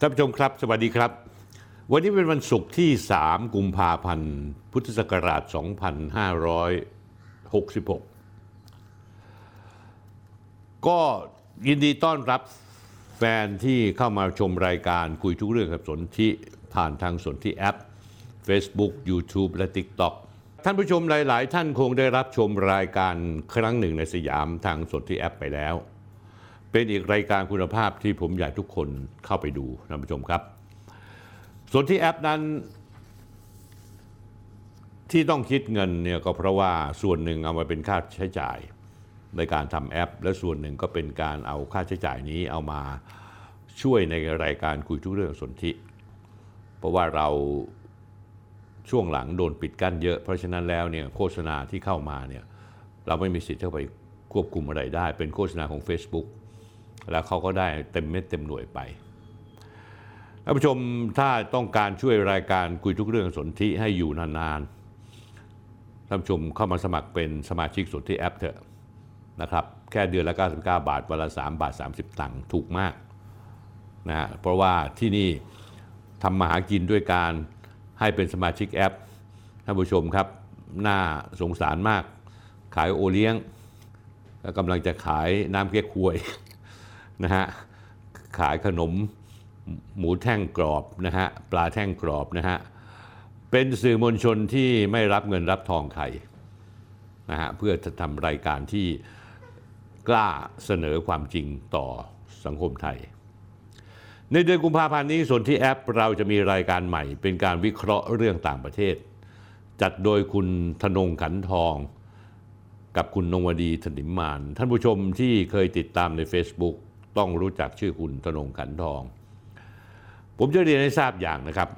ท่านผู้ชมครับ สวัสดีครับ วันนี้เป็นวันศุกร์ที่ 3 กุมภาพันธ์ พุทธศักราช 2566 ก็ยินดีต้อนรับแฟนที่เข้ามาชมรายการคุยทุกเรื่องกับสนที่ผ่านทางสนที่แอป Facebook YouTube และ TikTok ท่านผู้ชมหลาย ๆ ท่านคงได้รับชมรายการครั้งหนึ่งในสยามทางสนที่แอปไปแล้ว เป็นอีกรายการคุณภาพที่ผมอยากทุกคนเข้าไปดูท่านผู้ชมครับ ส่วนที่แอปนั้นที่ต้องคิดเงินเนี่ยก็เพราะว่าส่วนหนึ่งเอามาเป็นค่าใช้จ่ายในการทำแอป และส่วนหนึ่งก็เป็นการเอาค่าใช้จ่ายนี้เอามาช่วยในรายการคุยทุกเรื่องสนธิเพราะว่าเราช่วงหลังโดนปิดกั้นเยอะ เพราะฉะนั้นแล้วเนี่ยโฆษณาที่เข้ามาเนี่ยเราไม่มีสิทธิ์เข้าไปควบคุมอะไรได้ เป็นโฆษณาของ Facebook แล้วเขาก็ได้เต็มเม็ดเต็มหน่วยไปท่านผู้ชมถ้าต้องการช่วยรายการคุยทุกเรื่องสนธิให้อยู่นานๆท่านผู้ชมเข้ามาสมัครเป็นสมาชิกสนธิแอปเถอะนะครับแค่เดือนละ 99 บาทวันละ 3 บาท 30 ตังค์ถูกมากนะฮะเพราะว่าที่นี่ทำมาหากินด้วยการให้เป็นสมาชิกแอปท่านผู้ชมครับน่าสงสารมากขายโอเลี้ยงกำลังจะขายน้ำเก๊กฮวย นะฮะขายขนมหมูแท่งกรอบนะฮะปลาแท่งกรอบนะฮะเป็นสื่อมวลชนที่ไม่รับเงินรับทองใครนะฮะเพื่อจะทำรายการที่กล้าเสนอความจริงต่อสังคมไทย ในเดือนกุมภาพันธ์นี้ส่วนที่แอปเราจะมีรายการใหม่ เป็นการวิเคราะห์เรื่องต่างประเทศ จัดโดยคุณธนงขันทอง กับคุณนงวดีถนิมมาน ท่านผู้ชมที่เคยติดตามใน Facebook ต้องรู้จักชื่อคุณธนงขันทอง ผมจะเรียนให้ทราบอย่างนะครับ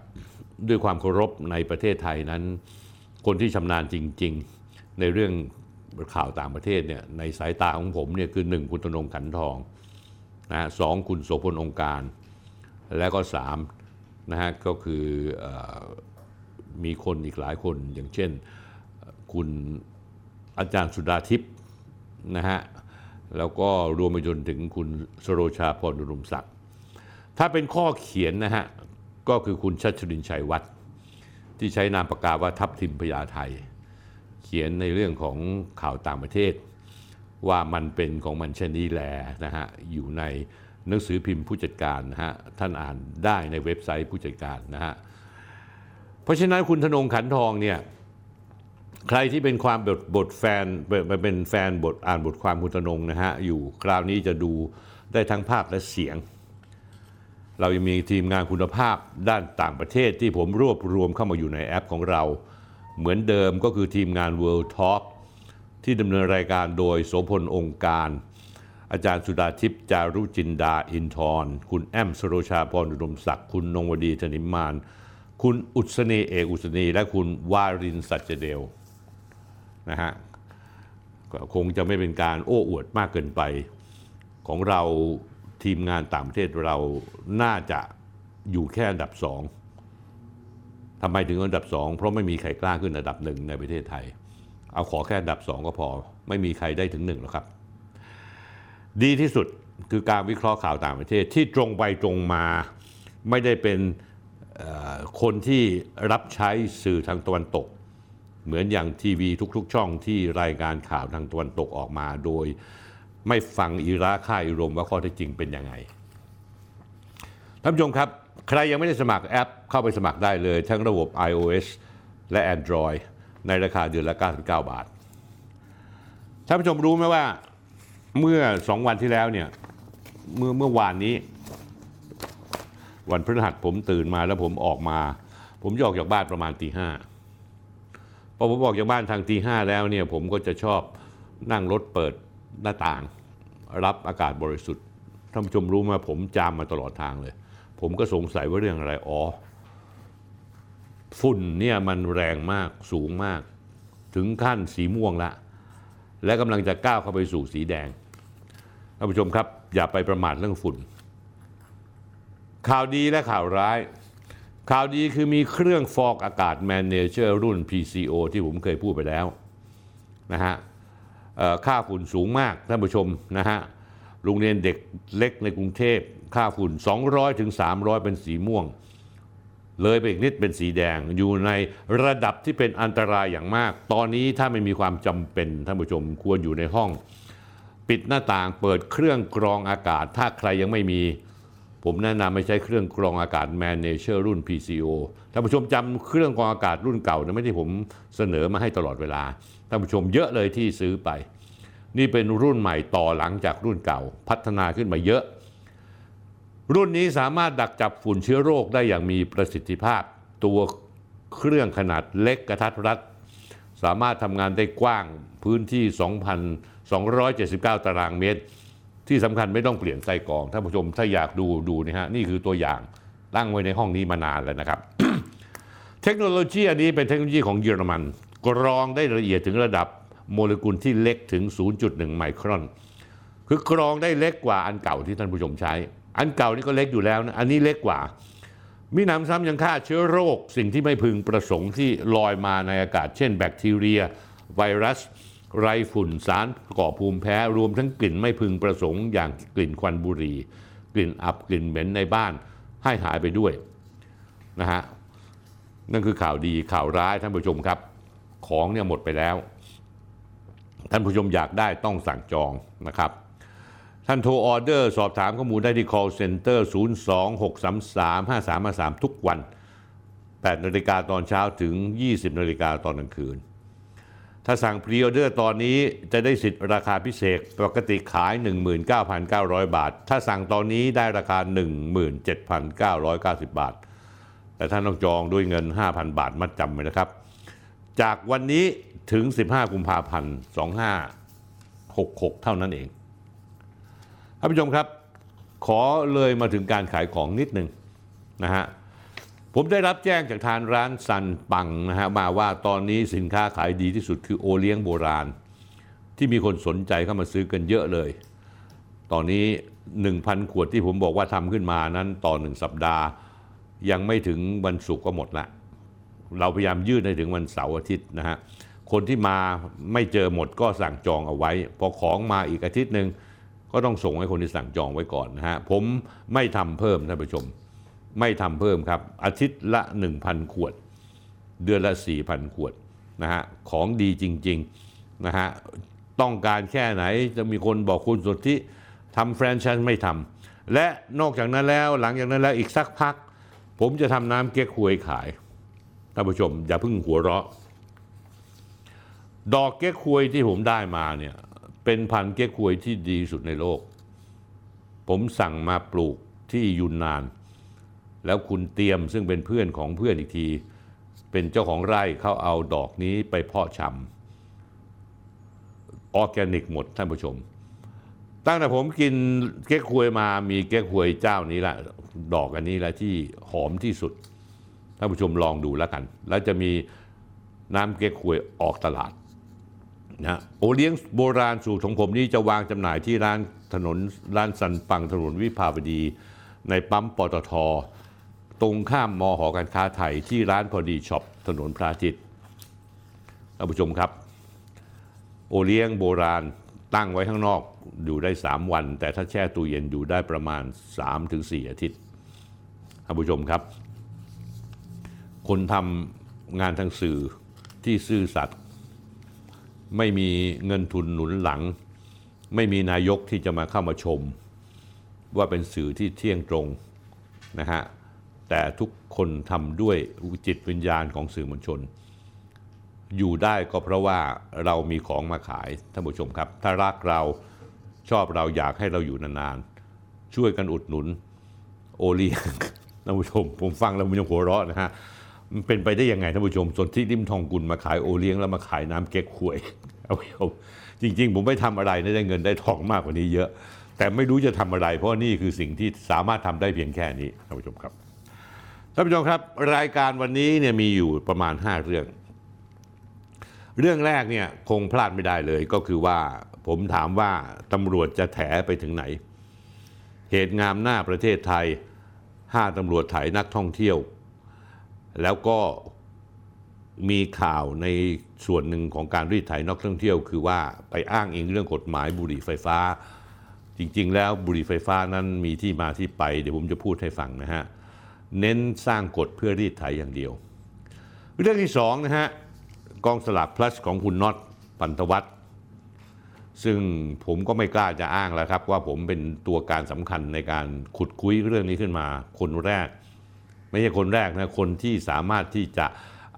ด้วยความเคารพในประเทศไทยนั้น คนที่ชำนาญจริง ๆ ในเรื่องข่าวต่างประเทศเนี่ยในสายตาของผมเนี่ยคือหนึ่งคุณธนงขันทองนะสองคุณโสพลองค์การ แล้วก็สามนะฮะก็คืออมีคนอีกหลายคนอย่างเช่นคุณอาจารย์สุดาทิพย์นะฮะ แล้วก็รวมไปจนถึงคุณสโรชาพรดุรุมศักดิ์ถ้าเป็นข้อเขียนนะฮะ ก็คือคุณชัชรินชัยวัฒน์ที่ใช้นามปากกาว่าทัพทิมพญาไทย เขียนในเรื่องของข่าวต่างประเทศ ว่ามันเป็นของมันเช่นนี้แลนะฮะ อยู่ในหนังสือพิมพ์ผู้จัดการนะฮะ ท่านอ่านได้ในเว็บไซต์ผู้จัดการนะฮะ เพราะฉะนั้นคุณธนงขันทองเนี่ย ใครที่เป็นความบทบทแฟนเป็นแฟนบทอ่านบทความคุณธนงนะฮะอยู่คราวนี้จะดูได้ทั้งภาพและเสียง เรายังมีทีมงานคุณภาพด้านต่างประเทศที่ผมรวบรวมเข้ามาอยู่ในแอปของเรา เหมือนเดิมก็คือทีมงาน World Talk ที่ดำเนินรายการโดยโสพลองค์การ อาจารย์สุดาทิพย์จารุจินดาอินทร์คุณแอมสโรชาพรอุดมศักดิ์คุณนงวดีธนิมมาน คุณอุศนีเอกอุศนีและคุณวารินสัจเดล นะฮะคงจะไม่เป็นการโอ้อวดมากเกินไปของเราทีมงานต่างประเทศเราน่าจะอยู่แค่อันดับสองทำไมถึงอันดับสองเพราะไม่มีใครกล้าขึ้นอันดับหนึ่งในประเทศไทย เอาขอแค่อันดับสองก็พอ ไม่มีใครได้ถึงหนึ่งหรอกครับ ดีที่สุดคือการวิเคราะห์ข่าวต่างประเทศที่ตรงไปตรงมาไม่ได้เป็นคนที่รับใช้สื่อทางตะวันตก เหมือนอย่างทีวีทุกๆ ช่องที่รายการข่าวทางตะวันตกออกมา โดยไม่ฟังอีราค่าอิรมว่าข้อเท็จจริงเป็นยังไงท่านผู้ชมครับ ใครยังไม่ได้สมัครแอปเข้าไปสมัครได้เลย ทั้งระบบ iOS และ Android ในราคาเดือนละ 99 บาท ท่านผู้ชมรู้ไหมว่าเมื่อสองวันที่แล้วเนี่ยเมื่อเมื่อวานนี้ วันพฤหัสผมตื่นมาแล้วผมออกมา ผมจะออกจากบ้านประมาณตีห้า พอผมออกจากบ้านทางตีห้าแล้วเนี่ยผมก็จะชอบนั่งรถเปิดหน้าต่าง รับอากาศบริสุทธิ์ท่านผู้ชมรู้มาผมจามมาตลอดทางเลย ผมก็สงสัยว่าเรื่องอะไรอ๋อฝุ่นเนี่ยมันแรงมากสูงมาก ถึงขั้นสีม่วงละ และกำลังจะก้าวเข้าไปสู่สีแดงท่านผู้ชมครับ อย่าไปประมาทเรื่องฝุ่น ข่าวดีและข่าวร้าย ข่าวดีคือมีเครื่องฟอกอากาศ Manager รุ่น PCO ที่ผมเคยพูดไปแล้วนะฮะค่าฝุ่นสูงมากท่านผู้ชมนะฮะโรงเรียนเด็กเล็กในกรุงเทพ ค่าฝุ่น 200ถึง300 เป็นสีม่วง เลยไปอีกนิดเป็นสีแดง อยู่ในระดับที่เป็นอันตรายอย่างมาก ตอนนี้ถ้าไม่มีความจำเป็นท่านผู้ชมควรอยู่ในห้อง ปิดหน้าต่างเปิดเครื่องกรองอากาศ ถ้าใครยังไม่มี ผมแนะนำไม่ใช้เครื่องกรองอากาศ Manager รุ่น PCO ท่านผู้ชมจำเครื่องกรองอากาศรุ่นเก่านะไม่ที่ผมเสนอมาให้ตลอดเวลา ท่านผู้ชมเยอะเลยที่ซื้อไป นี่เป็นรุ่นใหม่ต่อหลังจากรุ่นเก่า พัฒนาขึ้นมาเยอะ รุ่นนี้สามารถดักจับฝุ่นเชื้อโรคได้อย่างมีประสิทธิภาพ ตัวเครื่องขนาดเล็กกระทัดรัดสามารถทำงานได้กว้างพื้นที่ 2,279 ตารางเมตร ที่สำคัญไม่ต้องเปลี่ยนไส้กรองท่านผู้ชมถ้าอยากดูดูนี่ฮะนี่คือตัวอย่างตั้งไว้ในห้องนี้มานานแล้วนะครับ เทคโนโลยีอันนี้เป็นเทคโนโลยีของเยอรมัน กรองได้ละเอียดถึงระดับโมเลกุลที่เล็กถึง 0.1 ไมครอน คือกรองได้เล็กกว่าอันเก่าที่ท่านผู้ชมใช้ อันเก่านี่ก็เล็กอยู่แล้วนะอันนี้เล็กกว่ามีหนำซ้ำยังฆ่าเชื้อโรค สิ่งที่ไม่พึงประสงค์ที่ลอยมาในอากาศ เช่น แบคทีเรีย ไวรัส ไรฝุ่นสารก่อภูมิแพ้รวมทั้งกลิ่นไม่พึงประสงค์อย่างกลิ่นควันบุหรี่ กลิ่นอับกลิ่นเหม็นในบ้านให้หายไปด้วยนะฮะนั่นคือข่าวดีข่าวร้ายท่านผู้ชมครับ ของเนี่ยหมดไปแล้ว ท่านผู้ชมอยากได้ต้องสั่งจองนะครับ ท่านโทรออเดอร์ สอบถามข้อมูลได้ที่ call center 026335353 ทุกวัน 8นาฬิกาตอนเช้าถึง 20นาฬิกาตอนกลางคืน ถ้าสั่งพรีออเดอร์ตอนนี้จะได้สิทธิ์ราคาพิเศษปกติขาย 19,900 บาท ถ้าสั่งตอนนี้ได้ราคา 17,990 บาท แต่ท่านต้องจองด้วยเงิน 5,000 บาทมัดจำไว้นะครับ จากวันนี้ถึง 15 กุมภาพันธ์ 2566 เท่านั้นเองท่านผู้ชมครับ ขอเลยมาถึงการขายของนิดหนึ่งนะฮะ ผมได้รับแจ้งจากทางร้านซันปังนะฮะมาว่าตอนนี้สินค้าขายดีที่สุดคือโอเลี้ยงโบราณ ที่มีคนสนใจเข้ามาซื้อกันเยอะเลย ตอนนี้ 1,000 ขวดที่ผมบอกว่าทำขึ้นมานั้นต่อหนึ่งสัปดาห์ ยังไม่ถึงวันศุกร์ก็หมดละ เราพยายามยืดให้ถึงวันเสาร์อาทิตย์นะฮะคนที่มาไม่เจอหมดก็สั่งจองเอาไว้ พอของมาอีกอาทิตย์หนึ่งก็ต้องส่งให้คนที่สั่งจองไว้ก่อนนะฮะผมไม่ทำเพิ่มท่านผู้ชม ไม่ทำเพิ่มครับ อาทิตย์ละ 1,000 ขวด เดือนละ 4,000 ขวดนะฮะของดีจริงๆนะฮะต้องการแค่ไหนจะมีคนบอกคุณสุทธิทำแฟรนไชส์ไม่ทำและนอกจากนั้นแล้วหลังจากนั้นแล้วอีกสักพัก ผมจะทำน้ำเก๊กฮวยขายท่านผู้ชม อย่าเพิ่งหัวเราะ ดอกเก๊กฮวยที่ผมได้มาเนี่ยเป็นพันธุ์เก๊กฮวยที่ดีสุดในโลก ผมสั่งมาปลูกที่ยุนนาน แล้วคุณเตรียมซึ่งเป็นเพื่อนของเพื่อนอีกที เป็นเจ้าของไร่เขาเอาดอกนี้ไปเพาะชำออร์แกนิกหมดท่านผู้ชม ตั้งแต่ผมกินเก๊กฮวยมามีเก๊กฮวยเจ้านี้ละดอกอันนี้ละที่หอมที่สุดท่านผู้ชมลองดูแล้วกัน แล้วจะมีน้ำเก๊กฮวยออกตลาดนะโอเลี้ยงโบราณสูตรของผมนี่จะวางจำหน่ายที่ร้านถนนร้านสันปังถนนวิภาวดี ในปั๊มปตท ตรงข้ามมอหอการค้าไทยที่ร้านพอดีช็อปถนนพระอาทิตย์ท่านผู้ชมครับ โอเลี้ยงโบราณตั้งไว้ข้างนอกอยู่ได้ 3 วัน แต่ถ้าแช่ตู้เย็นอยู่ได้ประมาณ 3-4 อาทิตย์ท่านผู้ชมครับ คนทำงานทางสื่อที่ซื่อสัตย์ไม่มีเงินทุนหนุนหลัง ไม่มีนายกที่จะมาเข้ามาชม ว่าเป็นสื่อที่เที่ยงตรงนะฮะ แต่ทุกคนทำด้วยจิตวิญญาณของสื่อมวลชน อยู่ได้ก็เพราะว่าเรามีของมาขายท่านผู้ชมครับ ถ้ารักเราชอบเราอยากให้เราอยู่นานๆ ช่วยกันอุดหนุนโอเลี้ยงท่านผู้ชม ผมฟังแล้วผมยังหัวเราะนะฮะมันเป็นไปได้ยังไงท่านผู้ชมส่วนที่ริมทองกุลมาขายโอเลี้ยงแล้วมาขายน้ำเก๊กฮวยเอาจริง ๆ ผมไม่ทำอะไรนะได้เงินได้ทองมากกว่านี้เยอะ แต่ไม่รู้จะทำอะไร เพราะนี่คือสิ่งที่สามารถทำได้เพียงแค่นี้ท่านผู้ชมครับ ท่านผู้ชมครับรายการวันนี้เนี่ยมีอยู่ประมาณ 5 เรื่อง เรื่องแรกเนี่ยคงพลาดไม่ได้เลยก็คือว่าผมถามว่าตำรวจจะแถไปถึงไหน เหตุงามหน้าประเทศไทยห้าตำรวจไถนักท่องเที่ยว แล้วก็มีข่าวในส่วนหนึ่งของการรีดไถนักท่องเที่ยว คือว่าไปอ้างอิงเรื่องกฎหมายบุหรี่ไฟฟ้า จริง ๆ แล้วบุหรี่ไฟฟ้านั้นมีที่มาที่ไป เดี๋ยวผมจะพูดให้ฟังนะฮะ เน้นสร้างกฎเพื่อรีดไถอย่างเดียว เรื่องที่สองนะฮะกองสลาก plus ของคุณน็อตพันธ์ธวัชซึ่งผมก็ไม่กล้าจะอ้างแล้วครับ ว่าผมเป็นตัวการสำคัญในการขุดคุ้ยเรื่องนี้ขึ้นมา คนแรก ไม่ใช่คนแรกนะคนที่สามารถที่จะ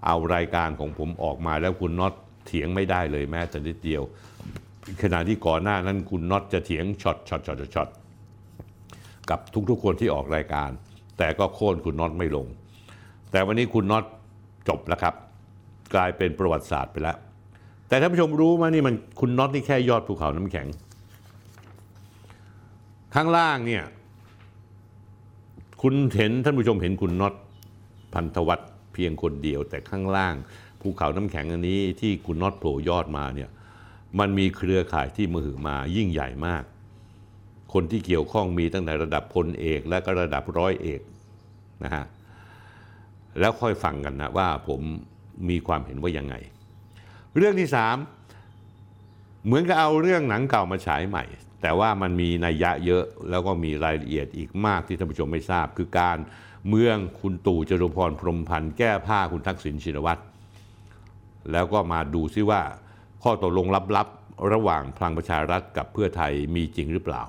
เอารายการของผมออกมาแล้วคุณน็อตเถียงไม่ได้เลยแม้แต่นิดเดียว ขณะที่ก่อนหน้านั้นคุณน็อตจะเถียงช็อตช็อตช็อตช็อตกับทุกๆคนที่ออกรายการ แต่ก็โค่นคุณน็อตไม่ลง แต่วันนี้คุณน็อตจบแล้วครับ กลายเป็นประวัติศาสตร์ไปแล้ว แต่ท่านผู้ชมรู้ไหมนี่มันคุณน็อตนี่แค่ยอดภูเขาน้ำแข็ง ข้างล่างเนี่ยคุณเห็นท่านผู้ชมเห็นคุณน็อตพันธวัฒน์เพียงคนเดียว แต่ข้างล่างภูเขาน้ำแข็งอันนี้ที่คุณน็อตโผล่ยอดมาเนี่ยมันมีเครือข่ายที่มือหือมายิ่งใหญ่มาก คนที่เกี่ยวข้องมีตั้งแต่ระดับพลเอกและก็ระดับร้อยเอกนะฮะแล้วค่อยฟังกันนะว่าผมมีความเห็นว่ายังไง เรื่องที่สามเหมือนกับเอาเรื่องหนังเก่ามาฉายใหม่ แต่ว่ามันมีนัยยะเยอะแล้วก็มีรายละเอียดอีกมากที่ท่านผู้ชมไม่ทราบ คือการเมืองคุณตู่จรุพรพรมพันธ์แก้ผ้าคุณทักษิณชินวัตรแล้วก็มาดูซิว่าข้อตกลงลับๆ ระหว่างพลังประชารัฐกับเพื่อไทยมีจริงหรือเปล่า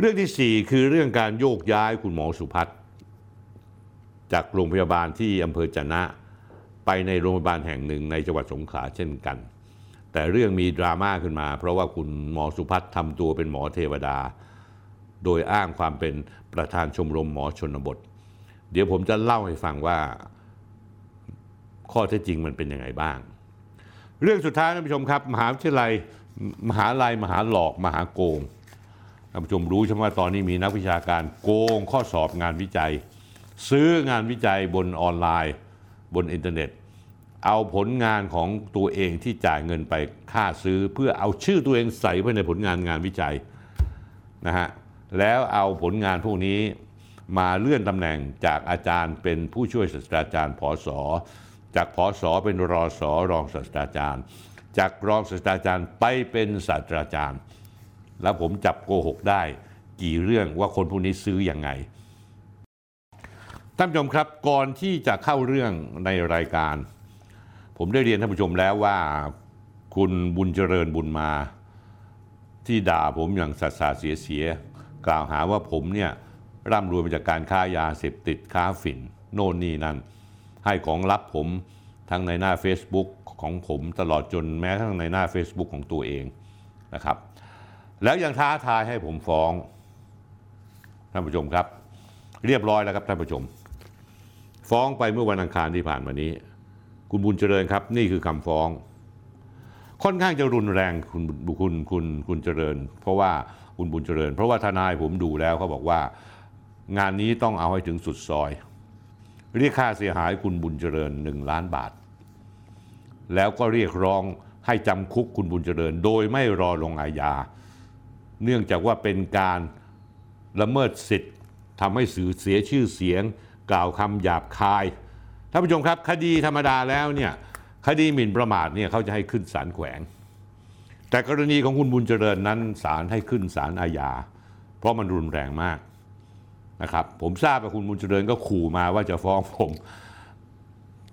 เรื่องที่สี่คือเรื่องการโยกย้ายคุณหมอสุพัฒน์จากโรงพยาบาลที่อำเภอจะนะไปในโรงพยาบาลแห่งหนึ่งในจังหวัดสงขลาเช่นกัน แต่เรื่องมีดราม่าขึ้นมา เพราะว่าคุณหมอสุพัฒน์ทำตัวเป็นหมอเทวดา โดยอ้างความเป็นประธานชมรมหมอชนบท เดี๋ยวผมจะเล่าให้ฟังว่าข้อเท็จจริงมันเป็นยังไงบ้าง เรื่องสุดท้ายท่านผู้ชมครับ มหาวิทยาลัยมหาลัยมหาหลอกมหาโกงานผู้ชมรู้ใช่ไหมว่าตอนนี้มีนักวิชาการโกงข้อสอบงานวิจัย ซื้องานวิจัยบนออนไลน์ บนอินเทอร์เน็ต เอาผลงานของตัวเองที่จ่ายเงินไปค่าซื้อ เพื่อเอาชื่อตัวเองใส่ไว้ในผลงานงานวิจัยนะฮะแล้วเอาผลงานพวกนี้มาเลื่อนตำแหน่งจากอาจารย์เป็นผู้ช่วยศาสตราจารย์ผอสอจากผอสอเป็นรอสอรองศาสตราจารย์ จากรองศาสตราจารย์ไปเป็นศาสตราจารย์ แล้วผมจับโกหกได้ กี่เรื่องว่าคนพวกนี้ซื้ออยังไงท่านผู้ชมครับก่อนที่จะเข้าเรื่องในรายการ ผมได้เรียนท่านผู้ชมแล้วว่าคุณบุญเจริญบุญมา ที่ด่าผมอย่างสัสาเสียเสีย กล่าวหาว่าผมเนี่ยร่ำรวยมาจากการค้ายาเสพติดค้าฝิ่น โน่นนี่นั่น ให้ของลับผมทั้งในหน้า Facebook ของผมตลอดจนแม้ทั้งในหน้า Facebook ของตัวเองนะครับ แล้วยังท้าทายให้ผมฟ้องท่านผู้ชมครับ เรียบร้อยแล้วครับท่านผู้ชม ฟ้องไปเมื่อวันอังคารที่ผ่านมานี้ คุณบุญเจริญครับ นี่คือคำฟ้อง ค่อนข้างจะรุนแรงคุณคุณคุณคุณเจริญ เพราะว่าคุณบุญเจริญ เพราะว่าทนายผมดูแล้วเขาบอกว่า งานนี้ต้องเอาให้ถึงสุดซอย เรียกค่าเสียหายคุณบุญเจริญ1ล้านบาท แล้วก็เรียกร้องให้จำคุกคุณบุญเจริญ โดยไม่รอลงอาญา เนื่องจากว่าเป็นการละเมิดสิทธิ์ทำให้สื่อเสียชื่อเสียง กล่าวคำหยาบคายท่านผู้ชมครับคดีธรรมดาแล้วเนี่ยคดีหมิ่นประมาทเนี่ยเขาจะให้ขึ้นศาลแขวง แต่กรณีของคุณบุญเจริญนั้นศาลให้ขึ้นศาลอาญา เพราะมันรุนแรงมากนะครับ ผมทราบว่าคุณบุญเจริญก็ขู่มาว่าจะฟ้องผม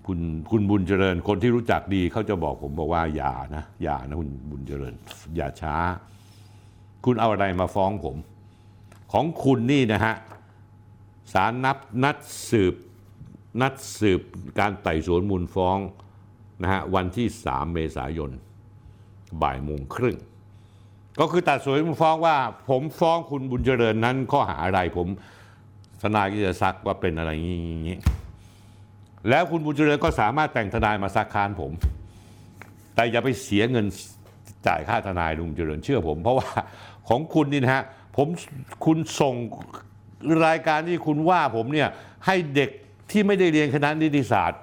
คุณคุณบุญเจริญคนที่รู้จักดีเขาจะบอกผมบอกว่าอย่านะอย่านะคุณบุญเจริญอย่าช้า คุณเอาอะไรมาฟ้องผม ของคุณนี่นะฮะศาลนับนัดสืบนัดสืบการไต่สวนมูลฟ้องนะฮะวันที่ 3 เมษายนบ่ายโมงครึ่ง ก็คือตัดสวนมูลฟ้องว่า ผมฟ้องคุณบุญเจริญนั้นข้อหาอะไรผมทนายก็จะซักว่าเป็นอะไรอย่างนี้แล้วคุณบุญเจริญก็สามารถแต่งทนายมาซักค้านผม แต่อย่าไปเสียเงินจ่ายค่าทนายลุงเจริญเชื่อผม เพราะว่า ของคุณนี่นะฮะผมคุณส่งรายการที่คุณว่าผมเนี่ยให้เด็กที่ไม่ได้เรียนคณะนิติศาสตร์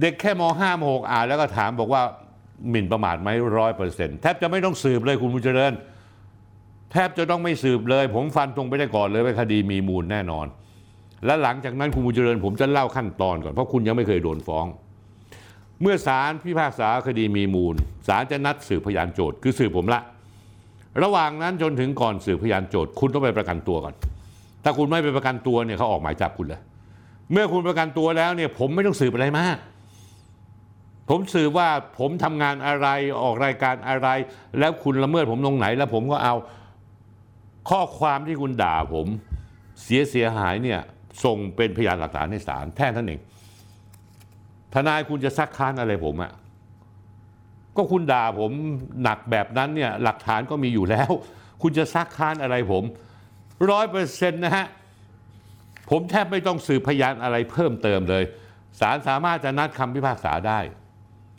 เด็กแค่มห้ามหกอ่านแล้วก็ถามบอกว่าหมิ่นประมาทไหมร้อยเปอร์เซ็นต์แทบจะไม่ต้องสืบเลยคุณบุญเจริญ แทบจะต้องไม่สืบเลย ผมฟันตรงไปได้ก่อนเลยว่าคดีมีมูลแน่นอน และหลังจากนั้นคุณบุญเจริญ ผมจะเล่าขั้นตอนก่อนเพราะคุณยังไม่เคยโดนฟ้อง เมื่อศาลพิพากษาคดีมีมูลศาลจะนัดสืบพยานโจทย์คือสืบผมละ ระหว่างนั้นจนถึงก่อนสืบพยานโจทย์คุณต้องไปประกันตัวก่อน ถ้าคุณไม่ไปประกันตัวเนี่ยเขาออกหมายจับคุณเลยเมื่อคุณประกันตัวแล้วเนี่ยผมไม่ต้องสืบอะไรมาก ผมสืบว่าผมทำงานอะไรออกรายการอะไร แล้วคุณละเมิดผมตรงไหน แล้วผมก็เอาข้อความที่คุณด่าผมเสียเสียหายเนี่ยส่งเป็นพยานหลักฐานให้ศาลแท่นั้นเองทนายคุณจะซักค้านอะไรผมอะ ก็คุณด่าผมหนักแบบนั้นเนี่ยหลักฐานก็มีอยู่แล้ว คุณจะซักค้านอะไรผมร้อยเปอร์เซ็นต์นะฮะ ผมแทบไม่ต้องสืบพยานอะไรเพิ่มเติมเลยศาลสามารถจะนัดคำพิพากษาได้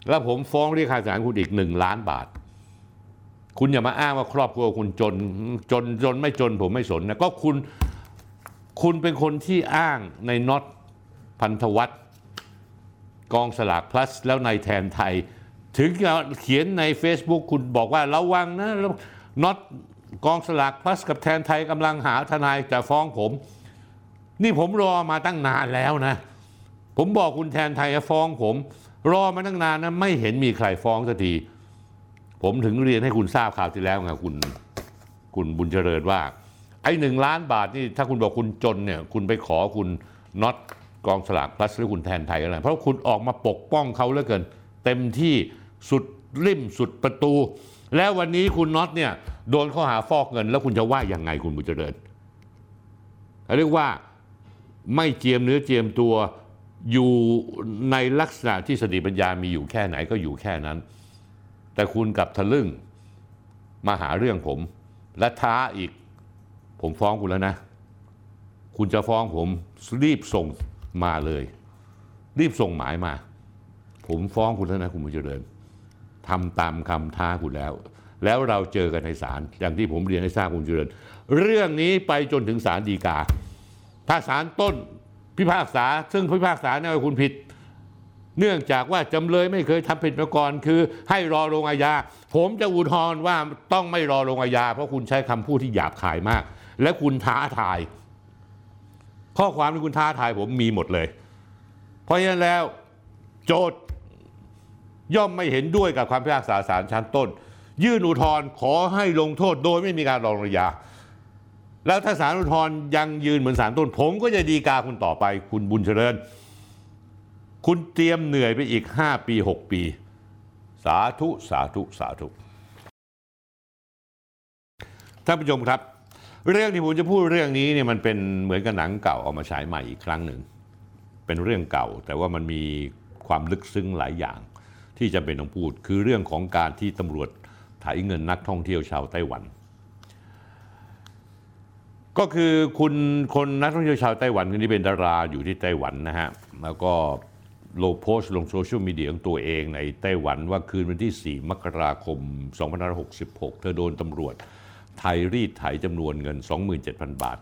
แล้วผมฟ้องเรียกค่าเสียหายคุณอีกหนึ่งล้านบาท คุณอย่ามาอ้างว่าครอบครัวคุณจนจนจนไม่จนผมไม่สนนะก็คุณคุณเป็นคนที่อ้างในน็อตพันธวัฒน์กองสลาก plus แล้วในแทนไทย ถึงจะเขียนใน Facebook คุณบอกว่าระวังนะน็อตกองสลาก plus กับแทนไทยกำลังหาทนายจะฟ้องผม นี่ผมรอมาตั้งนานแล้วนะ ผมบอกคุณแทนไทยจะฟ้องผม รอมาตั้งนานนะไม่เห็นมีใครฟ้องสักที ผมถึงเรียนให้คุณทราบข่าวที่แล้วไงคุณคุณบุญเจริญว่า ไอ้หนึ่งล้านบาทนี่ถ้าคุณบอกคุณจนเนี่ย คุณไปขอคุณน็อตกองสลากพลัสหรือคุณแทนไทยอะไรเพราะคุณออกมาปกป้องเขาเหลือเกิน เต็มที่ สุดริมสุดประตู แล้ววันนี้คุณน็อตเนี่ยโดนข้อหาฟอกเงิน แล้วคุณจะว่ายังไงคุณบุญเจริญเรียกว่าไม่เจียมเนื้อเจียมตัวอยู่ในลักษณะที่สติปัญญามีอยู่แค่ไหนก็อยู่แค่นั้น แต่คุณกับทะลึ่งมาหาเรื่องผม และท้าอีก ผมฟ้องคุณแล้วนะ คุณจะฟ้องผมรีบส่งมาเลย รีบส่งหมายมา ผมฟ้องคุณแล้วนะคุณบุญเจริญ ทำตามคำท้าคุณแล้ว แล้วเราเจอกันในศาลอย่างที่ผมเรียนให้ทราบคุณเจริญ เรื่องนี้ไปจนถึงศาลฎีกา ถ้าศาลต้นพิพากษา ซึ่งพิพากษาเนี่ยว่าคุณผิด เนื่องจากว่าจำเลยไม่เคยทำผิดมาก่อนคือ ให้รอลงอาญา ผมจะอุทธรณ์ว่าต้องไม่รอลงอาญา เพราะคุณใช้คำพูดที่หยาบคายมาก และคุณท้าทาย ข้อความที่คุณท้าทายผมมีหมดเลย เพราะฉะนั้นแล้ว โจทย์ ย่อมไม่เห็นด้วยกับความพิพากษาศาลชั้นต้น ยื่นอุทธรณ์ขอให้ลงโทษโดยไม่มีการรองอาญาแล้วถ้าศาลอุทธรณ์ยังยืนเหมือนศาลต้น ผมก็จะดีกาคุณต่อไป คุณบุญเจริญ คุณเตรียมเหนื่อยไปอีก 5 ปี 6 ปี สาธุสาธุสาธุท่านผู้ชมครับ เรื่องที่ผมจะพูดเรื่องนี้เนี่ยมันเป็นเหมือนกับหนังเก่าเอามาฉายใหม่อีกครั้งหนึ่งเป็นเรื่องเก่าแต่ว่ามันมีความลึกซึ้งหลายอย่าง ที่จะเป็นต้องพูด คือเรื่องของการที่ตำรวจไถเงินนักท่องเที่ยวชาวไต้หวัน ก็คือคุณคนนักท่องเที่ยวชาวไต้หวันคนนี้เป็นดาราอยู่ที่ไต้หวันนะฮะแล้วก็โลโพสต์ลงโซเชียลมีเดียของตัวเองในไต้หวันว่าคืนวันที่ 4 มกราคม 2566 เธอโดนตำรวจไทยรีดไถจำนวนเงิน 27,000 บาท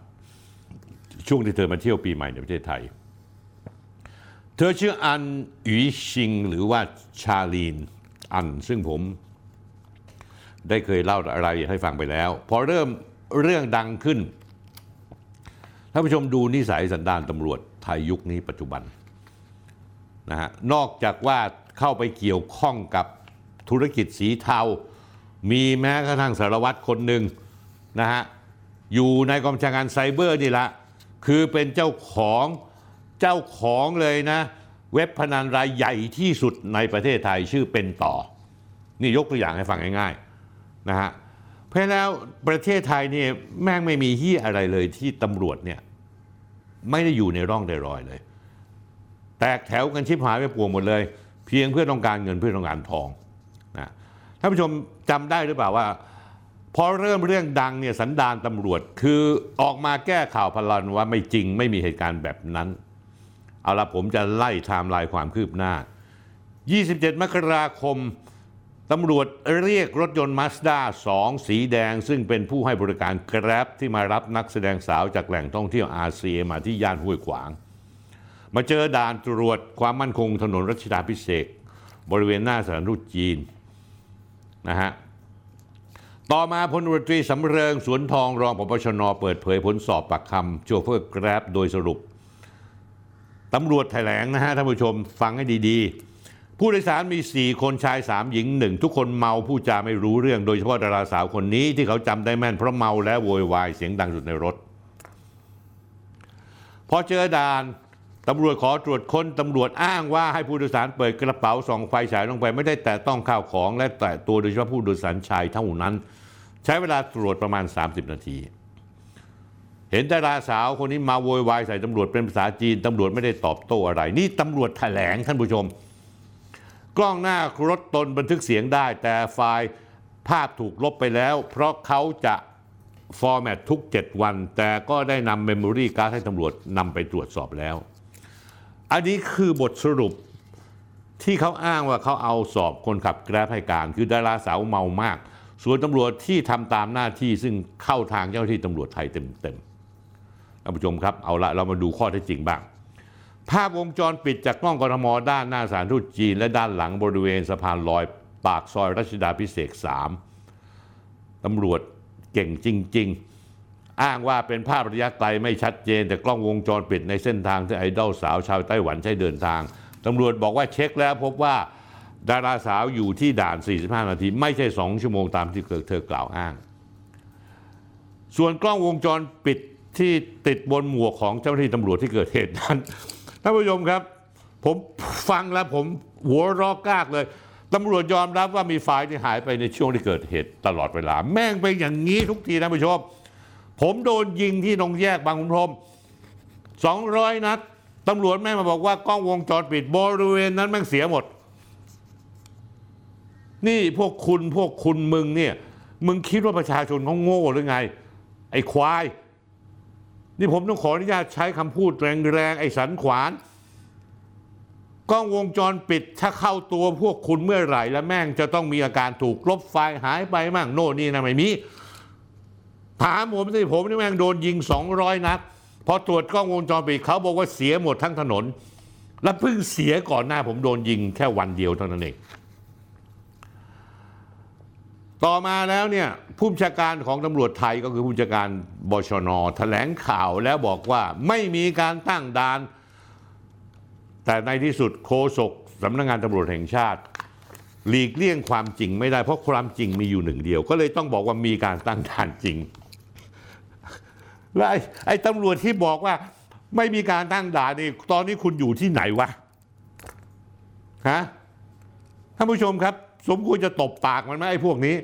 ช่วงที่เธอมาเที่ยวปีใหม่ในประเทศไทย เธอชื่ออันหยีชิงหรือว่าชาลีนอัน ซึ่งผมได้เคยเล่ารายละเอียดให้ฟังไปแล้ว พอเริ่มเรื่องดังขึ้นท่านผู้ชมดูนิสัยสันดานตำรวจไทยยุคนี้ปัจจุบันนะฮะนอกจากว่าเข้าไปเกี่ยวข้องกับธุรกิจสีเทา มีแม้กระทั่งสารวัตรคนหนึ่งนะฮะอยู่ในกองบัญชาการไซเบอร์นี่ละคือเป็นเจ้าของ เจ้าของเลยนะ เว็บพนันรายใหญ่ที่สุดในประเทศไทยชื่อเป็นต่อ นี่ยกตัวอย่างให้ฟังง่ายๆนะฮะเพราะแล้วประเทศไทยนี่แม่งไม่มีที่อะไรเลยที่ตำรวจเนี่ยไม่ได้อยู่ในร่องในรอยเลย แตกแถวกันชิบหายไปปวงหมดเลย เพียงเพื่อต้องการเงินเพื่อต้องการทองนะท่านผู้ชมจำได้หรือเปล่าว่าพอเริ่มเรื่องดังเนี่ยสันดานตำรวจคือออกมาแก้ข่าวพลันว่าไม่จริงไม่มีเหตุการณ์แบบนั้น เอาละผมจะไล่ไทม์ไลน์ความคืบหน้า 27 มกราคมตำรวจเรียกรถยนต์มาสด้า2 สีแดง ซึ่งเป็นผู้ให้บริการแกร็บที่มารับนักแสดงสาวจากแหล่งท่องเที่ยวอาเซียมาที่ย่านห้วยขวาง มาเจอด่านตรวจความมั่นคงถนนรัชดาพิเศษกบริเวณหน้าสถานทูตจีนนะฮะต่อมาพลตรีสำเริงสวนทองรองปปชนเปิดเผยผลสอบปากคำโชเฟอร์แกร็บโดยสรุป ตำรวจแถลงนะฮะท่านผู้ชมฟังให้ดีๆ ผู้โดยสารมี 4 คนชาย 3 หญิง 1 ทุกคนเมาผู้จาไม่รู้เรื่อง โดยเฉพาะดาราสาวคนนี้ที่เขาจำได้แม่นเพราะเมาและโวยวายเสียงดังสุดในรถ พอเจอด่านตำรวจขอตรวจค้นตำรวจอ้างว่าให้ผู้โดยสารเปิดกระเป๋าส่องไฟฉายลงไปไม่ได้แตะต้องข้าวของ และแตะตัวโดยเฉพาะผู้โดยสารชายเท่านั้น ใช้เวลาตรวจประมาณ 30 นาที เห็นดาราสาวคนนี้มาโวยวายใส่ตำรวจเป็นภาษาจีนตำรวจไม่ได้ตอบโต้อะไร นี่ตำรวจแถลงท่านผู้ชม กล้องหน้ารถตนบันทึกเสียงได้ แต่ไฟล์ภาพถูกลบไปแล้ว เพราะเขาจะ format ทุก 7 วัน แต่ก็ได้นำเมมโมรี่การ์ดให้ตำรวจนำไปตรวจสอบแล้ว อันนี้คือบทสรุปที่เขาอ้างว่าเขาเอาสอบคนขับ Grab ให้การ คือดาราสาวเมามาก ส่วนตำรวจที่ทำตามหน้าที่ซึ่งเข้าทางเจ้าหน้าที่ตำรวจไทยเต็มๆ ท่านผู้ชมครับ เอาละเรามาดูข้อเท็จจริงบ้าง ภาพวงจรปิดจากกล้องกรทมด้านหน้าสถารทูตจีน และด้านหลังบริเวณสะพานลอยปากซอยรัชดาพิเศษก3ตำรวจเก่งจริง ๆ อ้างว่าเป็นภาพระยะไกลไม่ชัดเจน แต่กล้องวงจรปิดในเส้นทางที่ไอดอลสาวชาวไต้หวันใช้เดินทางตำรวจบอกว่าเช็คแล้วพบว่าดาราสาวอยู่ที่ด่าน 45 นาที ไม่ใช่ 2 ชั่วโมงตามที่เธอกล่าวอ้าง ส่วนกล้องวงจรปิด ที่ติดบนหมวกของเจ้าหน้าที่ตำรวจที่เกิดเหตุนั้นท่านผู้ชมครับ ผมฟังแล้วผมหัวรอกกากเลยตำรวจยอมรับว่ามีไฟล์ที่หายไปในช่วงที่เกิดเหตุตลอดเวลา แม่งเป็นอย่างนี้ทุกทีท่านผู้ชม ผมโดนยิงที่ตรงแยกบางขุนพรหม200 นัดตำรวจแม่งมาบอกว่ากล้องวงจรปิดบริเวณนั้นแม่งเสียหมด นี่พวกคุณพวกคุณมึงเนี่ย มึงคิดว่าประชาชนเขาโง่หรือไง ไอ้ควาย นี่ผมต้องขออนุญาตใช้คำพูดแรงๆไอ้สันขวานกล้องวงจรปิดถ้าเข้าตัวพวกคุณเมื่อไหร่ แล้วแม่งจะต้องมีอาการถูกลบไฟล์หายไปมั่งโน่นนี่นะไม่มีถามผมสิผมนี่แม่งโดนยิง 200 นัดพอตรวจกล้องวงจรปิดเขาบอกว่าเสียหมดทั้งถนน และเพิ่งเสียก่อนหน้าผมโดนยิงแค่วันเดียวเท่านั้นเอง ต่อมาแล้วเนี่ยผู้บัญชาการของตำรวจไทยก็คือผู้บัญชาการบชนแถลงข่าวแล้วบอกว่าไม่มีการตั้งด่าน แต่ในที่สุดโฆษกสำนักงานตำรวจแห่งชาติ หลีกเลี่ยงความจริงไม่ได้เพราะความจริงมีอยู่หนึ่งเดียว ก็เลยต้องบอกว่ามีการตั้งด่านจริงแล้วไอ้ไอ้ตำรวจที่บอกว่าไม่มีการตั้งด่านนี่ตอนนี้คุณอยู่ที่ไหนวะฮะท่านผู้ชมครับ สมควรจะตบปากมันไหมไอ้พวกนี้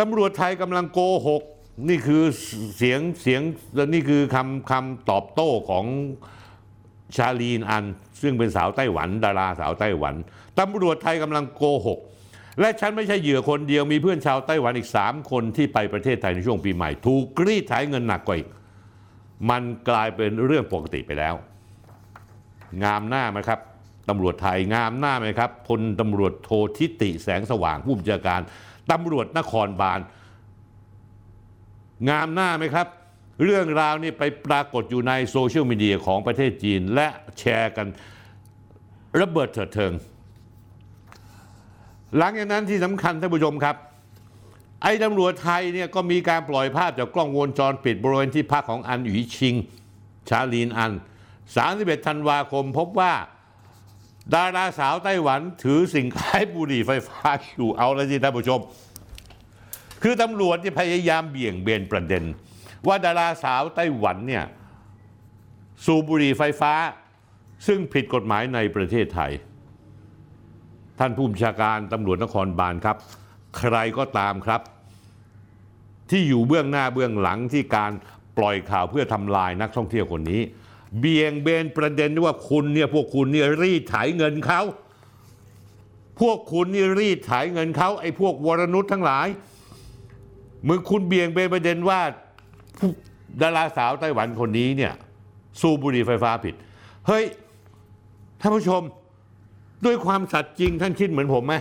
ตำรวจไทยกำลังโกหก นี่คือเสียงเสียงนี่คือคำคำตอบโต้ของชาลีนอัน ซึ่งเป็นสาวไต้หวัน ดาราสาวไต้หวันตำรวจไทยกำลังโกหก และฉันไม่ใช่เหยื่อคนเดียวมีเพื่อนชาวไต้หวันอีก 3 คนที่ไปประเทศไทยในช่วงปีใหม่ ถูกกรีดไถเงินหนักกว่าอีก มันกลายเป็นเรื่องปกติไปแล้ว งามหน้าไหมครับ ตำรวจไทยงามหน้าไหมครับพลตำรวจโททิติแสงสว่างผู้บัญชาการตำรวจนครบาล งามหน้าไหมครับ เรื่องราวนี้ไปปรากฏอยู่ในโซเชียลมีเดียของประเทศจีน และแชร์กันระเบิดเถิดเทิง หลังจากนั้นที่สำคัญท่านผู้ชมครับ ไอ้ตำรวจไทยเนี่ยก็มีการปล่อยภาพจากกล้องวงจรปิดบริเวณที่พักของอันหยีชิง ชาลีนอัน 31 ธันวาคมพบว่า ดาราสาวไต้หวันถือสิ่งคล้ายบุหรี่ไฟฟ้าอยู่เอาล้วสิท่านผู้ชม คือตำรวจที่พยายามเบี่ยงเบนประเด็น ว่าดาราสาวไต้หวันเนี่ยสูบบุหรี่ไฟฟ้า ซึ่งผิดกฎหมายในประเทศไทย ท่านผู้บัญชาการตำรวจนครบาลครับ ใครก็ตามครับ ที่อยู่เบื้องหน้าเบื้องหลังที่การปล่อยข่าวเพื่อทำลายนักท่องเที่ยวคนนี้ เบี่ยงเบนประเด็นว่าคุณเนี่ยพวกคุณเนี่ยรีดไถเงินเขาพวกคุณนี่รีดไถเงินเขาไอ้พวกวรนุษทั้งหลายมึงคุณเบี่ยงเบนประเด็นว่าดาราสาวไต้หวันคนนี้เนี่ยสูบบุหรี่ไฟฟ้าผิด เฮ้ยท่านผู้ชมด้วยความสัตย์จริงท่านคิดเหมือนผมไหม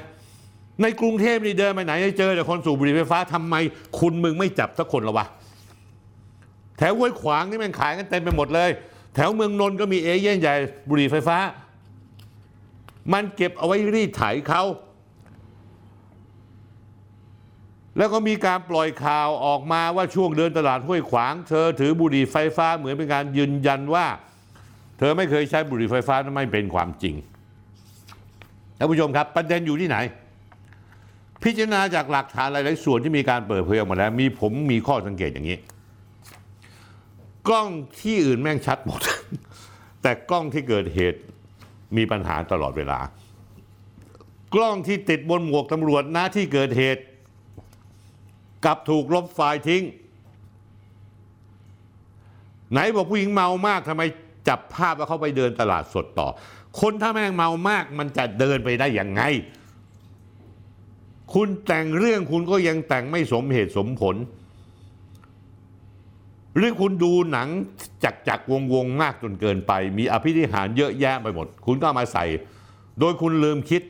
ในกรุงเทพนี่เดินไปไหนจะเจอแต่คนสูบบุหรี่ไฟฟ้าทำไม คุณมึงไม่จับสักคนละวะแถวห้วยขวางนี่มันขายกันเต็มไปหมดเลย แถวเมืองนนท์ก็มีเอเย่นใหญ่บุหรี่ไฟฟ้า มันเก็บเอาไว้รีดไถเขาแล้วก็มีการปล่อยข่าวออกมาว่าช่วงเดินตลาดห้วยขวาง เธอถือบุหรี่ไฟฟ้าเหมือนเป็นการยืนยันว่า เธอไม่เคยใช้บุหรี่ไฟฟ้านั้นไม่เป็นความจริงท่านผู้ชมครับ ประเด็นอยู่ที่ไหน พิจารณาจากหลักฐานหลาย ๆ ส่วนที่มีการเปิดเผยออกมาแล้ว มีผมมีข้อสังเกตอย่างนี้ กล้องที่อื่นแม่งชัดหมด แต่กล้องที่เกิดเหตุมีปัญหาตลอดเวลา กล้องที่ติดบนหมวกตำรวจหน้าที่เกิดเหตุกลับถูกลบไฟล์ทิ้ง ไหนบอกผู้หญิงเมามากทำไมจับภาพว่าเขาไปเดินตลาดสดต่อ คนถ้าแม่งเมามากมันจะเดินไปได้อย่างไง คุณแต่งเรื่องคุณก็ยังแต่งไม่สมเหตุสมผล หรือคุณดูหนังจักจักวงวงๆมากจนเกินไป มีอภิธิหารเยอะแยะไปหมด คุณก็ามาใส่ โดยคุณลืมคิด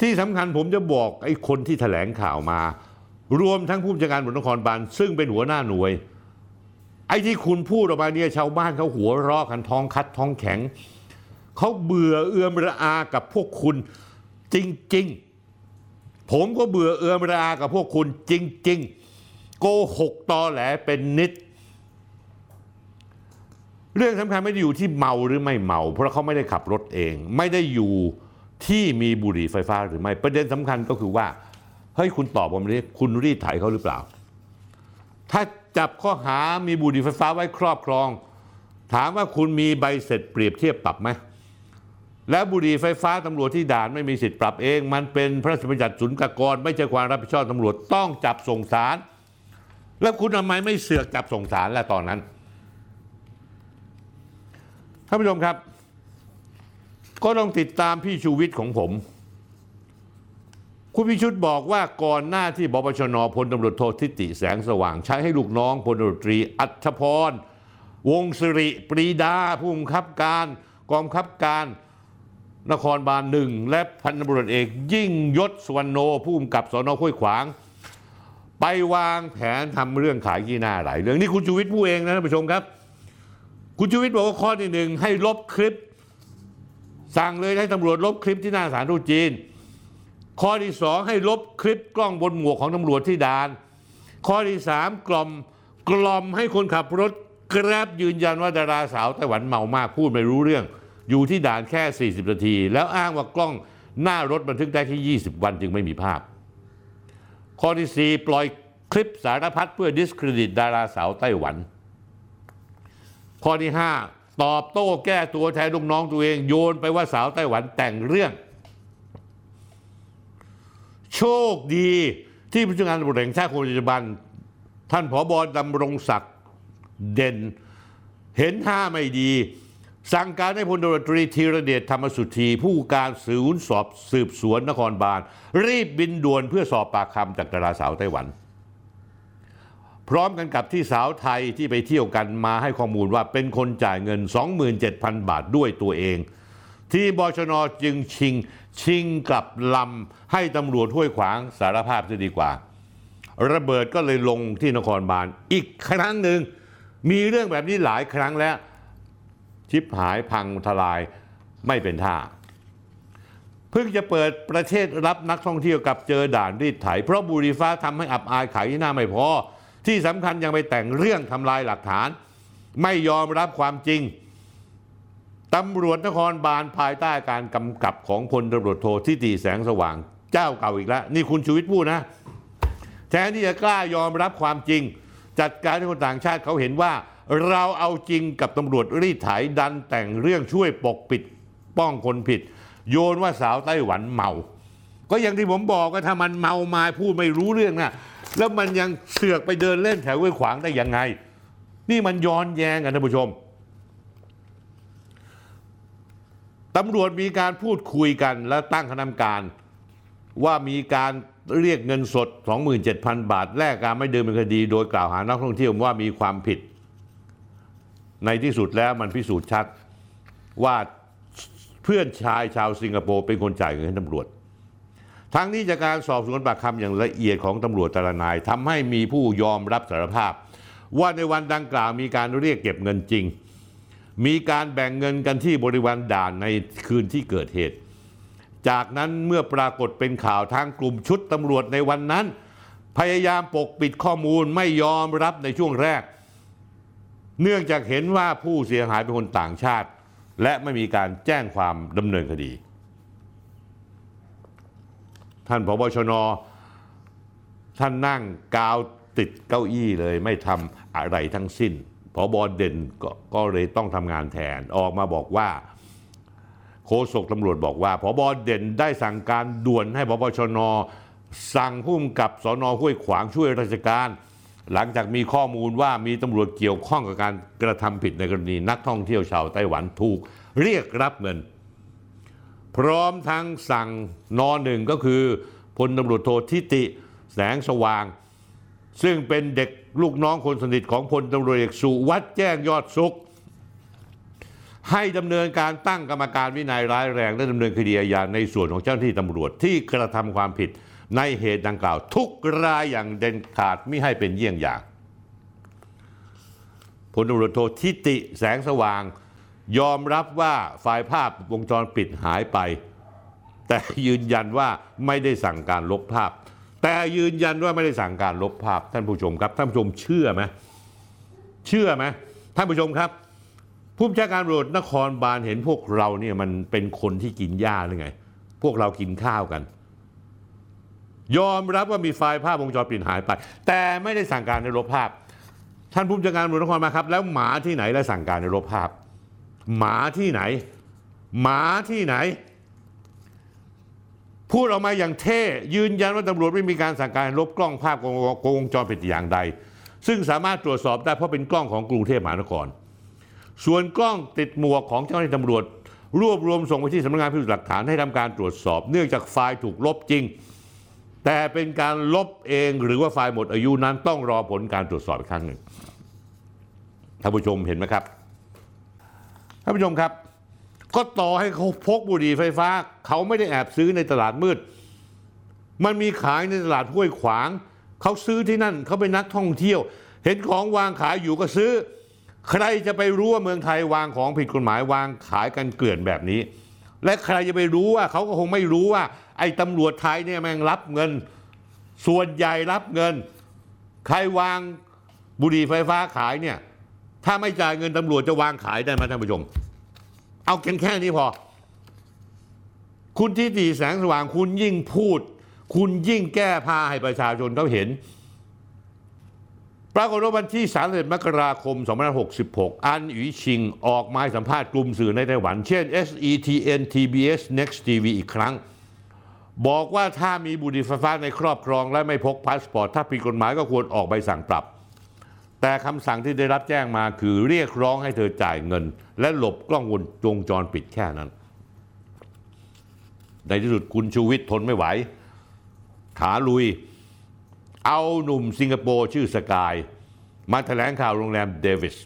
ที่สำคัญผมจะบอกไอ้คนที่แถลงข่าวมา รวมทั้งผู้บัญชาการตำรนครบาลซึ่งเป็นหัวหน้าหน่วย ไอ้ที่คุณพูดออกมาเนี่ยชาวบ้านเขาหัวเรอกันท้องคัดท้องแข็งเขาเบื่อเอือมระอากับพวกคุณจริง ๆ ผมก็เบื่อเอือมระอากับพวกคุณจริง ๆ โกหกตอแหลเป็นนิด เรื่องสำคัญไม่ได้อยู่ที่เมาหรือไม่เมา เพราะเขาไม่ได้ขับรถเอง ไม่ได้อยู่ที่มีบุหรี่ไฟฟ้าหรือไม่ประเด็นสำคัญก็คือว่าเฮ้ยคุณตอบผมนี้คุณรีดไถเขาหรือเปล่า ถ้าจับข้อหามีบุหรี่ไฟฟ้าไว้ครอบครอง ถามว่าคุณมีใบเสร็จเปรียบเทียบปรับไหมและบุหรี่ไฟฟ้าตำรวจที่ด่านไม่มีสิทธิ์ปรับเอง มันเป็นพระราชบัญญัติศุลกากร ไม่ใช่ความรับผิดชอบตำรวจต้องจับส่งสาร แล้วคุณทำไมไม่เสือกจับส่งสารล่ะตอนนั้นท่านผู้ชมครับ ก็ต้องติดตามพี่ชูวิทย์ของผม คุณพิชุดบอกว่าก่อนหน้าที่บปชนพลตำรวจโททิติแสงสว่าง ใช้ให้ลูกน้องพลตำรวจตรีอัชพร วงศิริปรีดาผู้บังคับการกองบังคับการนครบาลหนึ่งและพันตำรวจเอกยิ่งยศสวรรณโนผู้กำกับสอนอห้วยขวาง ไปวางแผนทำเรื่องขายขี้หน้าหลายเรื่องนี่คุณชูวิทย์พูดเองนะท่านผู้ชมครับ คุณชูวิทย์บอกว่าข้อที่หนึ่งให้ลบคลิป สั่งเลยให้ตำรวจลบคลิปที่หน้าสารทูตจีน ข้อที่สองให้ลบคลิปกล้องบนหมวกของตำรวจที่ด่าน ข้อที่สามกล่อมกล่อมให้คนขับรถแกรบยืนยันว่าดาราสาวไต้หวันเมามากพูดไม่รู้เรื่อง อยู่ที่ด่านแค่ 40 นาที แล้วอ้างว่ากล้องหน้ารถบันทึกได้แค่ 20 วันจึงไม่มีภาพ ข้อที่ 4 ปล่อยคลิปสารพัดเพื่อดิสเครดิตดาราสาวไต้หวัน ข้อที่ 5 ตอบโต้แก้ตัวแทนลูกน้องตัวเองโยนไปว่าสาวไต้หวันแต่งเรื่อง โชคดีที่ผู้จัดการตำรวจแห่งชาติคนปัจจุบัน ท่านผอบอดำรงศักดิ์เด่น เห็นท่าไม่ดี สั่งการให้พลตรตรีธีรเดชธรรมสุธีผู้การศูนย์สอบสืบสวนนครบาล รีบบินด่วนเพื่อสอบปากคำจากดาราสาวไต้หวัน พร้อมกันกับที่สาวไทยที่ไปเที่ยวกันมาให้ข้อมูลว่าเป็นคนจ่ายเงิน 27,000 บาทด้วยตัวเอง ที่บชนจึงชิงชิงกลับลำให้ตำรวจห้วยขวางสารภาพจะดีกว่า ระเบิดก็เลยลงที่นครบาลอีกครั้งหนึ่งมีเรื่องแบบนี้หลายครั้งแล้ว ชิบหายพังทลายไม่เป็นท่า เพิ่งจะเปิดประเทศรับนักท่องเที่ยวกับเจอด่านรีดไถ เพราะบุรีฟ้าทำให้อับอายขายที่หน้าไม่พอ ที่สำคัญยังไปแต่งเรื่องทำลายหลักฐาน ไม่ยอมรับความจริงตำรวจนครบาลภายใต้การกำกับของพลตำรวจโททิติแสงสว่างเจ้าเก่าอีกแล้ว นี่คุณชูวิทย์พูดนะแทนที่จะกล้ายอมรับความจริง จัดการให้คนต่างชาติเขาเห็นว่าเราเอาจริงกับตำรวจรีดไถดันแต่งเรื่องช่วยปกปิดป้องคนผิด โยนว่าสาวไต้หวันเมา ก็อย่างที่ผมบอกว่าถ้ามันเมามาพูดไม่รู้เรื่องนะแล้วมันยังเสือกไปเดินเล่นแถวห้วยขวางได้ยังไง นี่มันย้อนแย้งกันท่านผู้ชมตำรวจมีการพูดคุยกันและตั้งคณะกรรมการ ว่ามีการเรียกเงินสด 27,000 บาท แลกการไม่เดินเป็นคดี โดยกล่าวหานักท่องเที่ยวว่ามีความผิด ในที่สุดแล้วมันพิสูจน์ชัดว่าเพื่อนชายชาวสิงคโปร์เป็นคนจ่ายเงินให้ตำรวจ ทั้งนี้จากการสอบสวนปากคำอย่างละเอียดของตำรวจแต่ละนายทำให้มีผู้ยอมรับสารภาพ ว่าในวันดังกล่าวมีการเรียกเก็บเงินจริง มีการแบ่งเงินกันที่บริเวณด่านในคืนที่เกิดเหตุ จากนั้นเมื่อปรากฏเป็นข่าวทางกลุ่มชุดตำรวจในวันนั้น พยายามปกปิดข้อมูลไม่ยอมรับในช่วงแรก เนื่องจากเห็นว่าผู้เสียหายเป็นคนต่างชาติ และไม่มีการแจ้งความดำเนินคดี ท่านพบชน ท่านนั่งกาวติดเก้าอี้เลยไม่ทำอะไรทั้งสิ้นพอบอเด่นกก็เลยต้องทำงานแทนออกมาบอกว่า โฆษกตำรวจบอกว่าพอบอเด่นได้สั่งการด่วนให้พบชน สั่งผู้กำกับสอนอห้วยขวางช่วยราชการ หลังจากมีข้อมูลว่ามีตำรวจเกี่ยวข้องกับการกระทำผิดในกรณีนักท่องเที่ยวชาวไต้หวันถูกเรียกรับเงิน พร้อมทั้งสั่งนอหนึ่งก็คือพลตำรวจโททิติแสงสว่าง ซึ่งเป็นเด็กลูกน้องคนสนิทของพลตำรวจเอกสุวัฒน์แจ้งยอดสุข ให้ดำเนินการตั้งกรรมการวินัยร้ายแรง และดำเนินคดีอาญาในส่วนของเจ้าหน้าที่ตำรวจที่กระทำความผิด ในเหตุดังกล่าว ทุกรายอย่างเด่นขาดไม่ให้เป็นเยี่ยงอย่างพลตำรวจโททิติแสงสว่าง ยอมรับว่าไฟล์ภาพวงจรปิดหายไป แต่ยืนยันว่าไม่ได้สั่งการลบภาพ แต่ยืนยันว่าไม่ได้สั่งการลบภาพ ท่านผู้ชมครับท่านผู้ชมเชื่อไหมเชื่อไหมท่านผู้ชมครับผู้บัญชาการตำรวจนครบาลเห็นพวกเราเนี่ยมันเป็นคนที่กินหญ้าหรือไง พวกเรากินข้าวกัน ยอมรับว่ามีไฟล์ภาพวงจรปิดหายไป แต่ไม่ได้สั่งการในลบภาพ ท่านผู้บัญชาการตำรวจนครบาครับ แล้วหมาที่ไหนและสั่งการในลบภาพ หมาที่ไหน หมาที่ไหน พูดออกมาอย่างเท่ยืนยันว่าตำรวจไม่มีการสั่งการลบกล้องภาพวงจรปิดอย่างใด ซึ่งสามารถตรวจสอบได้เพราะเป็นกล้องของกรุงเทพมหานคร ส่วนกล้องติดหมวกของเจ้าหน้าที่ตำรวจ รวบรวมส่งไปที่สำนักงานพิสูจน์หลักฐานให้ทำการตรวจสอบ เนื่องจากไฟล์ถูกลบจริง แต่เป็นการลบเองหรือว่าไฟล์หมดอายุนั้นต้องรอผลการตรวจสอบอีกครั้งหนึ่งท่านผู้ชมเห็นไหมครับท่านผู้ชมครับ ก็ต่อให้เขาพกบุหรี่ไฟฟ้า เขาไม่ได้แอบซื้อในตลาดมืด มันมีขายในตลาดห้วยขวาง เขาซื้อที่นั่นเขาเป็นนักท่องเที่ยว เห็นของวางขายอยู่ก็ซื้อ ใครจะไปรู้ว่าเมืองไทยวางของผิดกฎหมายวางขายกันเกลื่อนแบบนี้ และใครจะไปรู้ว่าเขาก็คงไม่รู้ว่า ไอ้ตำรวจไทยเนี่ยแม่งรับเงิน ส่วนใหญ่รับเงิน ใครวางบุหรี่ไฟฟ้าขายเนี่ย ถ้าไม่จ่ายเงินตำรวจจะวางขายได้ไหมท่านผู้ชม เอาแค่แค่นี้พอ คุณที่ตีแสงสว่างคุณยิ่งพูด คุณยิ่งแก้ผ้าให้ประชาชนเขาเห็น ปรากฏว่าวันที่31มกราคม 2566 อันหยุยชิงออกมาสัมภาษณ์กลุ่มสื่อในไต้หวัน เช่น SETN TBS Next TV อีกครั้ง บอกว่าถ้ามีบุหรี่ไฟฟ้าในครอบครองและไม่พกพาสปอร์ต ถ้าผิดกฎหมายก็ควรออกใบสั่งปรับ แต่คำสั่งที่ได้รับแจ้งมาคือเรียกร้องให้เธอจ่ายเงิน และหลบกล้องวงจรปิดแค่นั้น ในที่สุดคุณชูวิทย์ทนไม่ไหว ขาลุย เอาหนุ่มสิงคโปร์ชื่อสกาย มาแถลงข่าวโรงแรมเดวิส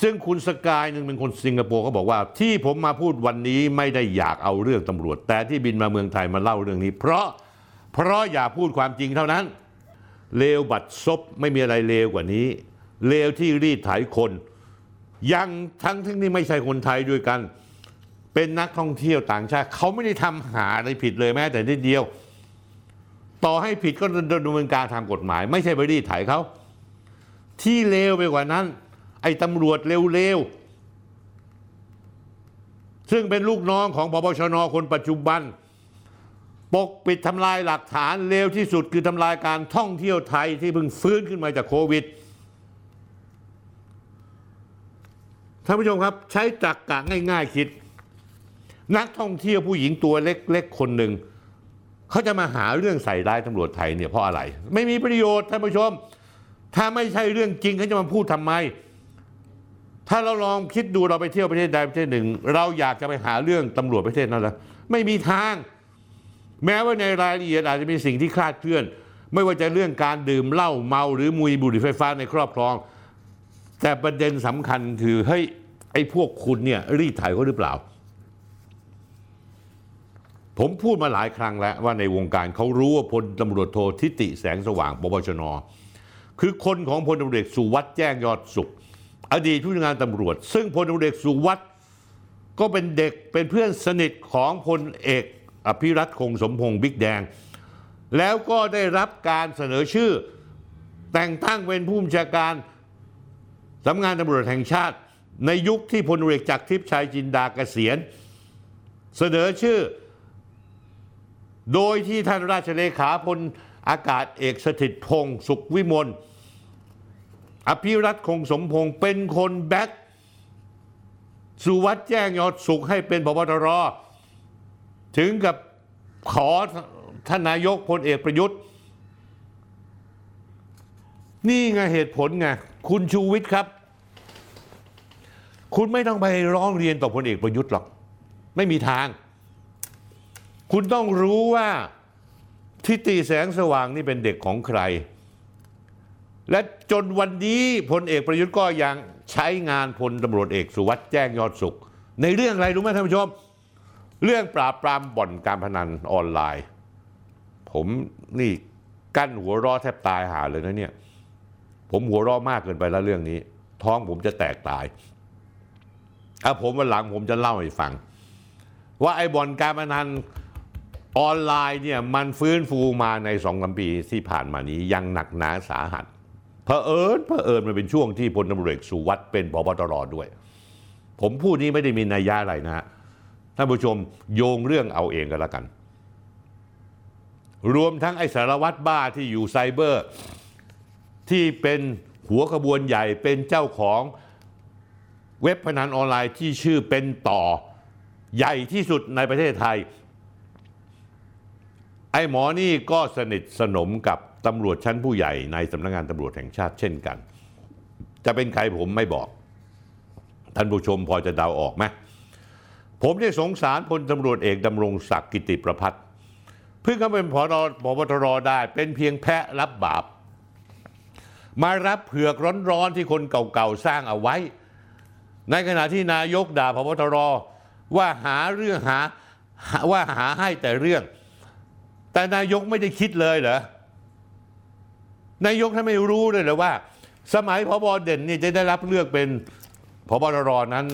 ซึ่งคุณสกายหนึ่งเป็นคนสิงคโปร์เขาบอกว่า ที่ผมมาพูดวันนี้ไม่ได้อยากเอาเรื่องตำรวจ แต่ที่บินมาเมืองไทยมาเล่าเรื่องนี้ เพราะเพราะอยากพูดความจริงเท่านั้น เลวบัดซบไม่มีอะไรเลวกว่านี้ เลวที่รีดไถคน ยังทั้งทั้งที่ไม่ใช่คนไทยด้วยกัน เป็นนักท่องเที่ยวต่างชาติเขาไม่ได้ทำหาอะไรผิดเลยแม้แต่นิดเดียว ต่อให้ผิดก็ดำเนินการทางกฎหมาย ไม่ใช่ไปรีดไถเขาที่เลวไปกว่านั้น ไอ้ตำรวจเร็วๆ ซึ่งเป็นลูกน้องของพบชนคนปัจจุบัน ปกปิดทำลายหลักฐานเลวที่สุดคือทำลายการท่องเที่ยวไทยที่เพิ่งฟื้นขึ้นมาจากโควิดท่านผู้ชมครับ ใช้ตรรกกะง่าย ๆ คิด นักท่องเที่ยวผู้หญิงตัวเล็กๆ คนหนึ่งเขาจะมาหาเรื่องใส่ร้ายตำรวจไทยเนี่ยเพราะอะไร ไม่มีประโยชน์ท่านผู้ชม ถ้าไม่ใช่เรื่องจริงเขาจะมาพูดทำไม ถ้าเราลองคิดดูเราไปเที่ยวประเทศใดประเทศหนึ่ง เราอยากจะไปหาเรื่องตำรวจประเทศนั้นล้วไม่มีทาง แม้ว่าในรายละเอียดอาจจะมีสิ่งที่คลาดเคลื่อน ไม่ว่าจะเรื่องการดื่มเหล้าเมาหรือมุยบุหรี่ไฟฟ้าในครอบครอง แต่ประเด็นสำคัญคือเฮ้ยไอ้พวกคุณเนี่ยรีดไถเขาหรือเปล่า ผมพูดมาหลายครั้งแล้วว่าในวงการเขารู้ว่าพลตำรวจโททิติแสงสว่างปปชนคือคนของพลตำรวจสุวัสด์แจ้งยอดสุข อดีตผู้งานตำรวจ ซึ่งพลตำรวจเอกสุวัสด์ก็เป็นเด็กเป็นเพื่อนสนิทของพลเอกอภิรัตคงสมพงษ์บิ๊กแดง แล้วก็ได้รับการเสนอชื่อ แต่งตั้งเป็นผู้บัญชาการสำนักงานตำรวจแห่งชาติ ในยุคที่พลเอกจักรทิพย์ชัยจินดาเกษียณ เสนอชื่อ โดยที่ท่านราชเลขาพลอากาศเอกสถิตพงศ์สุขวิมล อภิรัตคงสมพงศ์เป็นคนแบ็กสุวัสด์แจ้งยอดสุขให้เป็นพบตร ถึงกับขอท่านนายกพลเอกประยุทธ์ นี่ไงเหตุผลไง คุณชูวิทย์ครับ คุณไม่ต้องไปร้องเรียนต่อพลเอกประยุทธ์หรอก ไม่มีทาง คุณต้องรู้ว่าทิติแสงสว่างนี่เป็นเด็กของใคร และจนวันนี้พลเอกประยุทธ์ก็ยังใช้งานพลตำรวจเอกสุวัสด์แจ้งยอดสุข ในเรื่องอะไรรู้ไหมท่านผู้ชม เรื่องปราบปรามบ่อนการพนันออนไลน์ ผมนี่กั้นหัวรอแทบตายหาเลยนะเนี่ยผมหัวรอมากเกินไปแล้วเรื่องนี้ ท้องผมจะแตกตายเอาผมวันหลังผมจะเล่าให้ฟัง ว่าไอ้บ่อนการพนันออนไลน์เนี่ยมันฟื้นฟูมาในสองสามปีที่ผ่านมานี้ยังหนักหนาสาหัส เผอิญเผอิญมันเป็นช่วงที่พลตำรวจเอกสุวัสด์เป็นพบตรด้วย ผมพูดนี้ไม่ได้มีนัยยะอะไรนะฮะท่านผู้ชมโยงเรื่องเอาเองกันละกัน รวมทั้งไอสารวัตรบ้าที่อยู่ไซเบอร์ ที่เป็นหัวขบวนใหญ่เป็นเจ้าของเว็บพนันออนไลน์ที่ชื่อเป็นต่อใหญ่ที่สุดในประเทศไทย ไอ้หมอนี่ก็สนิทสนมกับ ตำรวจชั้นผู้ใหญ่ในสำนักงานตำรวจแห่งชาติเช่นกัน จะเป็นใครผมไม่บอก ท่านผู้ชมพอจะเดาออกไหมผมได้สงสารพลตำรวจเอกดำรงศักดิ์กิติประพัฒน์เพิ่งเขาเป็นพอพบตรได้ เป็นเพียงแพะรับบาป มารับเผือกร้อนๆที่คนเก่าๆสร้างเอาไว้ ในขณะที่นายกด่าพบตรว่าหาเรื่องหาว่าหาให้แต่เรื่อง แต่นายกไม่ได้คิดเลยเหรอ นายกท่านไม่รู้เลยเหรอว่า สมัยพบเด่นนี่จะได้รับเลือกเป็นพบตรนั้น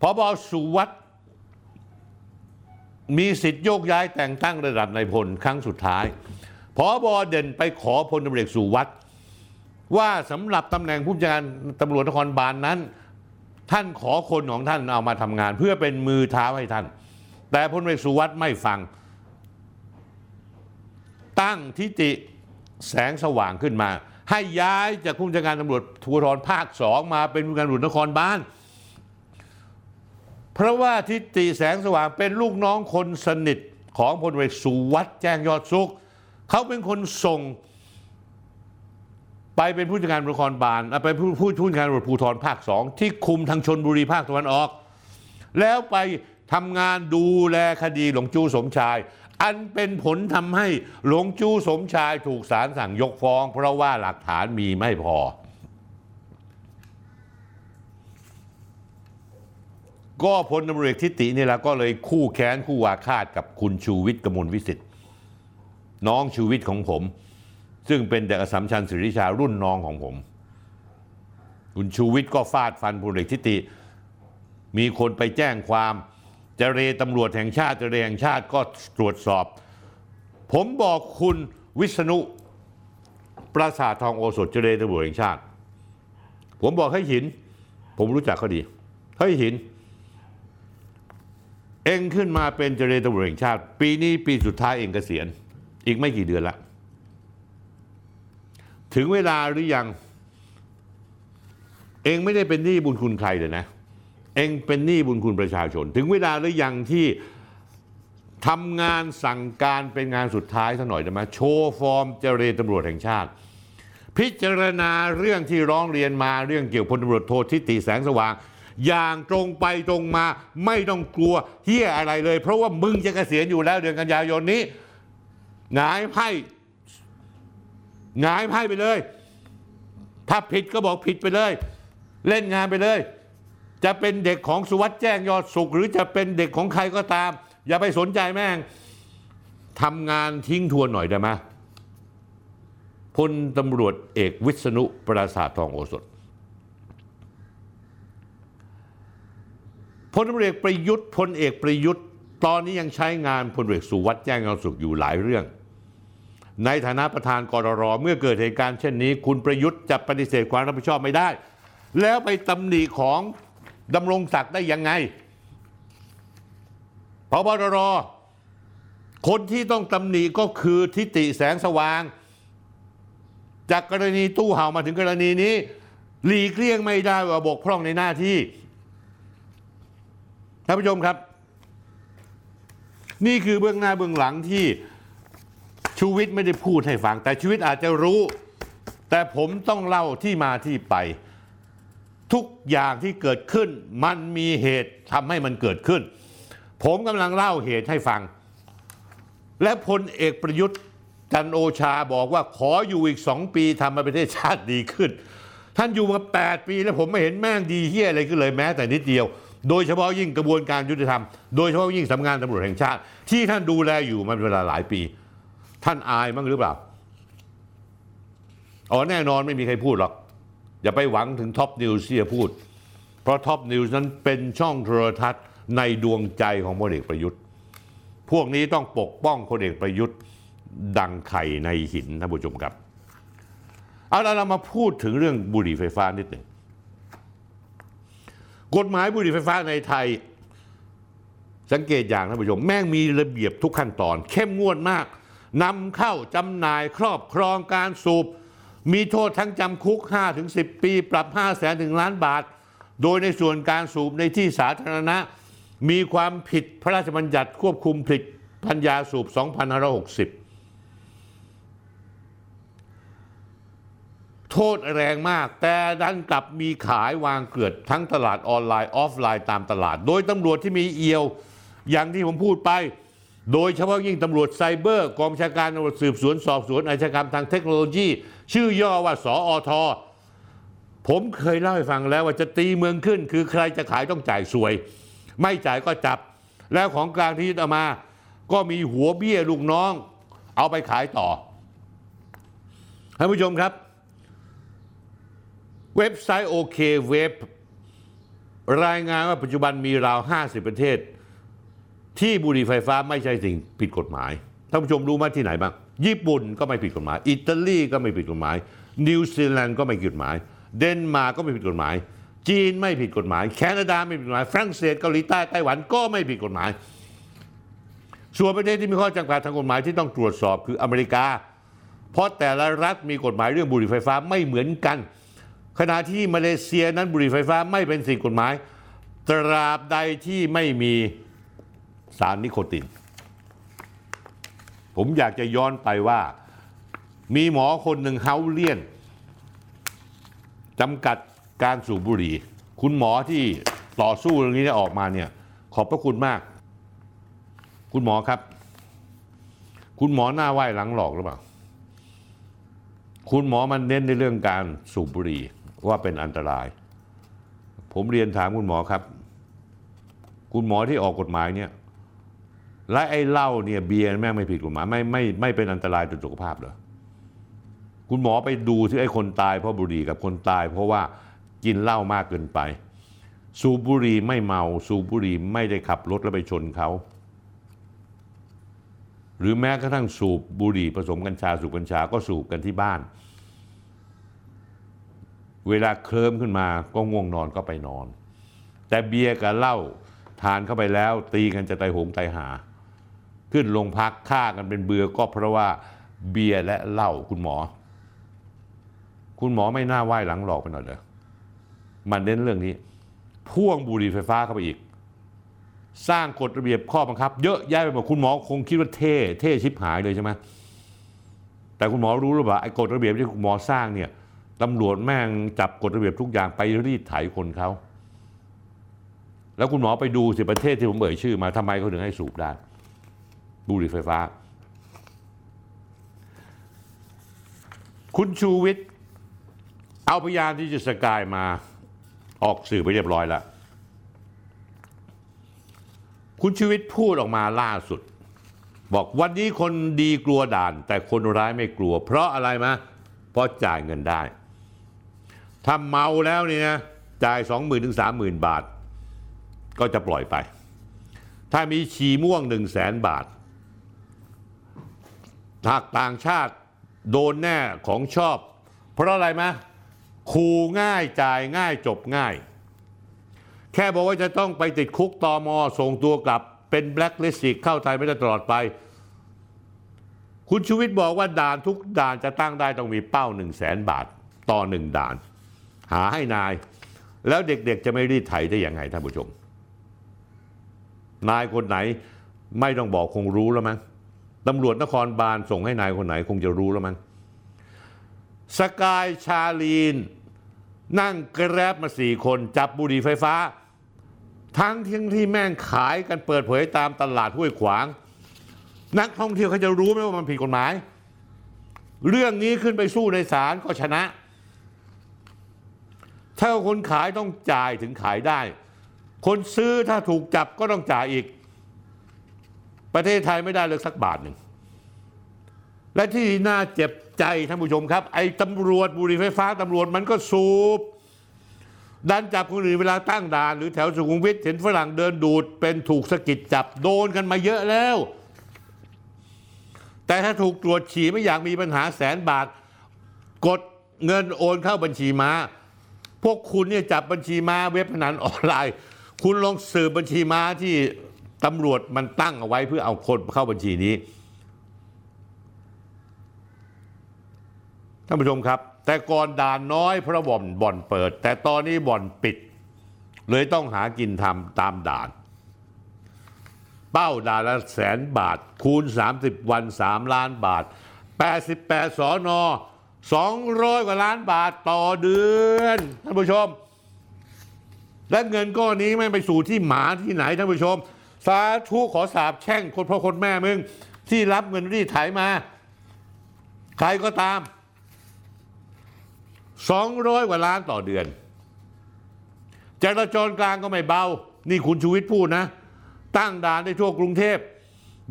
พบสุวัสดมีสิทธิ์โยกย้ายแต่งตั้งระดับนายพลครั้งสุดท้ายพบอเด่นไปขอพลตำรวจสุวัสดว่าสำหรับตำแหน่งผู้จัดการตำรวจนครบาลนนั้น ท่านขอคนของท่านเอามาทำงาน เพื่อเป็นมือเท้าให้ท่าน แต่พลตำรวจเอกสุวัสดไม่ฟัง ตั้งทิติแสงสว่างขึ้นมา ให้ย้ายจากผู้จัดการตำรวจภูธรภาคสองมาเป็นผู้การตำรวจนครบาลเพราะว่าทิติแสงสว่างเป็นลูกน้องคนสนิทของพลเอกสุวัสด์แจ้งยอดสุขเขาเป็นคนส่งไปเป็นผู้จัดการนครบาลไปผู้ผู้ผู้จัดการตำรวจภูธรภาคสองที่คุมทางชนบุรีภาคตะวันออก แล้วไปทำงานดูแลคดีหลวงจูสมชาย อันเป็นผลทำให้หลวงจู้สมชายถูกศาลสั่งยกฟ้อง เพราะว่าหลักฐานมีไม่พอ ก็พลตำรวจทิตินี่แหละก็เลยคู่แค้นคู่วาฆาตกับคุณชูวิทย์กมลวิสิทธิ์น้องชูวิทย์ของผม ซึ่งเป็นเด็กสัมชัญศรีชารุ่นน้องของผม คุณชูวิทย์ก็ฟาดฟันพลเอกทิติ มีคนไปแจ้งความ เจเรตำรวจแห่งชาติเจเรแห่งชาติก็ตรวจสอบ ผมบอกคุณวิษณุปราสาททองโอสถเจเรตำรวจแห่งชาติ ผมบอกให้หิน ผมรู้จักเขาดีให้หิน เองขึ้นมาเป็นเจเรตำรวจแห่งชาติ ปีนี้ปีสุดท้ายเองเกษียณ อีกไม่กี่เดือนละถึงเวลาหรือยัง เองไม่ได้เป็นหนี้บุญคุณใครเลยนะ เองเป็นหนี้บุญคุณประชาชน ถึงเวลาหรือยังที่ทำงานสั่งการเป็นงานสุดท้ายสักหน่อยจะมาโชว์ฟอร์มเจรตำรวจแห่งชาติ พิจารณาเรื่องที่ร้องเรียนมาเรื่องเกี่ยวพลตำรวจโททิติแสงสว่าง อย่างตรงไปตรงมาไม่ต้องกลัวเฮี้ยอะไรเลย เพราะว่ามึงจะเกษียณอยู่แล้วเดือนกันยายนนี้หงายไพ่หงายไพ่ไปเลย ถ้าผิดก็บอกผิดไปเลย เล่นงานไปเลย จะเป็นเด็กของสุวัสด์แจ้งยอดสุข หรือจะเป็นเด็กของใครก็ตาม อย่าไปสนใจแม่งทำงานทิ้งทวนหน่อยได้ไหมพลตำรวจเอกวิษณุปราสาททองโอสถพลตำรวจเอกประยุทธ์พลเอกประยุทธ์ ตอนนี้ยังใช้งานพลเอกสุวัสด์แจ้งยอดสุขอยู่หลายเรื่อง ในฐานะประธานกรรเมื่อเกิดเหตุการณ์เช่นนี้ คุณประยุทธ์จะปฏิเสธความรับผิดชอบไม่ได้ แล้วไปตำหนิของ ดำรงศักดิ์ได้ยังไงพบตรคนที่ต้องตำหนิก็คือทิติแสงสว่าง จากกรณีตู้เห่ามาถึงกรณีนี้ หลีกเลี่ยงไม่ได้ว่าบกพร่องในหน้าที่ท่านผู้ชมครับ นี่คือเบื้องหน้าเบื้องหลังที่ชูวิทย์ไม่ได้พูดให้ฟัง แต่ชีวิตอาจจะรู้ แต่ผมต้องเล่าที่มาที่ไป ทุกอย่างที่เกิดขึ้น มันมีเหตุทำให้มันเกิดขึ้น ผมกำลังเล่าเหตุให้ฟัง และพลเอกประยุทธ์จันโอชาบอกว่าขออยู่อีกสองปีทำให้ประเทศชาติดีขึ้น ท่านอยู่มา 8 ปีแล้วผมไม่เห็นแม่งดีเฮียอะไรขึ้นเลยแม้แต่นิดเดียว โดยเฉพาะยิ่งกระบวนการยุติธรรม โดยเฉพาะยิ่งสำนักงานตำรวจแห่งชาติ ที่ท่านดูแลอยู่มันเป็นเวลาหลายปี ท่านอายมั้งหรือเปล่าอ๋อแน่นอนไม่มีใครพูดหรอก อย่าไปหวังถึงท็อปนิวส์ที่จะพูด เพราะท็อปนิวส์นั้นเป็นช่องโทรทัศน์ในดวงใจของพลเอกประยุทธ์ พวกนี้ต้องปกป้องพลเอกประยุทธ์ดังไข่ในหินท่านผู้ชมครับ เอาละเรามาพูดถึงเรื่องบุหรี่ไฟฟ้านิดหนึ่งกฎหมายบุหรี่ไฟฟ้าในไทย สังเกตอย่างท่านผู้ชมแม่งมีระเบียบทุกขั้นตอน เข้มงวดมากนำเข้าจำหน่ายครอบครองการสูบ มีโทษทั้งจำคุก 5-10 ปี ปรับ 5 0 0แสนถึงล้านบาท โดยในส่วนการสูบในที่สาธารณะ มีความผิดพระราชบัญญัติควบคุมผลิตพันยาสูบ 2560 โทษแรงมาก แต่ดันกลับมีขายวางเกลือดทั้งตลาดออนไลน์ ออฟไลน์ตามตลาด โดยตำรวจที่มีเอียว อย่างที่ผมพูดไปโดยเฉพาะยิ่งตำรวจไซเบอร์ กองชาการตำรวจสืบสวนสอบสวนอาชญากรรมทางเทคโนโลยี ชื่อย่อว่าสออทผมเคยเล่าให้ฟังแล้วว่าจะตีเมืองขึ้น คือใครจะขายต้องจ่ายสวย ไม่จ่ายก็จับ แล้วของกลางที่ยึดเอามา ก็มีหัวเบี้ยลูกน้อง เอาไปขายต่อท่านผู้ชมครับ เว็บไซต์โอเคเว็บรายงานว่าปัจจุบันมีราว 50 ประเทศ ที่บุหรี่ไฟฟ้าไม่ใช่สิ่งผิดกฎหมายท่านผู้ชมรู้ไหมที่ไหนบ้าง ญี่ปุ่นก็ไม่ผิดกฎหมาย อิตาลีก็ไม่ผิดกฎหมาย นิวซีแลนด์ก็ไม่ผิดกฎหมาย เดนมาร์กก็ไม่ผิดกฎหมาย จีนไม่ผิดกฎหมาย แคนาดาไม่ผิดกฎหมาย ฝรั่งเศสเกาหลีใต้ไต้หวันก็ไม่ผิดกฎหมาย ส่วนประเทศที่มีข้อจำกัดทางกฎหมายที่ต้องตรวจสอบคืออเมริกา เพราะแต่ละรัฐมีกฎหมายเรื่องบุหรี่ไฟฟ้าไม่เหมือนกัน ขณะที่มาเลเซียนั้นบุหรี่ไฟฟ้าไม่เป็นสิ่งกฎหมาย ตราบใดที่ไม่มีสารนิโคติน ผมอยากจะย้อนไปว่า มีหมอคนหนึ่งเฮาเลียนจำกัดการสูบบุหรี่ คุณหมอที่ต่อสู้เรื่องนี้ได้ออกมาเนี่ย ขอบพระคุณมาก คุณหมอครับ คุณหมอหน้าไหว้หลังหลอกหรือเปล่า คุณหมอมันเน้นในเรื่องการสูบบุหรี่ว่าเป็นอันตราย ผมเรียนถามคุณหมอครับ คุณหมอที่ออกกฎหมายเนี่ย และไอ้เหล้าเนี่ยเบียร์แม่งไม่ผิดกฎหมายไม่ไม่ไม่เป็นอันตรายต่อสุขภาพเหรอคุณหมอไปดูที่ไอ้คนตายเพราะบุหรี่กับคนตาย เพราะว่ากินเหล้ามากเกินไป สูบบุหรี่ไม่เมา สูบบุหรี่ไม่ได้ขับรถแล้วไปชนเขาหรือแม้กระทั่งสูบบุหรี่ผสมกัญชาสูบกัญชาก็สูบกันที่บ้าน เวลาเคลิ้มขึ้นมาก็ง่วงนอนก็ไปนอน แต่เบียร์กับเหล้าทานเข้าไปแล้วตีกันจะไตหงตหา ขึ้นโรงพักฆ่ากันเป็นเบือก็เพราะว่าเบียร์และเหล้าคุณหมอ คุณหมอไม่น่าไหว้หลังหลอกไปหน่อยเหรอมันเน้นเรื่องนี้ พ่วงบุหรี่ไฟฟ้าเข้าไปอีก สร้างกฎระเบียบข้อบังคับ เยอะแยะไปหมดคุณหมอคงคิดว่าเท่เท่ชิบหายเลยใช่ไหมแต่คุณหมอรู้หรือเปล่าไอ้กฎระเบียบที่คุณหมอสร้างเนี่ยตำรวจแม่งจับกฎระเบียบทุกอย่างไปรีดไถคนเขาแล้วคุณหมอไปดูสิประเทศที่ผมเอ่ยชื่อมาทำไมเขาถึงให้สูบได้ บุหรี่ไฟฟ้า คุณชูวิทย์เอาพยานที่จะสกายมาออกสื่อไปเรียบร้อยแล้ว คุณชีวิตพูดออกมาล่าสุด บอกวันนี้คนดีกลัวด่าน แต่คนร้ายไม่กลัว เพราะอะไรมะเพราะจ่ายเงินได้ ถ้าเมาแล้วนี่นะจ่ายสองหมื่นถึงสามหมื่นบาท ก็จะปล่อยไป ถ้ามีฉี่ม่วงหนึ่งแสนบาท หากต่างชาติโดนแน่ของชอบ เพราะอะไรมคูง่ายจ่ายง่ายจบง่าย แค่บอกว่าจะต้องไปติดคุกตอมอส่งตัวกลับเป็นแบล็คลิสต์เข้าไทยไม่ได้ตลอดไป คุณชูวิทย์บอกว่าด่านทุกด่านจะตั้งได้ต้องมีเป้าหนึ่งแสนบาทต่อหนึ่งด่าน หาให้นาย แล้วเด็กๆจะไม่รีดไถได้อยังไงท่านผู้ชม นายคนไหนไม่ต้องบอกคงรู้แล้วมั้ง ตำรวจนครบาลส่งให้นายคนไหนคงจะรู้แล้วมั้งสกายชาลีน นั่งแกร็บมาสี่คนจับบุหรี่ไฟฟ้า ทั้งที่ที่แม่งขายกันเปิดเผยตามตลาดห้วยขวาง นักท่องเที่ยวเขาจะรู้ไหมว่ามันผิดกฎหมาย เรื่องนี้ขึ้นไปสู้ในศาลก็ชนะ ถ้าคนขายต้องจ่ายถึงขายได้ คนซื้อถ้าถูกจับก็ต้องจ่ายอีก ประเทศไทยไม่ได้เลยสักบาทหนึ่ง และที่น่าเจ็บใจท่านผู้ชมครับ ไอ้ตำรวจบุรีไฟฟ้าตำรวจมันก็สูบดันจับคนอื่นเวลาตั้งด่าน หรือแถวสุขุมวิทเห็นฝรั่งเดินดูด เป็นถูกสะกิดจับโดนกันมาเยอะแล้ว แต่ถ้าถูกตรวจฉี่ไม่อยากมีปัญหาแสนบาท กดเงินโอนเข้าบัญชีม้า พวกคุณเนี่ยจับบัญชีม้าเว็บพนันออนไลน์ คุณลองสืบบัญชีม้าที่ ตำรวจมันตั้งเอาไว้เพื่อเอาคนเข้าบัญชีนี้ท่านผู้ชมครับ แต่ก่อนด่านน้อยเพราะบ่อนบ่อนเปิด แต่ตอนนี้บ่อนปิด เลยต้องหากินทำตามด่าน เป้าด่านละแสนบาท คูณ 30 วัน 3 ล้านบาท 88สอนอ200 กว่าล้านบาทต่อเดือนท่านผู้ชม และเงินก้อนนี้ไม่ไปสู่ที่หมาที่ไหนท่านผู้ชม สาธุขอสาบแช่งคนพ่อคนแม่มึง ที่รับเงินรีดไถมา ใครก็ตาม 200กว่าล้านต่อเดือนจราจรกลางก็ไม่เบา นี่คุณชูวิทย์พูดนะ ตั้งด่านได้ทั่วกรุงเทพ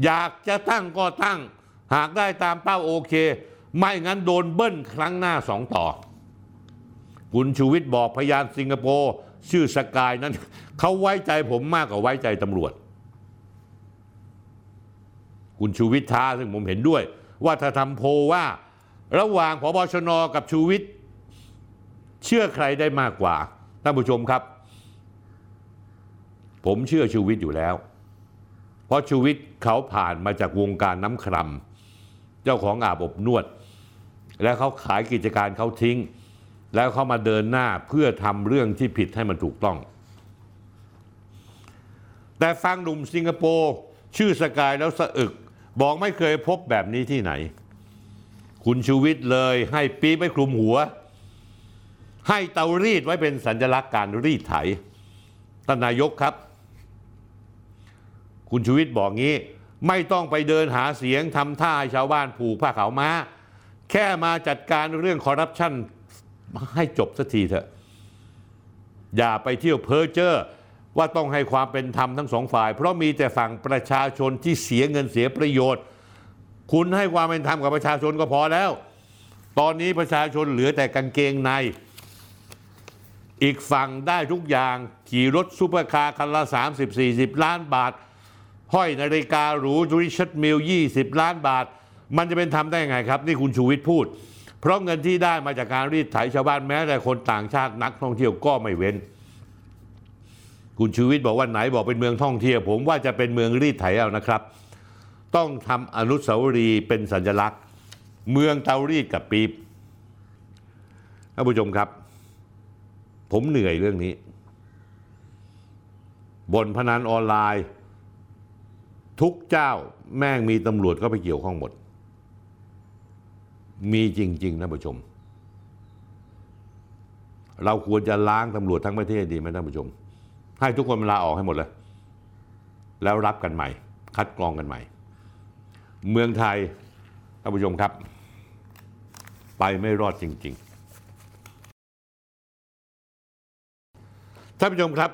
อยากจะตั้งก็ตั้ง หากได้ตามเป้าโอเค ไม่งั้นโดนเบิ้ลครั้งหน้าสองต่อ คุณชูวิทย์บอกพยานสิงคโปร์ชื่อสกายนั้น เขาไว้ใจผมมากกว่าไว้ใจตำรวจ คุณชูวิทย์ท้าซึ่งผมเห็นด้วย ว่าถ้าทำโพว่า ระหว่างพบชนกับชูวิทย์เชื่อใครได้มากกว่าท่านผู้ชมครับ ผมเชื่อชูวิทย์อยู่แล้ว เพราะชูวิทย์เขาผ่านมาจากวงการน้ำครามเจ้าของอาบอบนวด แล้วเขาขายกิจการเขาทิ้ง แล้วเขามาเดินหน้าเพื่อทำเรื่องที่ผิดให้มันถูกต้อง แต่ฟังหนุ่มสิงคโปร์ชื่อสกายแล้วสะอึก บอกไม่เคยพบแบบนี้ที่ไหน คุณชูวิทย์เลยให้ปี๊บไปคลุมหัว ให้เตารีดไว้เป็นสัญลักษณ์การรีดไถท่านนายกครับ คุณชูวิทย์บอกงี้ไม่ต้องไปเดินหาเสียงทำท่าให้ชาวบ้านผูกผ้าขาวม้า แค่มาจัดการเรื่องคอร์รัปชันให้จบสักทีเถอะ อย่าไปเที่ยวเพ้อเจ้อ ว่าต้องให้ความเป็นธรรมทั้งสองฝ่าย เพราะมีแต่ฝั่งประชาชนที่เสียเงินเสียประโยชน์ คุณให้ความเป็นธรรมกับประชาชนก็พอแล้ว ตอนนี้ประชาชนเหลือแต่กางเกงใน อีกฝั่งได้ทุกอย่างขี่รถซูเปอร์คาร์คันละ 30-40 ล้านบาท ห้อยนาฬิกาหรู Richard Mille 20 ล้านบาท มันจะเป็นทำได้ยังไงครับ นี่คุณชูวิทย์พูด เพราะเงินที่ได้มาจากการรีดไถชาวบ้านแม้แต่คนต่างชาตินักท่องเที่ยวก็ไม่เว้น คุณชูวิทย์บอกว่าไหนบอกเป็นเมืองท่องเที่ยว ผมว่าจะเป็นเมืองรีดไถเอานะครับ ต้องทำอนุสาวรีย์เป็นสัญลักษณ์ เมืองเตารีดกับปี๊บท่านผู้ชมครับ ผมเหนื่อยเรื่องนี้บนพนันออนไลน์ ทุกเจ้าแม่งมีตำรวจก็ไปเกี่ยวข้องหมด มีจริง ๆ นะผู้ชม เราควรจะล้างตำรวจทั้งประเทศดีไหมท่านผู้ชม ให้ทุกคนลาออกให้หมดเลย แล้วรับกันใหม่ คัดกรองกันใหม่ เมืองไทยท่านผู้ชมครับ ไปไม่รอดจริง ๆท่านผู้ชมครับ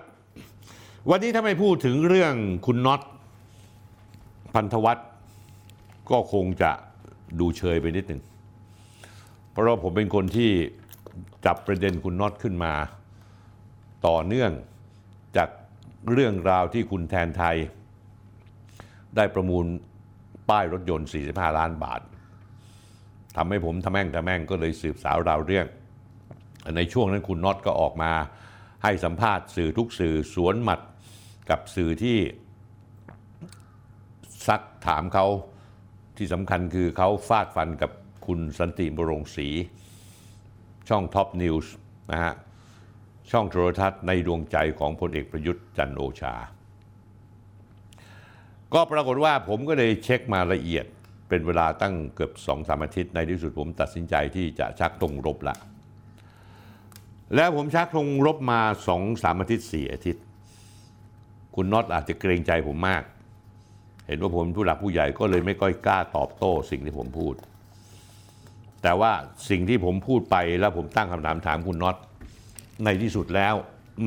วันนี้ถ้าไม่พูดถึงเรื่องคุณน็อตพันธวัฒน์ก็คงจะดูเชยไปนิดหนึ่งเพราะว่าผมเป็นคนที่จับประเด็นคุณน็อตขึ้นมาต่อเนื่อง เรื่องราวที่คุณแทนไทย ได้ประมูลป้ายรถยนต์ 45 ล้านบาททำให้ผมทำแม่งทำแม่งก็เลยสืบสาวราวเรื่อง ในช่วงนั้นคุณน็อตก็ออกมาให้สัมภาษณ์สื่อทุกสื่อสวนหมัดกับสื่อที่ซักถามเขาที่สำคัญคือเขาฟาดฟันกับคุณสันติสุข มะโรงศรีช่องท็อปนิวส์นะฮะ ช่องโทรทัศน์ในดวงใจของพลเอกประยุทธ์จันโอชา ก็ปรากฏว่าผมก็เลยเช็คมาละเอียดเป็นเวลาตั้งเกือบสองสามอาทิตย์ในที่สุดผมตัดสินใจที่จะชักธงรบละ แล้วผมชักธงรบมาสองสามอาทิตย์สี่อาทิตย์ คุณน็อตอาจจะเกรงใจผมมาก เห็นว่าผมผู้หลักผู้ใหญ่ก็เลยไม่ค่อยกล้าตอบโต้สิ่งที่ผมพูด แต่ว่าสิ่งที่ผมพูดไปแล้วผมตั้งคำถามถามคุณน็อต ในที่สุดแล้ว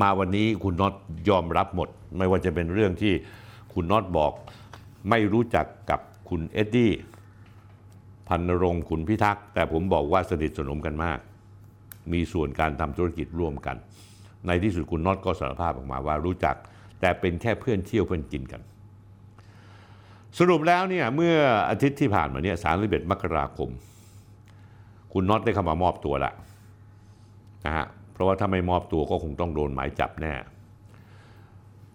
มาวันนี้คุณน็อตยอมรับหมด ไม่ว่าจะเป็นเรื่องที่คุณน็อตบอก ไม่รู้จักกับคุณเอ็ดดี้พันนรงค์ขุนพิทักษ์แต่ผมบอกว่าสนิทสนมกันมาก มีส่วนการทำธุรกิจร่วมกัน ในที่สุดคุณน็อตก็สารภาพออกมาว่ารู้จัก แต่เป็นแค่เพื่อนเที่ยวเพื่อนกินกัน สรุปแล้วเนี่ยเมื่ออาทิตย์ที่ผ่านมาเนี่ยสารลิเบตมกราคม คุณน็อตได้เข้ามามอบตัวละนะฮะ ราะว่าถ้าไม่มอบตัวก็คงต้องโดนหมายจับแน่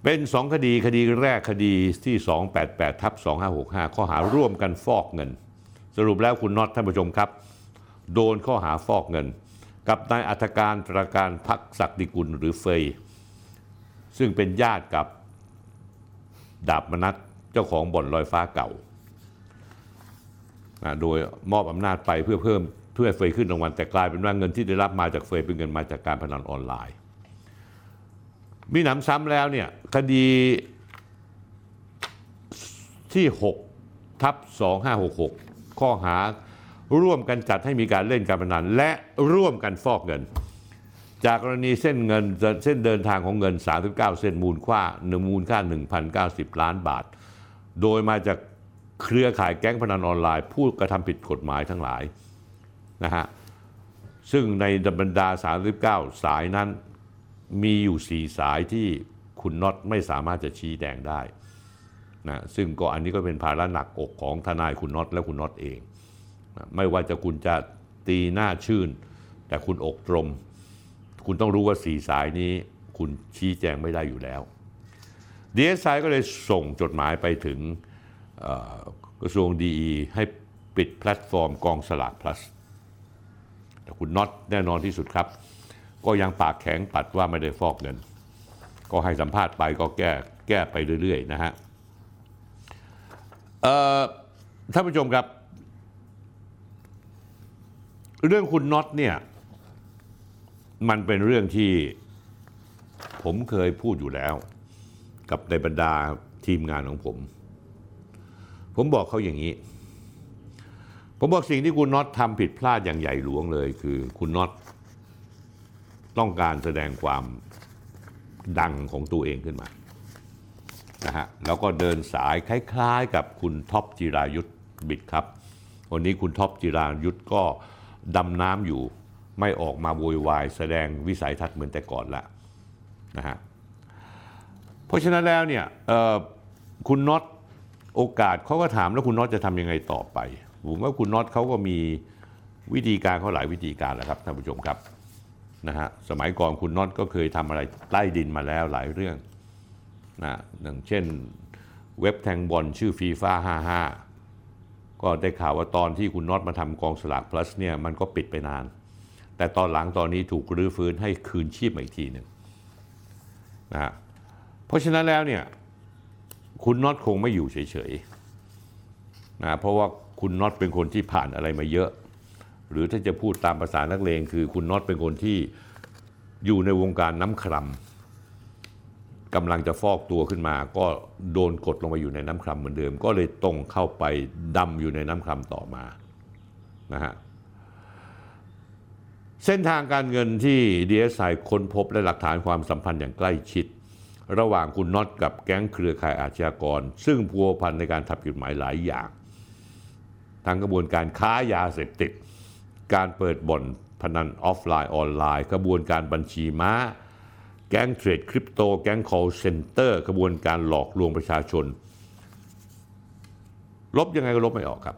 เป็นสองคดีคดีแรกคดีที่ 288ทับ2565 ข้อหาร่วมกันฟอกเงิน สรุปแล้วคุณน็อตท่านผู้ชมครับ โดนข้อหาฟอกเงิน กับนายอัธการตราการพักศักดิกุลหรือเฟย ซึ่งเป็นญาติกับดาบมนัทเจ้าของบ่อนลอยฟ้าเก่า โดยมอบอำนาจไปเพื่อเพิ่ม พื่อเฟยขึ้นรางวัลแต่กลายเป็นว่าเงินที่ได้รับมาจากเฟยเป็นเงินมาจากการพนันออนไลน์ มีหนำซ้ำแล้วเนี่ยคดีที่ 6 ทับ 2566 ข้อหาร่วมกันจัดให้มีการเล่นการพนัน และร่วมกันฟอกเงิน จากกรณีเส้นเงินเส้นเดินทางของเงิน 39 เส้นมูลค่าหนึ่งมูลค่า 1,090 ล้านบาท โดยมาจากเครือข่ายแก๊งพนันออนไลน์ ผู้กระทำผิดกฎหมายทั้งหลาย นะฮะซึ่งในบรรดา 39 สายนั้นมีอยู่ 4 สายที่คุณน็อตไม่สามารถจะชี้แจงได้นะซึ่งก็อันนี้ก็เป็นภาระหนักอกของทนายคุณน็อตและคุณน็อตเองนะไม่ว่าจะคุณจะตีหน้าชื่น แต่คุณอกตรม คุณต้องรู้ว่า4สายนี้คุณชี้แจงไม่ได้อยู่แล้วดีเอสไอก็เลยส่งจดหมายไปถึงกระทรวงดีอีให้ปิดแพลตฟอร์มกองสลาก plus แต่คุณน็อตแน่นอนที่สุดครับ ก็ยังปากแข็งปัดว่าไม่ได้ฟอกเงิน ก็ให้สัมภาษณ์ไปก็แก้แก้ไปเรื่อยๆนะฮะท่านผู้ชมครับ เรื่องคุณน็อตเนี่ยมันเป็นเรื่องที่ผมเคยพูดอยู่แล้ว กับในบรรดาทีมงานของผม ผมบอกเขาอย่างนี้ ผมบอกสิ่งที่คุณน็อตทำผิดพลาดอย่างใหญ่หลวงเลย คือคุณน็อตต้องการแสดงความดังของตัวเองขึ้นมานะฮะแล้วก็เดินสายคล้ายๆ กับคุณท็อปจิรายุทธ Bitkub วันนี้คุณท็อปจิรายุทธก็ดำน้ำอยู่ไม่ออกมาโวยวายแสดงวิสัยทัศน์เหมือนแต่ก่อนละนะฮะเพราะฉะนั้นแล้วเนี่ยคุณน็อตโอกาสเขาก็ถามแล้วคุณน็อตจะทำยังไงต่อไป ผมว่าคุณน็อตเขาก็มีวิธีการเขาหลายวิธีการแหละครับท่านผู้ชมครับนะฮะสมัยก่อนคุณน็อตก็เคยทำอะไรใต้ดินมาแล้วหลายเรื่องนะอย่างเช่นเว็บแทงบอลชื่อฟีฟ่า55 ก็ได้ข่าวว่าตอนที่คุณน็อตมาทำกองสลาก plus เนี่ยมันก็ปิดไปนาน แต่ตอนหลังตอนนี้ถูกรื้อฟื้นให้คืนชีพมาอีกทีหนึ่งนะเพราะฉะนั้นแล้วเนี่ยคุณน็อตคงไม่อยู่เฉยๆนะเพราะว่า คุณน็อตเป็นคนที่ผ่านอะไรมาเยอะ หรือถ้าจะพูดตามภาษานักเลงคือคุณน็อตเป็นคนที่อยู่ในวงการน้ำครำกำลังจะฟอกตัวขึ้นมา ก็โดนกดลงไปอยู่ในน้ำครำเหมือนเดิม ก็เลยตรงเข้าไปดำอยู่ในน้ำครำต่อมานะฮะเส้นทางการเงินที่ DSI ค้นพบและหลักฐานความสัมพันธ์อย่างใกล้ชิด ระหว่างคุณน็อตกับแก๊งเครือข่ายอาชญากร ซึ่งพัวพันในการทำผิดหมายหลายอย่าง ทั้งกระบวนการค้ายาเสพติด การเปิดบ่อนพนันออฟไลน์ออนไลน์กระบวนการบัญชีม้า แก๊งเทรดคริปโต แก๊ง call center กระบวนการหลอกลวงประชาชน ลบยังไงก็ลบไม่ออกครับ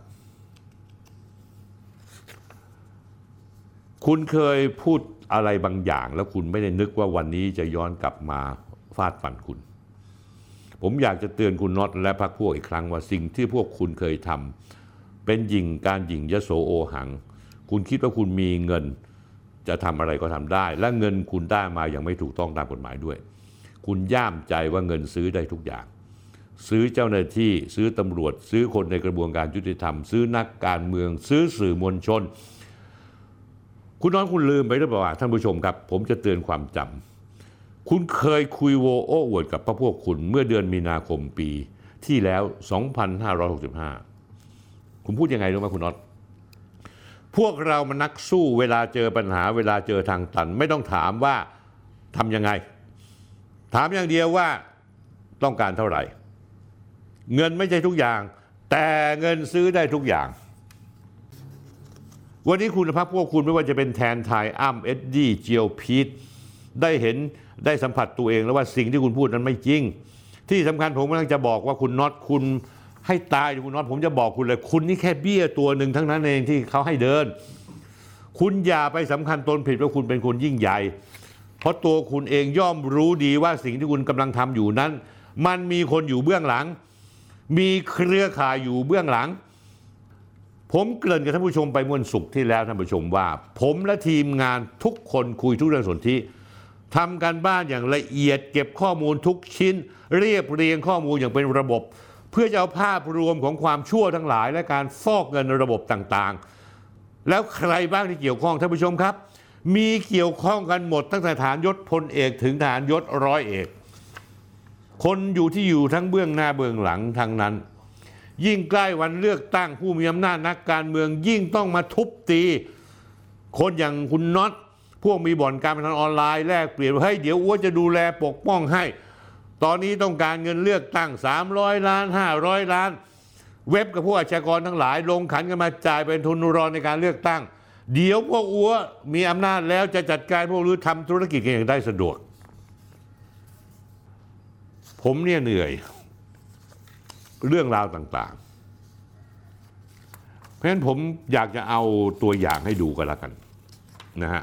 คุณเคยพูดอะไรบางอย่าง แล้วคุณไม่ได้นึกว่าวันนี้จะย้อนกลับมาฟาดฟันคุณ ผมอยากจะเตือนคุณน็อตและพรรคพวกอีกครั้งว่าสิ่งที่พวกคุณเคยทำ เป็นหยิงการหยิงยโสโอหัง คุณคิดว่าคุณมีเงินจะทำอะไรก็ทำได้ และเงินคุณได้มาอย่างไม่ถูกต้องตามกฎหมายด้วย คุณย่ามใจว่าเงินซื้อได้ทุกอย่าง ซื้อเจ้าหน้าที่ซื้อตำรวจ ซื้อคนในกระบวนการยุติธรรม ซื้อนักการเมือง ซื้อสื่อมวลชน คุณน้องคุณลืมไปหรือเปล่าท่านผู้ชมครับ ผมจะเตือนความจำคุณเคยคุยโวโอ้อวดกับพระพวกคุณเมื่อเดือนมีนาคมปีที่แล้ว 2565 คุณพูดยังไงรู้ไหมคุณน็อตพวกเรามันนักสู้เวลาเจอปัญหา เวลาเจอทางตัน ไม่ต้องถามว่าทำยังไง ถามอย่างเดียวว่าต้องการเท่าไหร่ เงินไม่ใช่ทุกอย่าง แต่เงินซื้อได้ทุกอย่าง วันนี้คุณภาพพวกคุณไม่ว่าจะเป็นแทนไทยอ้ำเอ็ดดี้เจียวพีทได้เห็นได้สัมผัสตัวเองแล้วว่าสิ่งที่คุณพูดนั้นไม่จริง ที่สำคัญผมกำลังจะบอกว่าคุณน็อตคุณ ให้ตายคุณน็อตผมจะบอกคุณเลย คุณนี่แค่เบี้ยตัวหนึ่งทั้งนั้นเองที่เขาให้เดิน คุณอย่าไปสำคัญตนผิดว่าคุณเป็นคนยิ่งใหญ่ เพราะตัวคุณเองย่อมรู้ดีว่าสิ่งที่คุณกำลังทำอยู่นั้น มันมีคนอยู่เบื้องหลัง มีเครือข่ายอยู่เบื้องหลัง ผมเกริ่นกับท่านผู้ชมไปเมื่อวันศุกร์ที่แล้วท่านผู้ชมว่า ผมและทีมงานทุกคนคุยทุกเรื่องสนธิทำการบ้านอย่างละเอียดเก็บข้อมูลทุกชิ้น เรียบเรียงข้อมูลอย่างเป็นระบบ เพื่อจะเอาภาพรวมของความชั่วทั้งหลาย และการฟอกเงินระบบต่างๆ แล้วใครบ้างที่เกี่ยวข้องท่านผู้ชมครับ มีเกี่ยวข้องกันหมดตั้งแต่ฐานยศพลเอกถึงฐานยศร้อยเอก คนอยู่ที่อยู่ทั้งเบื้องหน้าเบื้องหลังทั้งนั้น ยิ่งใกล้วันเลือกตั้งผู้มีอำนาจนักการเมือง ยิ่งต้องมาทุบตี คนอย่างคุณน็อตพวกมีบ่อนการพนันออนไลน์แลกเปลี่ยนว่าเฮ้เดี๋ยวอ้วจะดูแลปกป้องให้ ตอนนี้ต้องการเงินเลือกตั้ง 300 ล้าน 500 ล้าน เว็บกับพวกอาชญากรทั้งหลาย ลงขันกันมาจ่ายเป็นทุนรอนในการเลือกตั้ง เดี๋ยวพวกอัวมีอำนาจแล้วจะจัดการพวกรือทำธุรกิจกันอย่างได้สะดวก ผมเนี่ยเหนื่อย เรื่องราวต่างๆ เพราะฉะนั้นผมอยากจะเอาตัวอย่างให้ดูกันละกันนะฮะ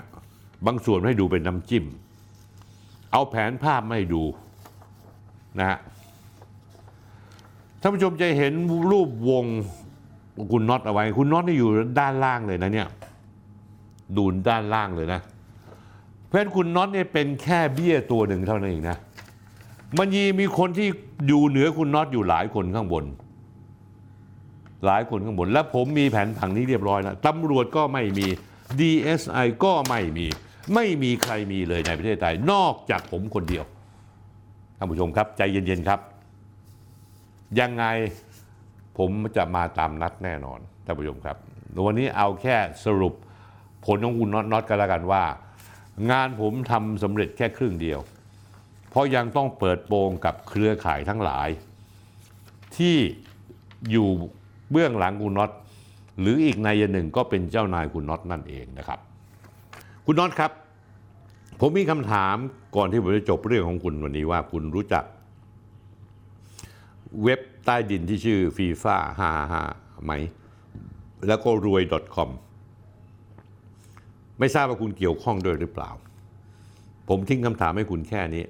บางส่วนให้ดูเป็นน้ำจิ้ม เอาแผนภาพมาให้ดู นะฮะท่านผู้ชมจะเห็นรูปวงคุณน็อตเอาไว้ คุณน็อตนี่อยู่ด้านล่างเลยนะเนี่ยดูด้านล่างเลยนะ เพราะฉะนั้นคุณน็อตเนี่ยเป็นแค่เบี้ยตัวหนึ่งเท่านั้นเองนะมันยีมีคนที่อยู่เหนือคุณน็อตอยู่หลายคนข้างบน หลายคนข้างบน และผมมีแผนผังนี้เรียบร้อยแล้วตำรวจก็ไม่มี DSI ก็ไม่มี ไม่มีใครมีเลยในประเทศไทยนอกจากผมคนเดียว ท่านผู้ชมครับใจเย็นๆครับ ยังไงผมจะมาตามนัดแน่นอนท่านผู้ชมครับวันนี้เอาแค่สรุปผลของคุณน็อตน็อตกันแล้วกันว่า งานผมทำสำเร็จแค่ครึ่งเดียว เพราะยังต้องเปิดโปงกับเครือข่ายทั้งหลาย ที่อยู่เบื้องหลังคุณน็อตหรืออีกนายหนึ่งก็เป็นเจ้านายคุณน็อตนั่นเองนะครับ คุณน็อตครับ ผมมีคำถามก่อนที่ผมจะจบเรื่องของคุณวันนี้ว่าคุณรู้จัก เว็บใต้ดินที่ชื่อฟีฟ่า555ไหม แล้วก็รวย .com ไม่ทราบว่าคุณเกี่ยวข้องด้วยหรือเปล่า ผมทิ้งคำถามให้คุณแค่นี้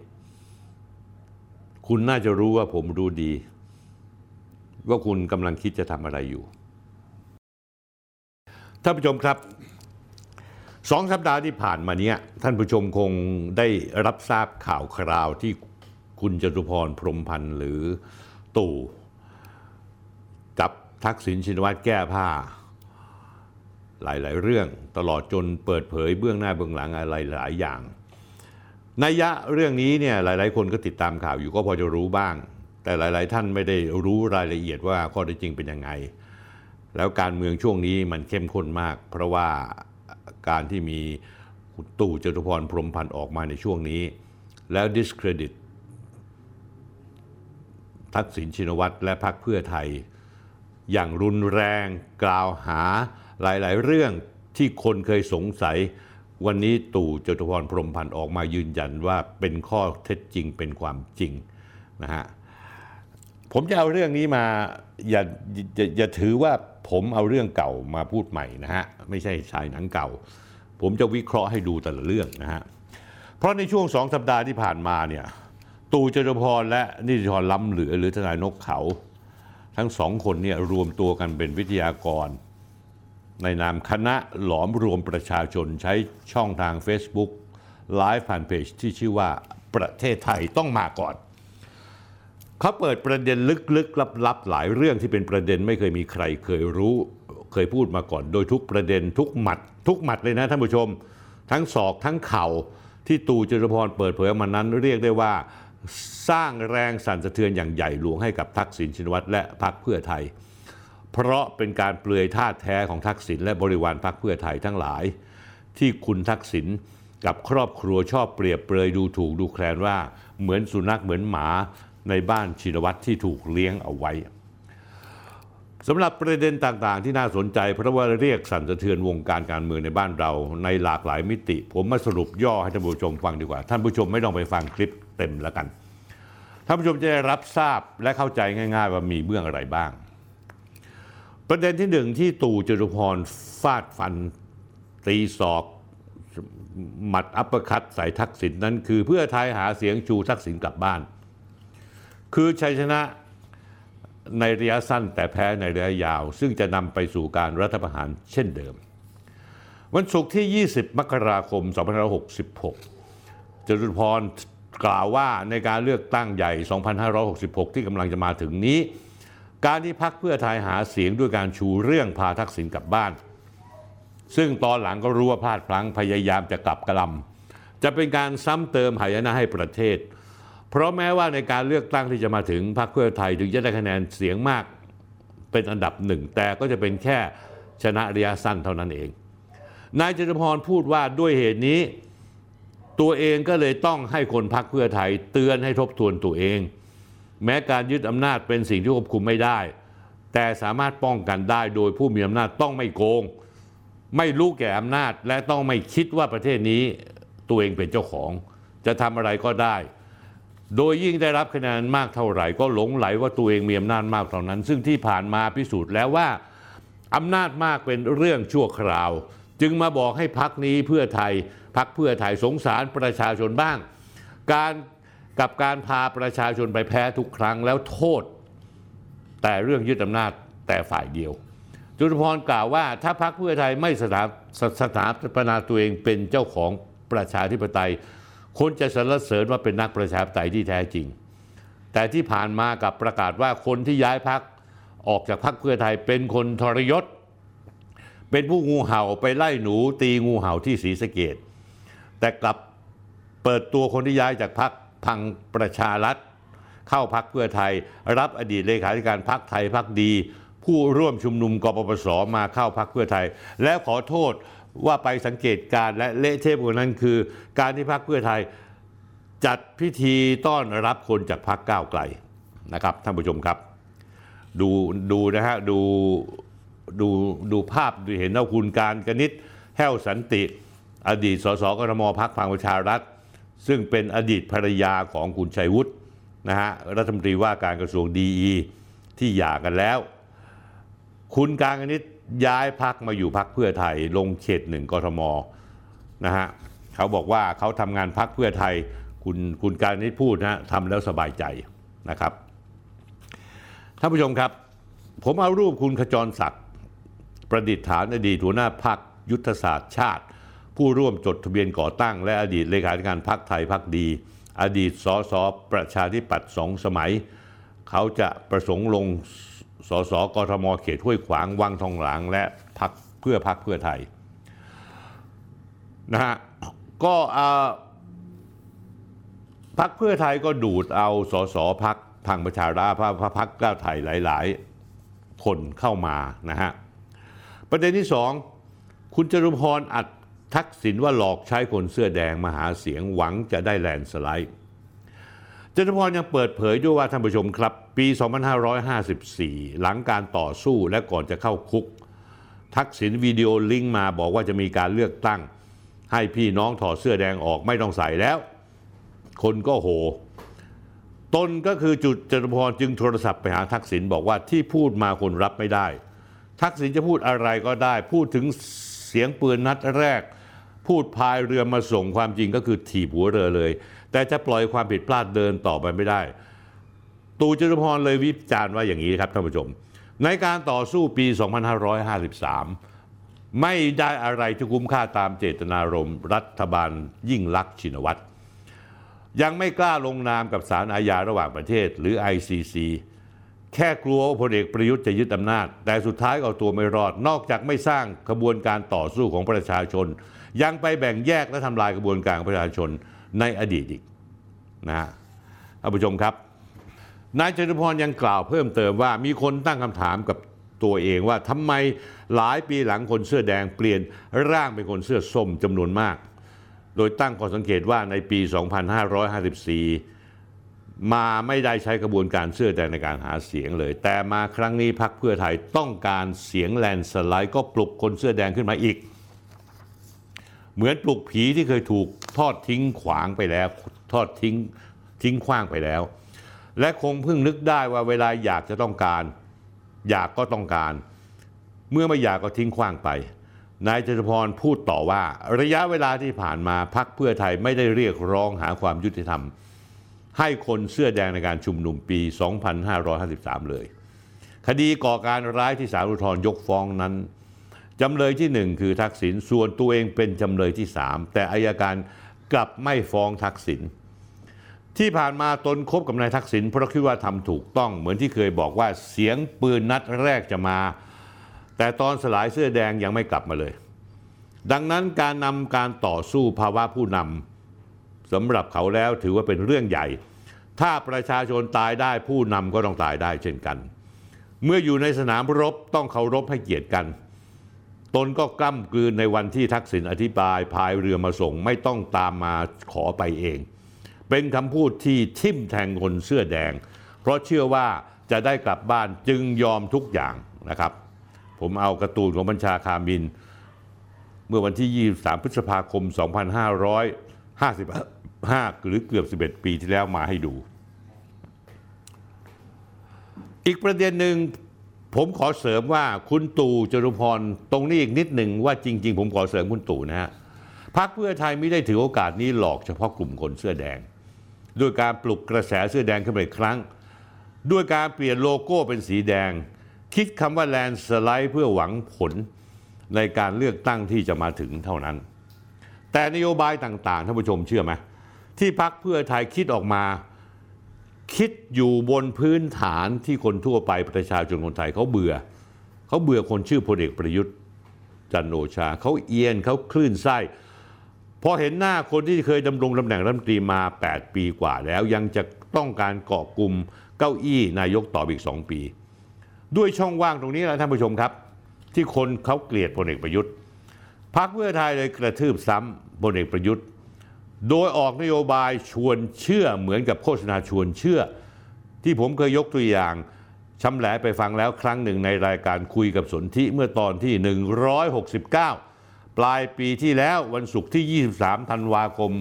คุณน่าจะรู้ว่าผมรู้ดี ว่าคุณกำลังคิดจะทำอะไรอยู่ท่านผู้ชมครับ สองสัปดาห์ที่ผ่านมาเนี้ยท่านผู้ชมคงได้รับทราบข่าวคราวที่คุณจตุพรพรมพันธ์หรือตู่กับทักษิณชินวัตรแก้ผ้า หลาย ๆ เรื่องตลอดจนเปิดเผยเบื้องหน้าเบื้องหลังอะไรหลายอย่างนัยยะเรื่องนี้เนี่ยหลาย ๆ คนก็ติดตามข่าวอยู่ก็พอจะรู้บ้าง แต่หลาย ๆ ท่านไม่ได้รู้รายละเอียดว่าข้อเท็จจริงเป็นยังไง แล้วการเมืองช่วงนี้มันเข้มข้นมาก เพราะว่า การที่มีตู่จตุพรพรมพันธ์ออกมาในช่วงนี้ แล้ว discredit ทักษิณชินวัตรและพรรคเพื่อไทย อย่างรุนแรงกล่าวหาหลาย ๆ เรื่องที่คนเคยสงสัย วันนี้ตู่จตุพรพรมพันธ์ออกมายืนยันว่าเป็นข้อเท็จจริงเป็นความจริงนะฮะ ผมจะเอาเรื่องนี้มาอย่าอย่าอย่าถือว่าผมเอาเรื่องเก่ามาพูดใหม่นะฮะไม่ใช่ชายหนังเก่า ผมจะวิเคราะห์ให้ดูแต่ละเรื่องนะฮะเพราะในช่วงสองสัปดาห์ที่ผ่านมาเนี่ยตู่จตุพรและนิติธรล้ำเหลือหรือทนายนกเขา ทั้งสองคนเนี่ยรวมตัวกันเป็นวิทยากร ในนามคณะหลอมรวมประชาชนใช้ช่องทาง Facebook ไลฟ์ผ่านเพจที่ชื่อว่าประเทศไทยต้องมาก่อน เขาเปิดประเด็นลึกๆลับๆ หลายเรื่องที่เป็นประเด็นไม่เคยมีใครเคยรู้ เคยพูดมาก่อน โดยทุกประเด็นทุกหมัด ทุกหมัดเลยนะท่านผู้ชม ทั้งศอกทั้งเข่าที่ตู่จตุพรเปิดเผยมานั้นเรียกได้ว่าสร้างแรงสั่นสะเทือนอย่างใหญ่หลวงให้กับทักษิณชินวัตรและพรรคเพื่อไทย เพราะเป็นการเปลือยท่าแท้ของทักษิณและบริวารพรรคเพื่อไทยทั้งหลาย ที่คุณทักษิณกับครอบครัวชอบเปรียบเปรยดูถูกดูแคลนว่าเหมือนสุนัขเหมือนหมา ในบ้านชินวัตรที่ถูกเลี้ยงเอาไว้สำหรับประเด็นต่างๆ ที่น่าสนใจ เพราะว่าเรียกสั่นสะเทือนวงการการเมืองในบ้านเรา ในหลากหลายมิติ ผมมาสรุปย่อให้ท่านผู้ชมฟังดีกว่า ท่านผู้ชมไม่ต้องไปฟังคลิปเต็มแล้วกัน ท่านผู้ชมจะได้รับทราบและเข้าใจง่ายๆ ว่ามีเรื่องอะไรบ้าง ประเด็นที่หนึ่งที่ตู่จตุพรฟาดฟัน ตีศอกหมัดอัปเปอร์คัตใส่ทักษิณนั้นคือเพื่อไทยหาเสียงชูทักษิณกลับบ้าน คือชัยชนะในระยะสั้นแต่แพ้ในระยะยาว ซึ่งจะนำไปสู่การรัฐประหารเช่นเดิม วันศุกร์ที่ 20 มกราคม 2566จตุพรกล่าวว่าในการเลือกตั้งใหญ่ 2566 ที่กำลังจะมาถึงนี้ การที่พักเพื่อไทยหาเสียงด้วยการชูเรื่องพาทักษิณกลับบ้าน ซึ่งตอนหลังก็รู้ว่าพลาดพลั้งพยายามจะกลับกระลำจะเป็นการซ้ำเติมหายนะให้ประเทศ เพราะแม้ว่าในการเลือกตั้งที่จะมาถึงพรรคเพื่อไทยถึงจะได้คะแนนเสียงมากเป็นอันดับหนึ่ง แต่ก็จะเป็นแค่ชนะระยะสั้นเท่านั้นเอง นายจตุพรพูดว่าด้วยเหตุนี้ ตัวเองก็เลยต้องให้คนพรรคเพื่อไทยเตือนให้ทบทวนตัวเอง แม้การยึดอำนาจเป็นสิ่งที่ควบคุมไม่ได้ แต่สามารถป้องกันได้โดยผู้มีอำนาจต้องไม่โกง ไม่รู้แก่อำนาจและต้องไม่คิดว่าประเทศนี้ตัวเองเป็นเจ้าของ จะทำอะไรก็ได้ โดยยิ่งได้รับคะแนนมากเท่าไหร่ ก็หลงไหลว่าตัวเองมีอำนาจมากเท่านั้น ซึ่งที่ผ่านมาพิสูจน์แล้วว่าอำนาจมากเป็นเรื่องชั่วคราว จึงมาบอกให้พักนี้เพื่อไทยพักเพื่อไทยสงสารประชาชนบ้าง การกับการพาประชาชนไปแพ้ทุกครั้งแล้วโทษ แต่เรื่องยึดอำนาจแต่ฝ่ายเดียว จุลพรกล่าวว่า ถ้าพรรคเพื่อไทยไม่สถาสถาปนาตัวเองเป็นเจ้าของประชาธิปไตย คนจะสรรเสริญว่าเป็นนักประชาธิปไตยที่แท้จริง แต่ที่ผ่านมากับประกาศว่าคนที่ย้ายพักออกจากพักเพื่อไทยเป็นคนทรยศ เป็นผู้งูเห่าไปไล่หนูตีงูเห่าที่ศรีสะเกดแต่กลับเปิดตัวคนที่ย้ายจากพักพังประชารัฐเข้าพักเพื่อไทย รับอดีตเลขาธิการพักไทยพักดี ผู้ร่วมชุมนุมกปปสมาเข้าพักเพื่อไทย แล้วขอโทษ ว่าไปสังเกตการณ์และเละเทะกว่านั้นคือ การที่พักเพื่อไทยจัดพิธีต้อนรับคนจากพักก้าวไกลนะครับท่านผู้ชมครับดูดูนะฮะดูดูดูภาพดูเห็นว่าคุณการกนิษฐ์แห้วสันติ อดีตสสกทมพักพลังประชารัฐ ซึ่งเป็นอดีตภรรยาของคุณชัยวุฒินะฮะรัฐมนตรีว่าการกระทรวงดีที่หย่ากันแล้ว คุณการกนิษฐ์ ย้ายพักมาอยู่พักเพื่อไทย ลงเขตหนึ่งกทมนะฮะเขาบอกว่าเขาทำงานพักเพื่อไทยคุณคุณการนิษฐ์พูดนะทำแล้วสบายใจนะครับท่านผู้ชมครับ ผมเอารูปคุณขจรศักดิ์ประดิษฐานอดีตหัวหน้าพักยุทธศาสตร์ชาติ ผู้ร่วมจดทะเบียนก่อตั้ง และอดีตเลขาธิการพักไทยพักดี อดีตสสประชาธิปัตย์สองสมัย เขาจะประสงค์ลง สสกทมเขตห้วยขวางวังทองหลางและพักเพื่อพักเพื่อไทยนะฮะก็พักเพื่อไทยก็ดูดเอาสสพักพังประชาราพพักก้าวไทยหลาย ๆ คนเข้ามานะฮะประเด็นที่สองคุณจรุพรอัดทักษิณว่าหลอกใช้คนเสื้อแดงมาหาเสียงหวังจะได้แลนด์สไลด์ จจตุพรยังเปิดเผยด้วยว่าท่านผู้ชมครับ ปี 2554 หลังการต่อสู้และก่อนจะเข้าคุก ทักษิณวิดีโอลิงก์มาบอกว่าจะมีการเลือกตั้ง ให้พี่น้องถอดเสื้อแดงออกไม่ต้องใส่แล้ว คนก็โหตนก็คือจุดจตุพรจึงโทรศัพท์ไปหาทักษิณบอกว่าที่พูดมาคนรับไม่ได้ ทักษิณจะพูดอะไรก็ได้ พูดถึงเสียงปืนนัดแรก พูดพายเรือมาส่งความจริงก็คือถีบหัวเรือเลย แต่จะปล่อยความผิดพลาดเดินต่อไปไม่ได้ ตูจตุพรเลยวิจารณ์ว่าอย่างนี้ครับท่านผู้ชม ในการต่อสู้ปี 2553 ไม่ได้อะไรที่คุ้มค่าตามเจตนารมณ์รัฐบาลยิ่งลักษณ์ชินวัตรยังไม่กล้าลงนามกับศาลอาญาระหว่างประเทศหรือ ICC แค่กลัวว่าพลเอกประยุทธ์จะยึดอำนาจ แต่สุดท้ายเอาตัวไม่รอด นอกจากไม่สร้างกระบวนการต่อสู้ของประชาชน ยังไปแบ่งแยกและทำลายกระบวนการของประชาชน ในอดีตอีกนะฮะท่านผู้ชมครับ นายจตุพรยังกล่าวเพิ่มเติมว่ามีคนตั้งคำถามกับตัวเองว่าทำไมหลายปีหลังคนเสื้อแดงเปลี่ยนร่างเป็นคนเสื้อส้มจำนวนมาก โดยตั้งข้อสังเกตว่าในปี 2554 มาไม่ได้ใช้กระบวนการเสื้อแดงในการหาเสียงเลย แต่มาครั้งนี้พักเพื่อไทยต้องการเสียงแลนสไลด์ก็ปลุกคนเสื้อแดงขึ้นมาอีก เหมือนปลุกผีที่เคยถูก ทอดทิ้งขวางไปแล้ว ทอดทิ้งทิ้งขว้างไปแล้ว และคงเพิ่งนึกได้ว่าเวลาอยากจะต้องการ อยากก็ต้องการ เมื่อไม่อยากก็ทิ้งขว้างไปนายจตุพรพูดต่อว่า ระยะเวลาที่ผ่านมาพักเพื่อไทยไม่ได้เรียกร้องหาความยุติธรรม ให้คนเสื้อแดงในการชุมนุมปี 2553 เลย คดีก่อการร้ายที่ศาลอุทธรยกฟ้องนั้น จำเลยที่หนึ่งคือทักษิณส่วนตัวเองเป็นจำเลยที่สามแต่อายการ กลับไม่ฟ้องทักษิณที่ผ่านมาตนคบกับนายทักษิณเพราะคิดว่าทำถูกต้องเหมือนที่เคยบอกว่าเสียงปืนนัดแรกจะมา แต่ตอนสลายเสื้อแดงยังไม่กลับมาเลย ดังนั้นการนำการต่อสู้ภาวะผู้นำสำหรับเขาแล้วถือว่าเป็นเรื่องใหญ่ ถ้าประชาชนตายได้ผู้นำก็ต้องตายได้เช่นกัน เมื่ออยู่ในสนามรบต้องเคารพให้เกียรติกัน ตนก็กล้ำกลืนในวันที่ทักษิณอธิบายพายเรือมาส่งไม่ต้องตามมาขอไปเอง เป็นคำพูดที่ทิ่มแทงคนเสื้อแดง เพราะเชื่อว่าจะได้กลับบ้านจึงยอมทุกอย่างนะครับ ผมเอาการ์ตูนของบัญชาคามิน เมื่อวันที่ 23 พฤษภาคม 2555 หรือเกือบ 11 ปีที่แล้วมาให้ดู อีกประเด็นหนึ่ง ผมขอเสริมว่าคุณตู่จตุพรตรงนี้อีกนิดหนึ่งว่าจริง ๆ ผมขอเสริมคุณตู่นะฮะพรรคเพื่อไทยไม่ได้ถือโอกาสนี้หลอกเฉพาะกลุ่มคนเสื้อแดง ด้วยการปลุกกระแสเสื้อแดงขึ้นมาอีกครั้ง ด้วยการเปลี่ยนโลโก้เป็นสีแดง คิดคำว่าแลนสไลด์เพื่อหวังผลในการเลือกตั้งที่จะมาถึงเท่านั้น แต่นโยบายต่างๆท่านผู้ชมเชื่อไหมที่พักเพื่อไทยคิดออกมา คิดอยู่บนพื้นฐานที่คนทั่วไปประชาชนคนไทยเขาเบื่อ เขาเบื่อคนชื่อพลเอกประยุทธ์จันโอชา เขาเอียนเขาคลื่นไส้พอเห็นหน้าคนที่เคยดำรงตำแหน่งรัฐมนตรีมา 8 ปีกว่าแล้วยังจะต้องการเกาะกลุ่มเก้าอี้นายกต่ออีก 2 ปี ด้วยช่องว่างตรงนี้แหละท่านผู้ชมครับ ที่คนเขาเกลียดพลเอกประยุทธ์พรรคเพื่อไทยเลยกระทืบซ้ำพลเอกประยุทธ์ โดยออกนโยบายชวนเชื่อเหมือนกับโฆษณาชวนเชื่อ ที่ผมเคยยกตัวอย่างชำแหละไปฟังแล้วครั้งหนึ่งในรายการคุยกับสนธิเมื่อตอนที่ 169 ปลายปีที่แล้ววันศุกร์ที่ 23 ธันวาคม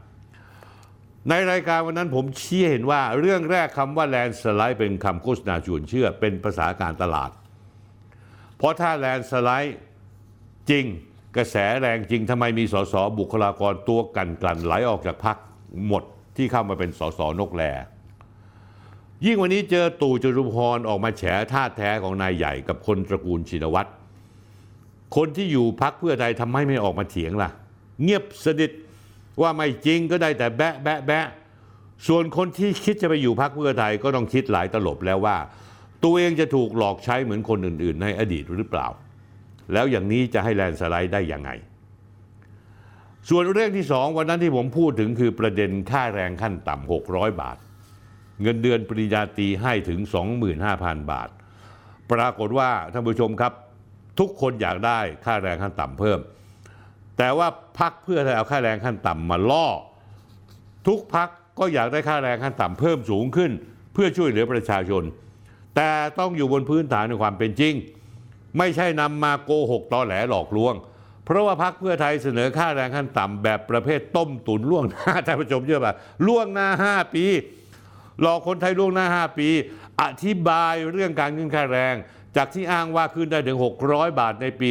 2565 ในรายการวันนั้นผมชี้เห็นว่าเรื่องแรกคำว่าแลนสไลด์เป็นคำโฆษณาชวนเชื่อ เป็นภาษาการตลาด เพราะถ้าแลนสไลด์จริง กระแสแรงจริงทำไมมีสสบุคลากรตัวกันกลั่นไหลออกจากพักหมดที่เข้ามาเป็นสสนกแลยิ่งวันนี้เจอตู่จตุพรออกมาแฉท่าแท้ของนายใหญ่กับคนตระกูลชินวัตรคนที่อยู่พักเพื่อไทยทำให้ไม่ออกมาเถียงล่ะ เงียบสนิทว่าไม่จริงก็ได้แต่แบะแบะแบะส่วนคนที่คิดจะไปอยู่พักเพื่อไทยก็ต้องคิดหลายตลบแล้วว่า ตัวเองจะถูกหลอกใช้เหมือนคนอื่น ๆ ในอดีตหรือเปล่า แล้วอย่างนี้จะให้แลนสไลด์ได้ยังไง ส่วนเรื่องที่สองวันนั้นที่ผมพูดถึงคือประเด็นค่าแรงขั้นต่ำ600 บาท เงินเดือนปริญญาตรีให้ถึง 25,000 บาท ปรากฏว่าท่านผู้ชมครับ ทุกคนอยากได้ค่าแรงขั้นต่ำเพิ่ม แต่ว่าพักเพื่อไทยเอาค่าแรงขั้นต่ำมาล่อ ทุกพักก็อยากได้ค่าแรงขั้นต่ำเพิ่มสูงขึ้น เพื่อช่วยเหลือประชาชน แต่ต้องอยู่บนพื้นฐานในความเป็นจริง ไม่ใช่นำมาโกหกตอแหลหลอกลวง เพราะว่าพักเพื่อไทยเสนอค่าแรงขั้นต่ำแบบประเภทต้มตุนล่วงหน้าท่านผู้ชมเชื่อป่ะล่วงหน้า 5 ปีหลอกคนไทยล่วงหน้า 5 ปี อธิบายเรื่องการขึ้นค่าแรง จากที่อ้างว่าขึ้นได้ถึง 600 บาทในปี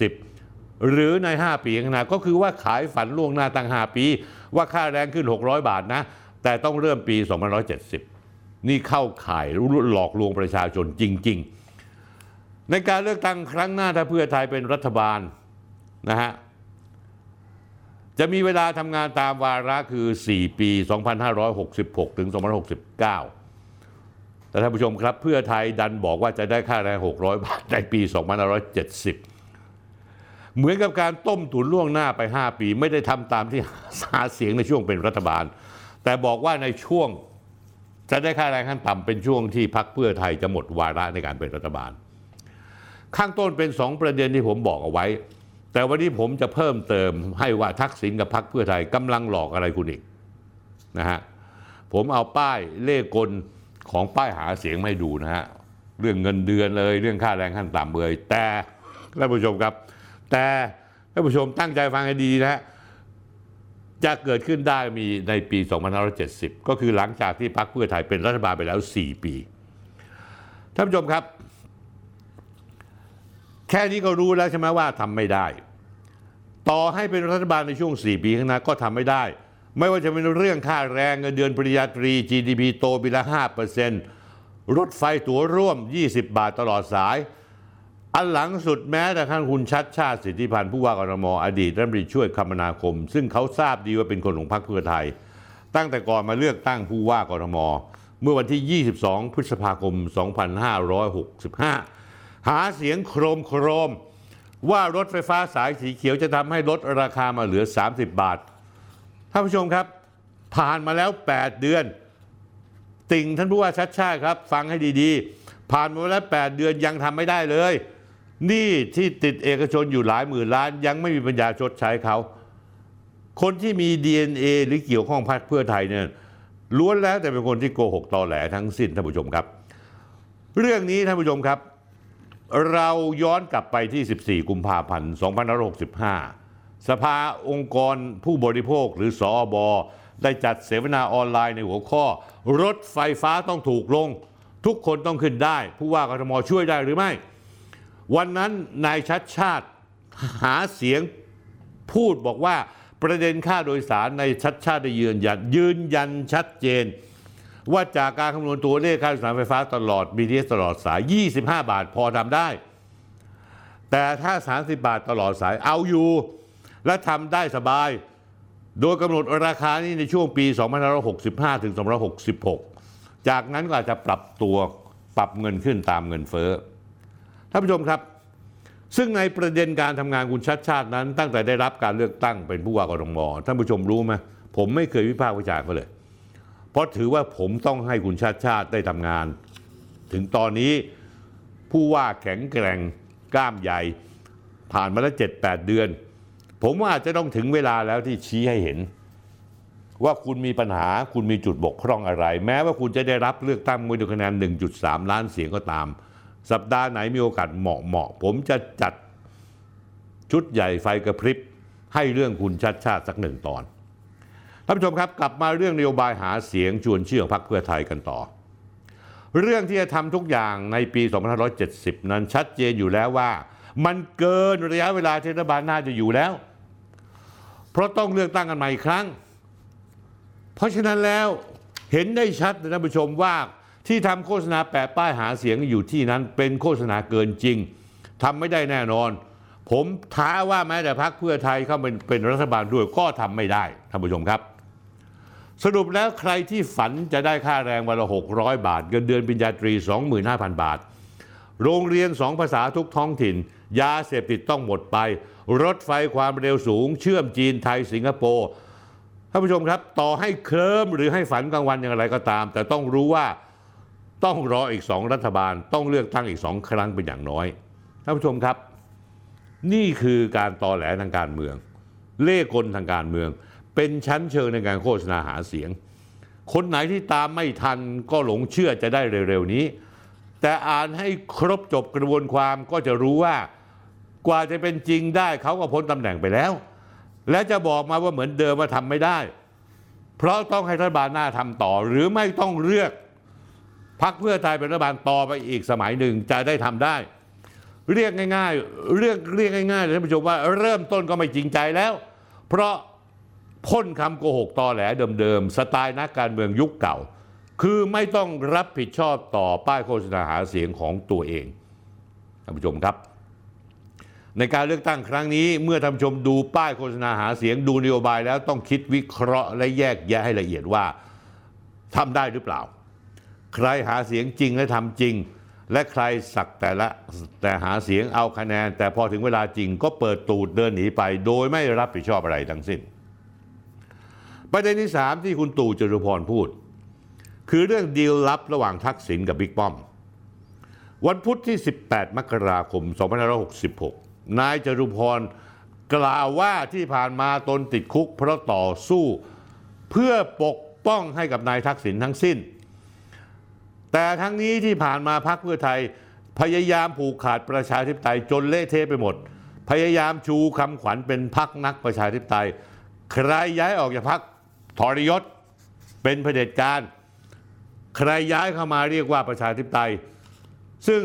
2570 หรือใน 5 ปีข้างหน้าก็คือว่าขายฝันล่วงหน้าตั้ง 5 ปี ว่าค่าแรงขึ้น 600 บาทนะ แต่ต้องเริ่มปี 2570 นี่เข้าข่ายหลอกลวงประชาชนจริง ๆ ในการเลือกตั้งครั้งหน้าถ้าเพื่อไทยเป็นรัฐบาลนะฮะจะมีเวลาทำงานตามวาระคือ 4 ปี 2566 ถึง 2569 แต่ท่านผู้ชมครับ เพื่อไทยดันบอกว่าจะได้ค่าแรง 600 บาทในปี 2570 เหมือนกับการต้มตุนล่วงหน้าไป 5 ปี ไม่ได้ทำตามที่หาเสียงในช่วงเป็นรัฐบาล แต่บอกว่าในช่วงจะได้ค่าแรงขั้นต่ำเป็นช่วงที่พักเพื่อไทยจะหมดวาระในการเป็นรัฐบาล ข้างต้นเป็น 2 ประเด็นที่ผมบอกเอาไว้ แต่วันนี้ผมจะเพิ่มเติมให้ว่าทักษิณกับพักเพื่อไทยกำลังหลอกอะไรคุณอีกนะฮะผมเอาป้ายเลขกลของป้ายหาเสียงให้ดูนะฮะเรื่องเงินเดือนเลยเรื่องค่าแรงขั้นต่ำเลย แต่ท่านผู้ชมครับ แต่ท่านผู้ชมตั้งใจฟังให้ดีนะฮะจะเกิดขึ้นได้มีในปี 2570 ก็คือหลังจากที่พรรคเพื่อไทยเป็นรัฐบาลไปแล้ว 4 ปี ท่านผู้ชมครับ แค่นี้ก็รู้แล้วใช่ไหมว่าทำไม่ได้ ต่อให้เป็นรัฐบาลในช่วง 4 ปีข้างหน้าก็ทำไม่ได้ ไม่ว่าจะเป็นเรื่องค่าแรงเงินเดือนปริญญาตรี GDP โตปีละ5%รถไฟตั๋วร่วม 20 บาทตลอดสาย อันหลังสุดแม้แต่ท่านคุณชัดชาติสิทธิพันธ์ผู้ว่ากรทมอดีตรัฐมนตรีช่วยคมนาคม ซึ่งเขาทราบดีว่าเป็นคนของพรรคเพื่อไทย ตั้งแต่ก่อนมาเลือกตั้งผู้ว่ากรทมเมื่อวันที่ 22 พฤษภาคม 2565 หาเสียงโครมโครม ว่ารถไฟฟ้าสายสีเขียวจะทำให้ลดราคามาเหลือ 30 บาทท่านผู้ชมครับ ผ่านมาแล้ว 8 เดือน ติ่งท่านผู้ว่าชัดชาติครับ ฟังให้ดีๆ ผ่านมาแล้ว 8 เดือนยังทำไม่ได้เลยนี่ที่ติดเอกชนอยู่หลายหมื่นล้าน ยังไม่มีปัญญาชดใช้เขา คนที่มี DNA หรือเกี่ยวข้องพรรคเพื่อไทยเนี่ยล้วนแล้วแต่เป็นคนที่โกหกตอแหลทั้งสิ้นท่านผู้ชมครับ เรื่องนี้ท่านผู้ชมครับ เราย้อนกลับไปที่ 14 กุมภาพันธ์ 2565 สภาองค์กรผู้บริโภคหรือสอบอได้จัดเสวนาออนไลน์ในหัวข้อ รถไฟฟ้าต้องถูกลง ทุกคนต้องขึ้นได้ ผู้ว่ากทมช่วยได้หรือไม่ วันนั้นนายชัดชาติหาเสียงพูดบอกว่าประเด็นค่าโดยสารในชัดชาติได้ยืนยัน ยืนยันชัดเจน ว่าจากการคำนวณตัวเลขค่าโดยสารไฟฟ้าตลอด BTS ตลอดสาย 25 บาทพอทำได้ แต่ถ้า 30 บาทตลอดสายเอาอยู่ และทำได้สบาย โดยกำหนดราคานี้ในช่วงปี 2565 ถึง 2566 จากนั้นก็อาจจะปรับตัวปรับเงินขึ้นตามเงินเฟ้อท่านผู้ชมครับ ซึ่งในประเด็นการทำงานคุณชัดชาตินั้น ตั้งแต่ได้รับการเลือกตั้งเป็นผู้ว่ากรทมท่านผู้ชมรู้ไหมผมไม่เคยวิพากษ์วิจารณ์เขาเลย เพราะถือว่าผมต้องให้คุณชาติชาติได้ทำงาน ถึงตอนนี้ผู้ว่าแข็งแกร่งกล้ามใหญ่ ผ่านมาแล้วเจ็ดแปดเดือน ผมว่าอาจจะต้องถึงเวลาแล้วที่ชี้ให้เห็น ว่าคุณมีปัญหาคุณมีจุดบกพร่องอะไร แม้ว่าคุณจะได้รับเลือกตั้งด้วยดูคะแนน 1.3 ล้านเสียงก็ตาม สัปดาห์ไหนมีโอกาสเหมาะเหมาะ ผมจะจัดชุดใหญ่ไฟกระพริบให้เรื่องคุณชัดชาติสักหนึ่งตอนานผู้ชมครับกลับมาเรื่องนโยบายหาเสียงชวนเชื่อพรรคเพื่อไทยกันต่อ เรื่องที่จะทำทุกอย่างในปี 2570 นั้นชัดเจนอยู่แล้วว่า มันเกินระยะเวลาที่รัฐบาลน่าจะอยู่แล้ว เพราะต้องเลือกตั้งกันใหม่อีกครั้ง เพราะฉะนั้นแล้วเห็นได้ชัดนะท่านผู้ชมว่าที่ทำโฆษณาแปะป้ายหาเสียงอยู่ที่นั้นเป็นโฆษณาเกินจริงทำไม่ได้แน่นอน ผมท้าว่าแม้แต่พรรคเพื่อไทยเข้าเป็นเป็นรัฐบาลด้วยก็ทำไม่ได้ท่านผู้ชมครับ สรุปแล้วใครที่ฝันจะได้ค่าแรงวันละ 600 บาท เงินเดือนปริญญาตรี 25,000 บาท โรงเรียนสองภาษาทุกท้องถิ่น ยาเสพติดต้องหมดไป รถไฟความเร็วสูง เชื่อมจีนไทยสิงคโปร์ท่านผู้ชมครับ ต่อให้เคลิ้มหรือให้ฝันกลางวันอย่างไรก็ตาม แต่ต้องรู้ว่าต้องรออีกสองรัฐบาล ต้องเลือกตั้งอีกสองครั้งเป็นอย่างน้อยท่านผู้ชมครับ นี่คือการตอแหลทางการเมือง เล่กลทางการเมือง เป็นชั้นเชิงในการโฆษณาหาเสียง คนไหนที่ตามไม่ทันก็หลงเชื่อจะได้เร็วๆนี้ แต่อ่านให้ครบจบกระบวนความก็จะรู้ว่ากว่าจะเป็นจริงได้เขาก็พ้นตำแหน่งไปแล้ว และจะบอกมาว่าเหมือนเดิมมาทำไม่ได้ เพราะต้องให้รัฐบาลหน้าทำต่อ หรือไม่ต้องเลือกพักเพื่อไทยเป็นรัฐบาลต่อไปอีกสมัยหนึ่งจะได้ทำได้ เรียกง่าย ๆ เรียกเรียกง่ายๆเลยท่านผู้ชมว่าเริ่มต้นก็ไม่จริงใจแล้ว เพราะ พ่นคำโกหกตอแหลเดิมๆ สไตล์นักการเมืองยุคเก่า คือไม่ต้องรับผิดชอบต่อป้ายโฆษณาหาเสียงของตัวเองท่านผู้ชมครับ ในการเลือกตั้งครั้งนี้เมื่อท่านผู้ชมดูป้ายโฆษณาหาเสียงดูนโยบายแล้วต้องคิดวิเคราะห์และแยกแยะให้ละเอียดว่าทำได้หรือเปล่า ใครหาเสียงจริงและทำจริง และใครสักแต่ละแต่หาเสียงเอาคะแนน แต่พอถึงเวลาจริงก็เปิดตูดเดินหนีไป โดยไม่รับผิดชอบอะไรทั้งสิ้น ประเด็นที่สามที่คุณตู่จตุพรพูด คือเรื่องดีลลับระหว่างทักษิณกับบิ๊กป้อม วันพุธที่ 18 มกราคม 2566 นายจตุพรกล่าวว่าที่ผ่านมาตนติดคุกเพราะต่อสู้เพื่อปกป้องให้กับนายทักษิณทั้งสิ้น แต่ทั้งนี้ที่ผ่านมาพักเพื่อไทยพยายามผูกขาดประชาธิปไตยจนเละเทะไปหมด พยายามชูคำขวัญเป็นพักนักประชาธิปไตย ใครย้ายออกจากพัก ทรยศเป็นเผด็จการ ใครย้ายเข้ามาเรียกว่าประชาธิปไตย ซึ่ง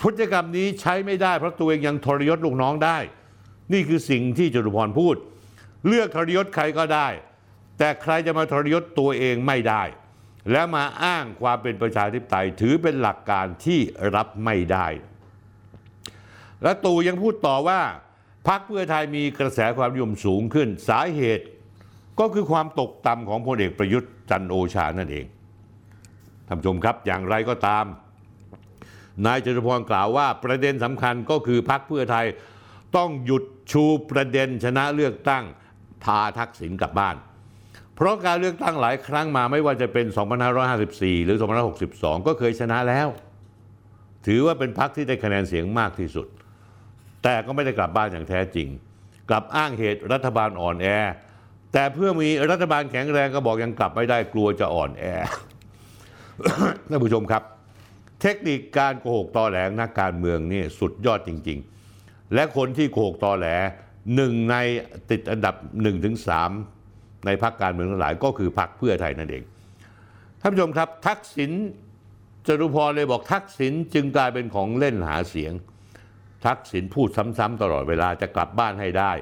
พฤติกรรมนี้ใช้ไม่ได้เพราะตัวเองยังทรยศลูกน้องได้ นี่คือสิ่งที่จตุพรพูด เลือกทรยศใครก็ได้ แต่ใครจะมาทรยศตัวเองไม่ได้ และมาอ้างความเป็นประชาธิปไตยถือเป็นหลักการที่รับไม่ได้ และตู่ยังพูดต่อว่าพรรคเพื่อไทยมีกระแสความนิยมสูงขึ้น สาเหตุ ก็คือความตกต่ำของพลเอกประยุทธ์จันโอชานั่นเองท่านผู้ชมครับอย่างไรก็ตาม นายจตุพรกล่าวว่าประเด็นสำคัญก็คือพรรคเพื่อไทยต้องหยุดชูประเด็นชนะเลือกตั้งพาทักษิณกลับบ้าน เพราะการเลือกตั้งหลายครั้งมาไม่ว่าจะเป็น 2554 หรือ 2562 ก็เคยชนะแล้ว ถือว่าเป็นพรรคที่ได้คะแนนเสียงมากที่สุด แต่ก็ไม่ได้กลับบ้านอย่างแท้จริง กลับอ้างเหตุรัฐบาลอ่อนแอ แต่เพื่อมีรัฐบาลแข็งแรงก็บอกยังกลับไม่ได้กลัวจะอ่อนแอท่านผู้ชมครับ เทคนิคการโกหกตอแหลนักการเมืองนี่สุดยอดจริง ๆ และคนที่โกหกตอแหลหนึ่งในติดอันดับ1นถึงสในพรรคการเมืองทั้งหลายก็คือพรรคเพื่อไทยนั่นเองท่านผู้ชมครับ ทักษิณจตุพรเลยบอกทักษิณจึงกลายเป็นของเล่นหาเสียง ทักษิณพูดซ้ำๆตลอดเวลาจะกลับบ้านให้ได้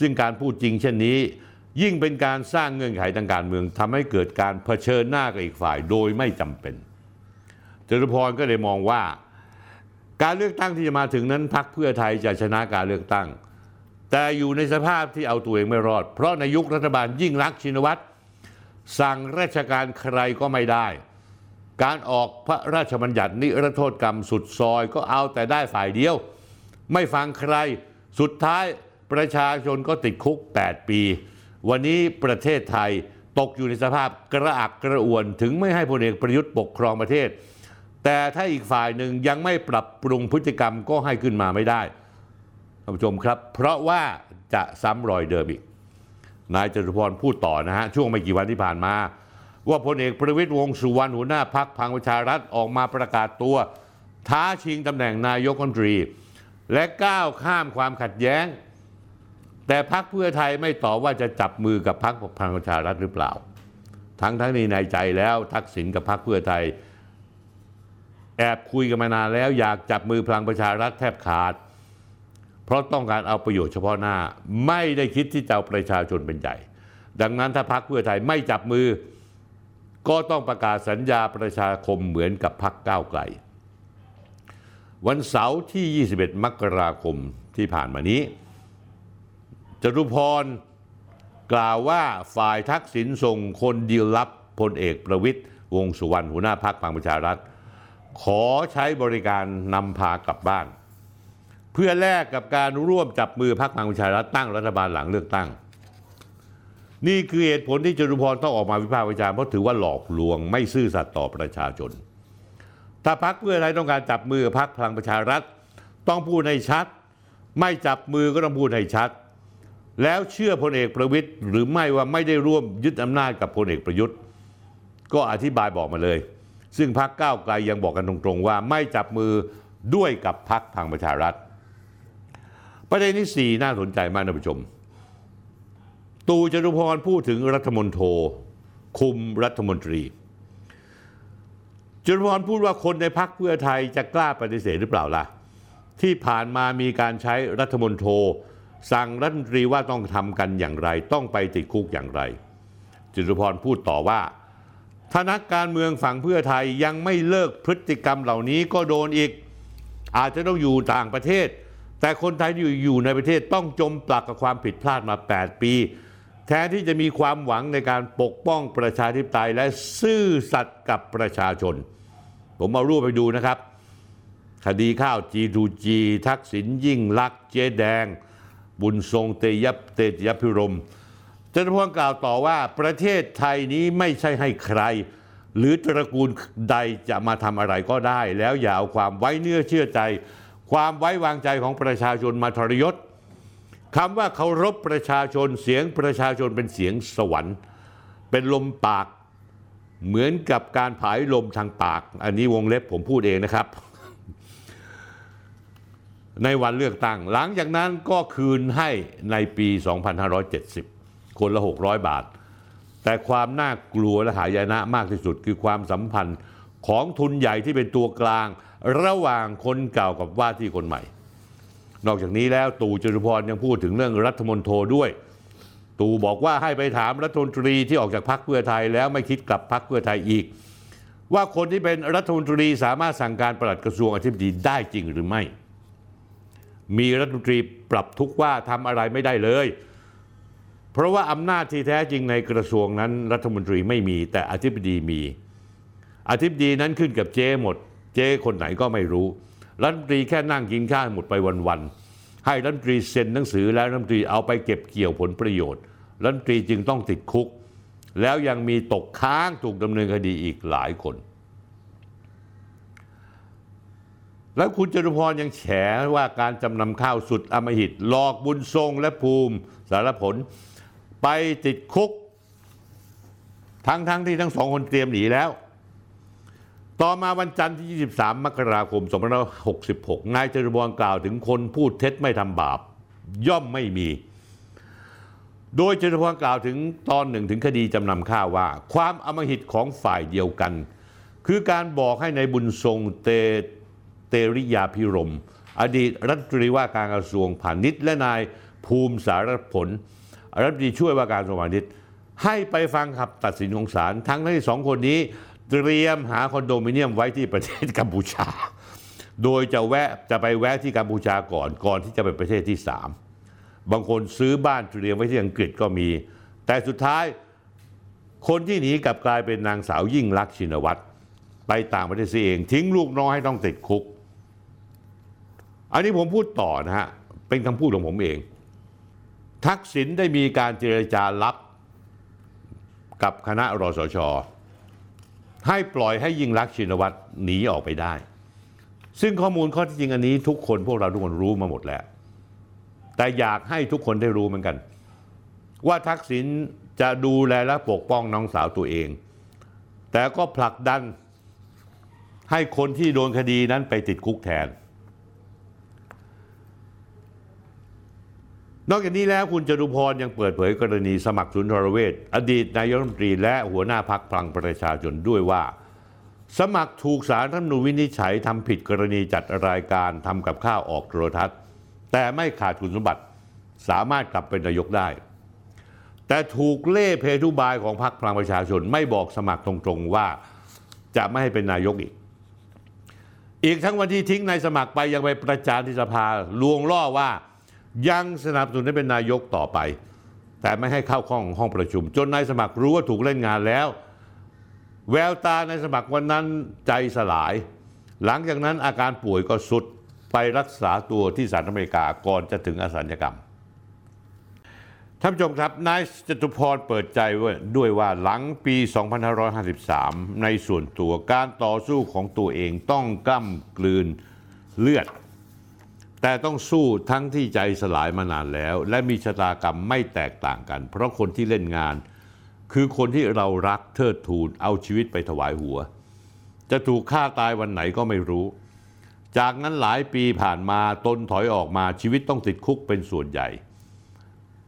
ซึ่งการพูดจริงเช่นนี้ ยิ่งเป็นการสร้างเงื่อนไขทางการเมืองทำให้เกิดการเผชิญหน้ากับอีกฝ่ายโดยไม่จำเป็นจตุพรก็เลยมองว่า การเลือกตั้งที่จะมาถึงนั้นพรรคเพื่อไทยจะชนะการเลือกตั้ง แต่อยู่ในสภาพที่เอาตัวเองไม่รอด เพราะในยุครัฐบาลยิ่งรักชินวัตรสั่งราชการใครก็ไม่ได้ การออกพระราชบัญญัตินิรโทษกรรมสุดซอยก็เอาแต่ได้ฝ่ายเดียว ไม่ฟังใครสุดท้ายประชาชนก็ติดคุก 8 ปี วันนี้ประเทศไทยตกอยู่ในสภาพกระอักกระอ่วน ถึงไม่ให้พลเอกประยุทธ์ปกครองประเทศ แต่ถ้าอีกฝ่ายหนึ่งยังไม่ปรับปรุงพฤติกรรมก็ให้ขึ้นมาไม่ได้ท่านผู้ชมครับ เพราะว่าจะซ้ำรอยเดิมอีก นายจตุพรพูดต่อนะฮะช่วงไม่กี่วันที่ผ่านมา ว่าพลเอกประวิตยวงสุวรรณหัวหน้าพักพังประชารัฐออกมาประกาศตัว ท้าชิงตำแหน่งนายกรัฐมนตรี และก้าวข้ามความขัดแย้ง แต่พักเพื่อไทยไม่ตอบว่าจะจับมือกับพักพลังประชารัฐหรือเปล่า ทั้งทั้งนี้ในใจแล้วทักษิณกับพักเพื่อไทย แอบคุยกันมานานแล้วอยากจับมือพลังประชารัฐแทบขาด เพราะต้องการเอาประโยชน์เฉพาะหน้า ไม่ได้คิดที่จะเอาประชาชนเป็นใหญ่ ดังนั้นถ้าพักเพื่อไทยไม่จับมือ ก็ต้องประกาศสัญญาประชาคมเหมือนกับพักก้าวไกล วันเสาร์ที่ 21 มกราคมที่ผ่านมานี้ จตุพรกล่าวว่าฝ่ายทักษิณส่งคนดีลลับพลเอกประวิตยวงสุวรรณหัวหน้าพักพลังประชารัฐ ขอใช้บริการนำพากลับบ้าน เพื่อแลกกับการร่วมจับมือพักพลังประชารัฐตั้งรัฐบาลหลังเลือกตั้ง นี่คือเหตุผลที่จตุพรต้องออกมาวิพากษ์วิจารณ์เพราะถือว่าหลอกลวงไม่ซื่อสัตย์ต่อประชาชน ถ้าพักเพื่อไทยต้องการจับมือพักพลังประชารัฐ ต้องพูดให้ชัด ไม่จับมือก็ต้องพูดให้ชัด แล้วเชื่อพลเอกประวิตย์หรือไม่ว่าไม่ได้ร่วมยึดอำนาจกับพลเอกประยุทธ์ ก็อธิบายบอกมาเลย ซึ่งพักก้าวไกลยังบอกกันตรงๆ ว่าไม่จับมือด้วยกับพักพลังประชารัฐ ประเด็นที่สี่น่าสนใจมากท่านผู้ชม ตูจตุพรพูดถึงรัฐมนโทคุมรัฐมนตรีจตุพรพูดว่าคนในพักเพื่อไทยจะกล้าปฏิเสธหรือเปล่าล่ะที่ผ่านมามีการใช้รัฐมนโท สั่งรัฐมนตรีว่าต้องทำกันอย่างไร ต้องไปติดคุกอย่างไร จิตุพรพูดต่อว่าถ้านักการเมืองฝั่งเพื่อไทยยังไม่เลิกพฤติกรรมเหล่านี้ก็โดนอีก อาจจะต้องอยู่ต่างประเทศ แต่คนไทยที่อยู่ในประเทศต้องจมปลักกับความผิดพลาดมา 8 ปี แทนที่จะมีความหวังในการปกป้องประชาธิปไตยและซื่อสัตย์กับประชาชน ผมเอารูปไปดูนะครับ คดีข้าว G2G ทักษิณยิ่งลักษณ์เจ๊แดง บุญทรงเตยับเตยพิรมจตุพรกล่าวต่อว่าประเทศไทยนี้ไม่ใช่ให้ใคร หรือตระกูลใดจะมาทำอะไรก็ได้ แล้วอย่าเอาความไว้เนื้อเชื่อใจ ความไว้วางใจของประชาชนมาทรยศคำว่าเคารพประชาชนเสียงประชาชนเป็นเสียงสวรรค์ เป็นลมปากเหมือนกับการผายลมทางปาก อันนี้วงเล็บผมพูดเองนะครับ ในวันเลือกตั้ง หลังจากนั้นก็คืนให้ในปี 2570 คนละ 600 บาท แต่ความน่ากลัวและหายนะมากที่สุดคือความสัมพันธ์ของทุนใหญ่ที่เป็นตัวกลาง ระหว่างคนเก่ากับว่าที่คนใหม่ นอกจากนี้แล้วตู่จตุพรยังพูดถึงเรื่องรัฐมนโทด้วย ตู่บอกว่าให้ไปถามรัฐมนตรีที่ออกจากพรรคเพื่อไทยแล้วไม่คิดกลับพรรคเพื่อไทยอีก ว่าคนที่เป็นรัฐมนตรีสามารถสั่งการปลัดกระทรวงอธิบดีได้จริงหรือไม่ มีรัฐมนตรีปรับทุกว่าทำอะไรไม่ได้เลย เพราะว่าอำนาจที่แท้จริงในกระทรวงนั้น รัฐมนตรีไม่มี แต่อธิบดีมี อธิบดีนั้นขึ้นกับเจหมด เจคนไหนก็ไม่รู้ รัฐมนตรีแค่นั่งกินข้าวหมดไปวันๆให้รัฐมนตรีเซ็นหนังสือแล้วรัฐมนตรีเอาไปเก็บเกี่ยวผลประโยชน์ รัฐมนตรีจึงต้องติดคุก แล้วยังมีตกค้างถูกดำเนินคดีอีกหลายคน แล้วคุณจตุพรยังแฉว่าการจำนำข้าวสุดอำมหิตหลอกบุญทรงและภูมิสารผล ไปติดคุก ทั้งๆทที่ทั้งสองคนเตรียมหนีแล้ว ต่อมาวันจันทร์ที่ 23 มกราคม 2566 นายจตุพรกล่าวถึงคนพูดเท็จไม่ทำบาป ย่อมไม่มี โดยจตุพรกล่าวถึงตอนหนึ่งถึงคดีจำนำข้าวว่า ความอำมหิตของฝ่ายเดียวกัน คือการบอกให้ในบุญทรงเตเต ริยาพิรม อดีตรัฐมนตรีว่าการกระทรวงพาณิชย์ และนายภูมิสารผล รัฐมนตรีช่วยว่าการกระทรวงพาณิชย์ ให้ไปฟังคำตัดสินของศาลทั้งที่สองคนนี้เตรียมหาคอนโดมิเนียมไว้ที่ประเทศกัมพูชา โดยจะแวะจะไปแวะที่กัมพูชาก่อนก่อนที่จะไปประเทศที่สามบางคนซื้อบ้านเตรียมไว้ที่อังกฤษก็มี แต่สุดท้ายคนที่หนีกลับกลายเป็นนางสาวยิ่งลักษณ์ชินวัตรไปต่างประเทศเอง ทิ้งลูกน้อยให้ต้องติดคุก อันนี้ผมพูดต่อนะฮะ เป็นคำพูดของผมเอง ทักษิณได้มีการเจรจาลับกับคณะรสช ให้ปล่อยให้ยิ่งลักษณ์ชินวัตรหนีออกไปได้ ซึ่งข้อมูลข้อที่จริงอันนี้ทุกคนพวกเราทุกคนรู้มาหมดแล้ว แต่อยากให้ทุกคนได้รู้เหมือนกัน ว่าทักษิณจะดูแลและปกป้องน้องสาวตัวเอง แต่ก็ผลักดันให้คนที่โดนคดีนั้นไปติดคุกแทน นอกจากนี้แล้วคุณจตุพรยังเปิดเผยกรณีสมัครสุนทรเวชอดีตนายกรัฐมนตรีและหัวหน้าพักพลังประชาชนด้วยว่า สมัครถูกสารรัฐธรรมนูญวินิจฉัยทำผิดกรณีจัดรายการทำกับข้าวออกโทรทัศน์ แต่ไม่ขาดคุณสมบัติสามารถกลับเป็นนายกได้ แต่ถูกเล่เพทุบายของพรรคพลังประชาชนไม่บอกสมัครตรงๆว่าจะไม่ให้เป็นนายกอีก อีกทั้งวันที่ทิ้งนายสมัครไปยังไปประจานที่สภาลวงล่อว่า ยังสนับสนุนให้เป็นนายกต่อไป แต่ไม่ให้เข้าห้องห้องประชุม จนนายสมัครรู้ว่าถูกเล่นงานแล้ว แววตานายสมัครวันนั้นใจสลาย หลังจากนั้นอาการป่วยก็สุดไปรักษาตัวที่สหรัฐอเมริกาก่อนจะถึงอสัญกรรมท่านผู้ชมครับนายจตุพรเปิดใจว่าด้วยว่าหลังปี 2553 ในส่วนตัวการต่อสู้ของตัวเองต้องกล้ำกลืนเลือด แต่ต้องสู้ทั้งที่ใจสลายมานานแล้ว และมีชะตากรรมไม่แตกต่างกัน เพราะคนที่เล่นงาน คือคนที่เรารักเทิดทูนเอาชีวิตไปถวายหัว จะถูกฆ่าตายวันไหนก็ไม่รู้ จากนั้นหลายปีผ่านมาตนถอยออกมาชีวิตต้องติดคุกเป็นส่วนใหญ่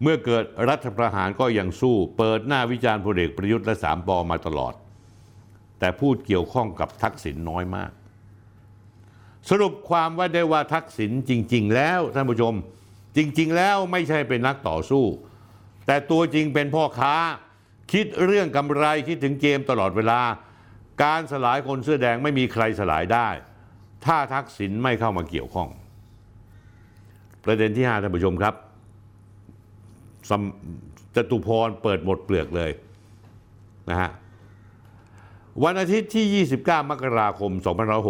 เมื่อเกิดรัฐประหารก็ยังสู้ เปิดหน้าวิจารณ์พลเอกประยุทธ์และสามปอมาตลอด แต่พูดเกี่ยวข้องกับทักษิณน้อยมาก สรุปความว่าได้ว่าทักษิณจริง ๆ แล้วท่านผู้ชม จริง ๆ แล้วไม่ใช่เป็นนักต่อสู้ แต่ตัวจริงเป็นพ่อค้า คิดเรื่องกำไรคิดถึงเกมตลอดเวลา การสลายคนเสื้อแดงไม่มีใครสลายได้ ถ้าทักษิณไม่เข้ามาเกี่ยวข้อง ประเด็นที่5ท่านผู้ชมครับสำจตุพรเปิดหมดเปลือกเลยนะฮะ วันอาทิตย์ที่ 29 มกราคม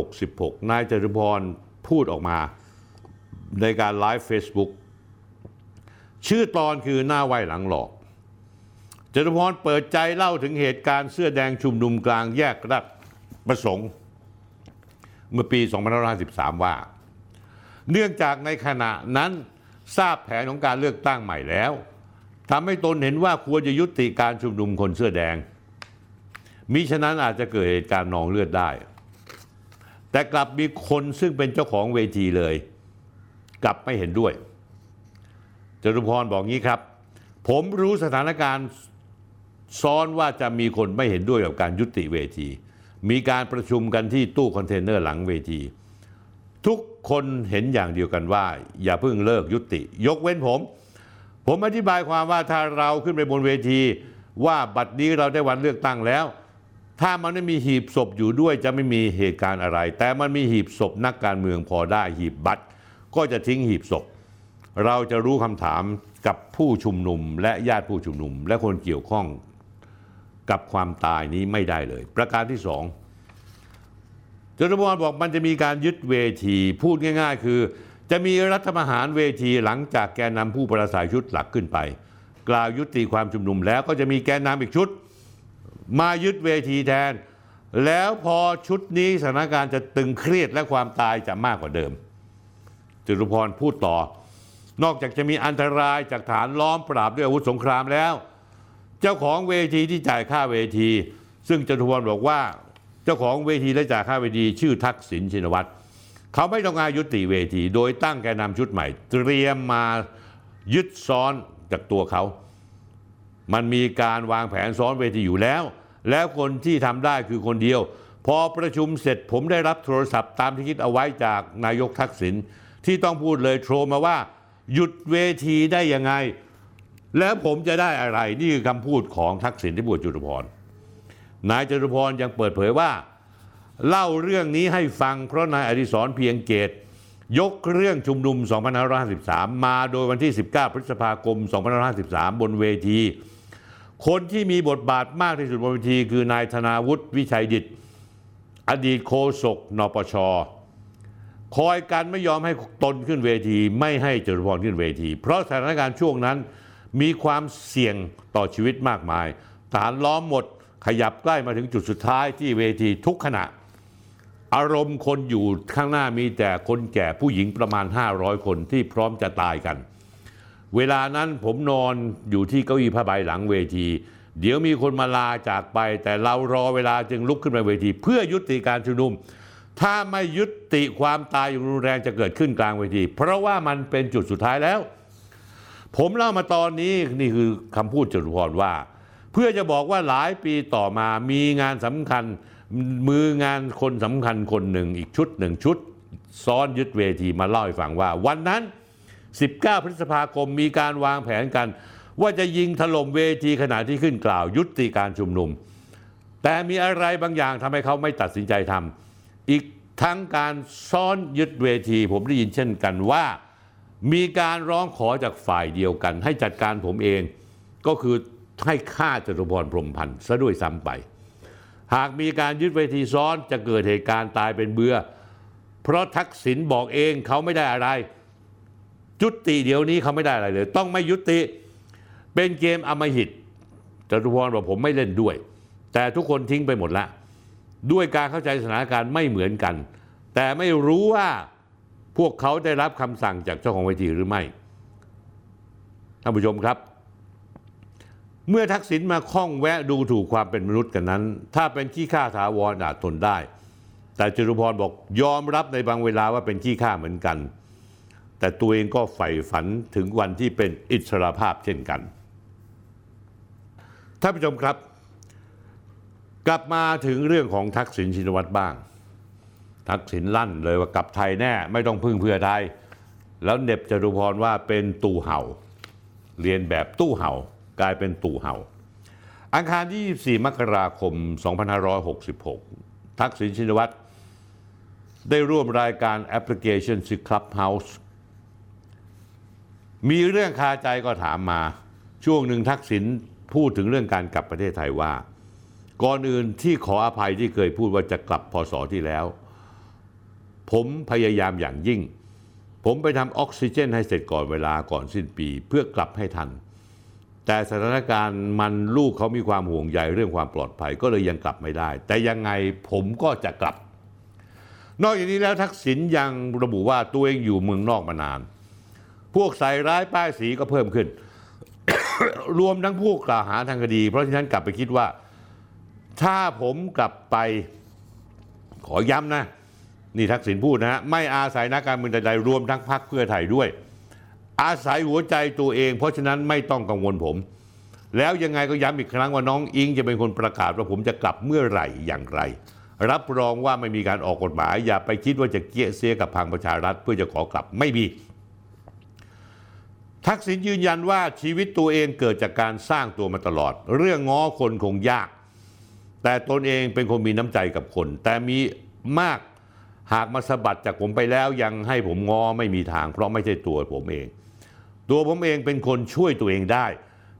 2566 นายจตุพรพูดออกมาในการไลฟ์ Facebook ชื่อตอนคือหน้าไหวหลังหลอกจตุพรเปิดใจเล่าถึงเหตุการณ์เสื้อแดงชุมนุมกลางแยกรัฐประสงค์ เมื่อปี 2553 ว่า เนื่องจากในขณะนั้นทราบแผนของการเลือกตั้งใหม่แล้วทำให้ตนเห็นว่าควรจะยุติการชุมนุมคนเสื้อแดง มิฉะนั้นอาจจะเกิดเหตุการณ์นองเลือดได้ แต่กลับมีคนซึ่งเป็นเจ้าของเวทีเลย กลับไม่เห็นด้วยจตุพรบอกงี้ครับ ผมรู้สถานการณ์ซ้อนว่าจะมีคนไม่เห็นด้วยกับการยุติเวที มีการประชุมกันที่ตู้คอนเทนเนอร์หลังเวที ทุกคนเห็นอย่างเดียวกันว่า อย่าเพิ่งเลิกยุติ ยกเว้นผม ผมอธิบายความว่าถ้าเราขึ้นไปบนเวที ว่าบัดนี้เราได้วันเลือกตั้งแล้ว ถ้ามันไม่มีหีบศพอยู่ด้วยจะไม่มีเหตุการณ์อะไร แต่มันมีหีบศพนักการเมืองพอได้หีบบัตร ก็จะทิ้งหีบศพ เราจะรู้คำถามกับผู้ชุมนุม และญาติผู้ชุมนุม และคนเกี่ยวข้องกับความตายนี้ไม่ได้เลย ประการที่สองจตุพรบอกมันจะมีการยึดเวทีพูดง่าย ๆ คือ จะมีรัฐประหารเวทีหลังจากแกนนำผู้ประสัยชุดหลักขึ้นไป กล่าวยุติความชุมนุมแล้วก็จะมีแกนนำอีกชุด มายึดเวทีแทน แล้วพอชุดนี้สถานการณ์จะตึงเครียดและความตายจะมากกว่าเดิม จตุพรพูดต่อ นอกจากจะมีอันตรายจากฐานล้อมปราบด้วยอาวุธสงครามแล้ว เจ้าของเวทีที่จ่ายค่าเวที ซึ่งจตุพรบอกว่าเจ้าของเวทีและจ่ายค่าเวที ชื่อทักษิณชินวัตรเขาไม่ต้องการยุติเวที โดยตั้งแกนนำชุดใหม่ เตรียมมายึดซ้อนจากตัวเขา มันมีการวางแผนซ้อนเวทีอยู่แล้ว แล้วคนที่ทำได้คือคนเดียว พอประชุมเสร็จผมได้รับโทรศัพท์ตามที่คิดเอาไว้จากนายกทักษิณที่ต้องพูดเลยโทรมาว่า หยุดเวทีได้ยังไง แล้วผมจะได้อะไรนี่คือคำพูดของทักษิณที่บวชจุลพรนายจตุพรยังเปิดเผยว่า เล่าเรื่องนี้ให้ฟังเพราะนายอดิศรเพียงเกต ยกเรื่องชุมนุม 2553 มาโดยวันที่ 19 พฤษภาคม 2553 บนเวที คนที่มีบทบาทมากที่สุดบนเวทีคือนายธนาวุฒิวิชัยดิต อดีตโฆษกนปช คอยกันไม่ยอมให้ตนขึ้นเวที ไม่ให้จตุพรขึ้นเวที เพราะสถานการณ์ช่วงนั้นมีความเสี่ยงต่อชีวิตมากมายทหารล้อมหมดขยับใกล้มาถึงจุดสุดท้ายที่เวทีทุกขณะ อารมณ์คนอยู่ข้างหน้ามีแต่คนแก่ผู้หญิงประมาณ 500 คนที่พร้อมจะตายกัน เวลานั้นผมนอนอยู่ที่เก้าอี้ผ้าใบหลังเวที เดี๋ยวมีคนมาลาจากไป แต่เรารอเวลาจึงลุกขึ้นมาเวที เพื่อยุติการชุมนุม ถ้าไม่ยุติความตายอย่างรุนแรงจะเกิดขึ้นกลางเวที เพราะว่ามันเป็นจุดสุดท้ายแล้ว ผมเล่ามาตอนนี้นี่คือคำพูดจตุพรว่า เพื่อจะบอกว่าหลายปีต่อมามีงานสำคัญมืองานคนสำคัญคนหนึ่งอีกชุดหนึ่งชุด ซ้อนยึดเวทีมาเล่าให้ฟังว่า วันนั้น 19 พฤษภาคมมีการวางแผนกัน ว่าจะยิงถล่มเวทีขณะที่ขึ้นกล่าวยุติการชุมนุม แต่มีอะไรบางอย่างทำให้เขาไม่ตัดสินใจทำอีกทั้งการซ้อนยึดเวที ผมได้ยินเช่นกันว่า มีการร้องขอจากฝ่ายเดียวกัน ให้จัดการผมเองก็คือให้ฆ่าจตุพรพรมพันธ์ซะด้วยซ้ำไป หากมีการยึดเวทีซ้อนจะเกิดเหตุการณ์ตายเป็นเบื่อเพราะทักษิณบอกเองเขาไม่ได้อะไร จุติเดี๋ยวนี้เขาไม่ได้อะไรเลย ต้องไม่ยุติเป็นเกมอำมหิตจตุพรบอกผมไม่เล่นด้วย แต่ทุกคนทิ้งไปหมดละ ด้วยการเข้าใจสถานการณ์ไม่เหมือนกัน แต่ไม่รู้ว่าพวกเขาได้รับคำสั่งจากเจ้าของเวทีหรือไม่ท่านผู้ชมครับ เมื่อทักษิณมาข้องแวะดูถูกความเป็นมนุษย์กันนั้น ถ้าเป็นขี้ข้าถาวรอาจทนได้ แต่จตุพรบอกยอมรับในบางเวลาว่าเป็นขี้ข้าเหมือนกัน แต่ตัวเองก็ใฝ่ฝันถึงวันที่เป็นอิสรภาพเช่นกันท่านผู้ชมครับ กลับมาถึงเรื่องของทักษิณชินวัตรบ้าง ทักษิณลั่นเลยว่ากลับไทยแน่ ไม่ต้องพึ่งเพื่อไทย แล้วเน็บจตุพรว่าเป็นตู่เห่า เรียนแบบตู้เห่ากลายเป็นตู่เห่า อังคารที่ 24 มกราคม 2566 ทักษิณชินวัตรได้ร่วมรายการแอปพลิเคชันชื่อ Clubhouse มีเรื่องคาใจก็ถามมา ช่วงหนึ่งทักษิณพูดถึงเรื่องการกลับประเทศไทยว่า ก่อนอื่นที่ขออภัยที่เคยพูดว่าจะกลับพศที่แล้ว ผมพยายามอย่างยิ่ง ผมไปทำออกซิเจนให้เสร็จก่อนเวลาก่อนสิ้นปี เพื่อกลับให้ทัน แต่สถานการณ์มันลูกเขามีความห่วงใยเรื่องความปลอดภัยก็เลยยังกลับไม่ได้ แต่ยังไงผมก็จะกลับ นอกจากนี้แล้วทักษิณยังระบุว่าตัวเองอยู่เมืองนอกมานาน พวกใส่ร้ายป้ายสีก็เพิ่มขึ้น รวมทั้งผู้กล่าวหาทางคดี เพราะฉะนั้นกลับไปคิดว่า ถ้าผมกลับไปขอย้ำนะ นี่ทักษิณพูดนะฮะไม่อาศัยนักการเมืองใดๆรวมทั้งพรรคเพื่อไทยด้วย อาศัยหัวใจตัวเอง เพราะฉะนั้นไม่ต้องกังวลผม แล้วยังไงก็ย้ำอีกครั้งว่าน้องอิงจะเป็นคนประกาศว่าผมจะกลับเมื่อไหร่อย่างไร รับรองว่าไม่มีการออกกฎหมาย อย่าไปคิดว่าจะเกี้ยเสียกับพังประชารัฐเพื่อจะขอกลับไม่มี ทักษิณยืนยันว่าชีวิตตัวเองเกิดจากการสร้างตัวมาตลอด เรื่องง้อคนคงยาก แต่ตนเองเป็นคนมีน้ำใจกับคน แต่มีมากหากมาสะบัดจากผมไปแล้วยังให้ผมง้อไม่มีทาง เพราะไม่ใช่ตัวผมเอง ตัวผมเองเป็นคนช่วยตัวเองได้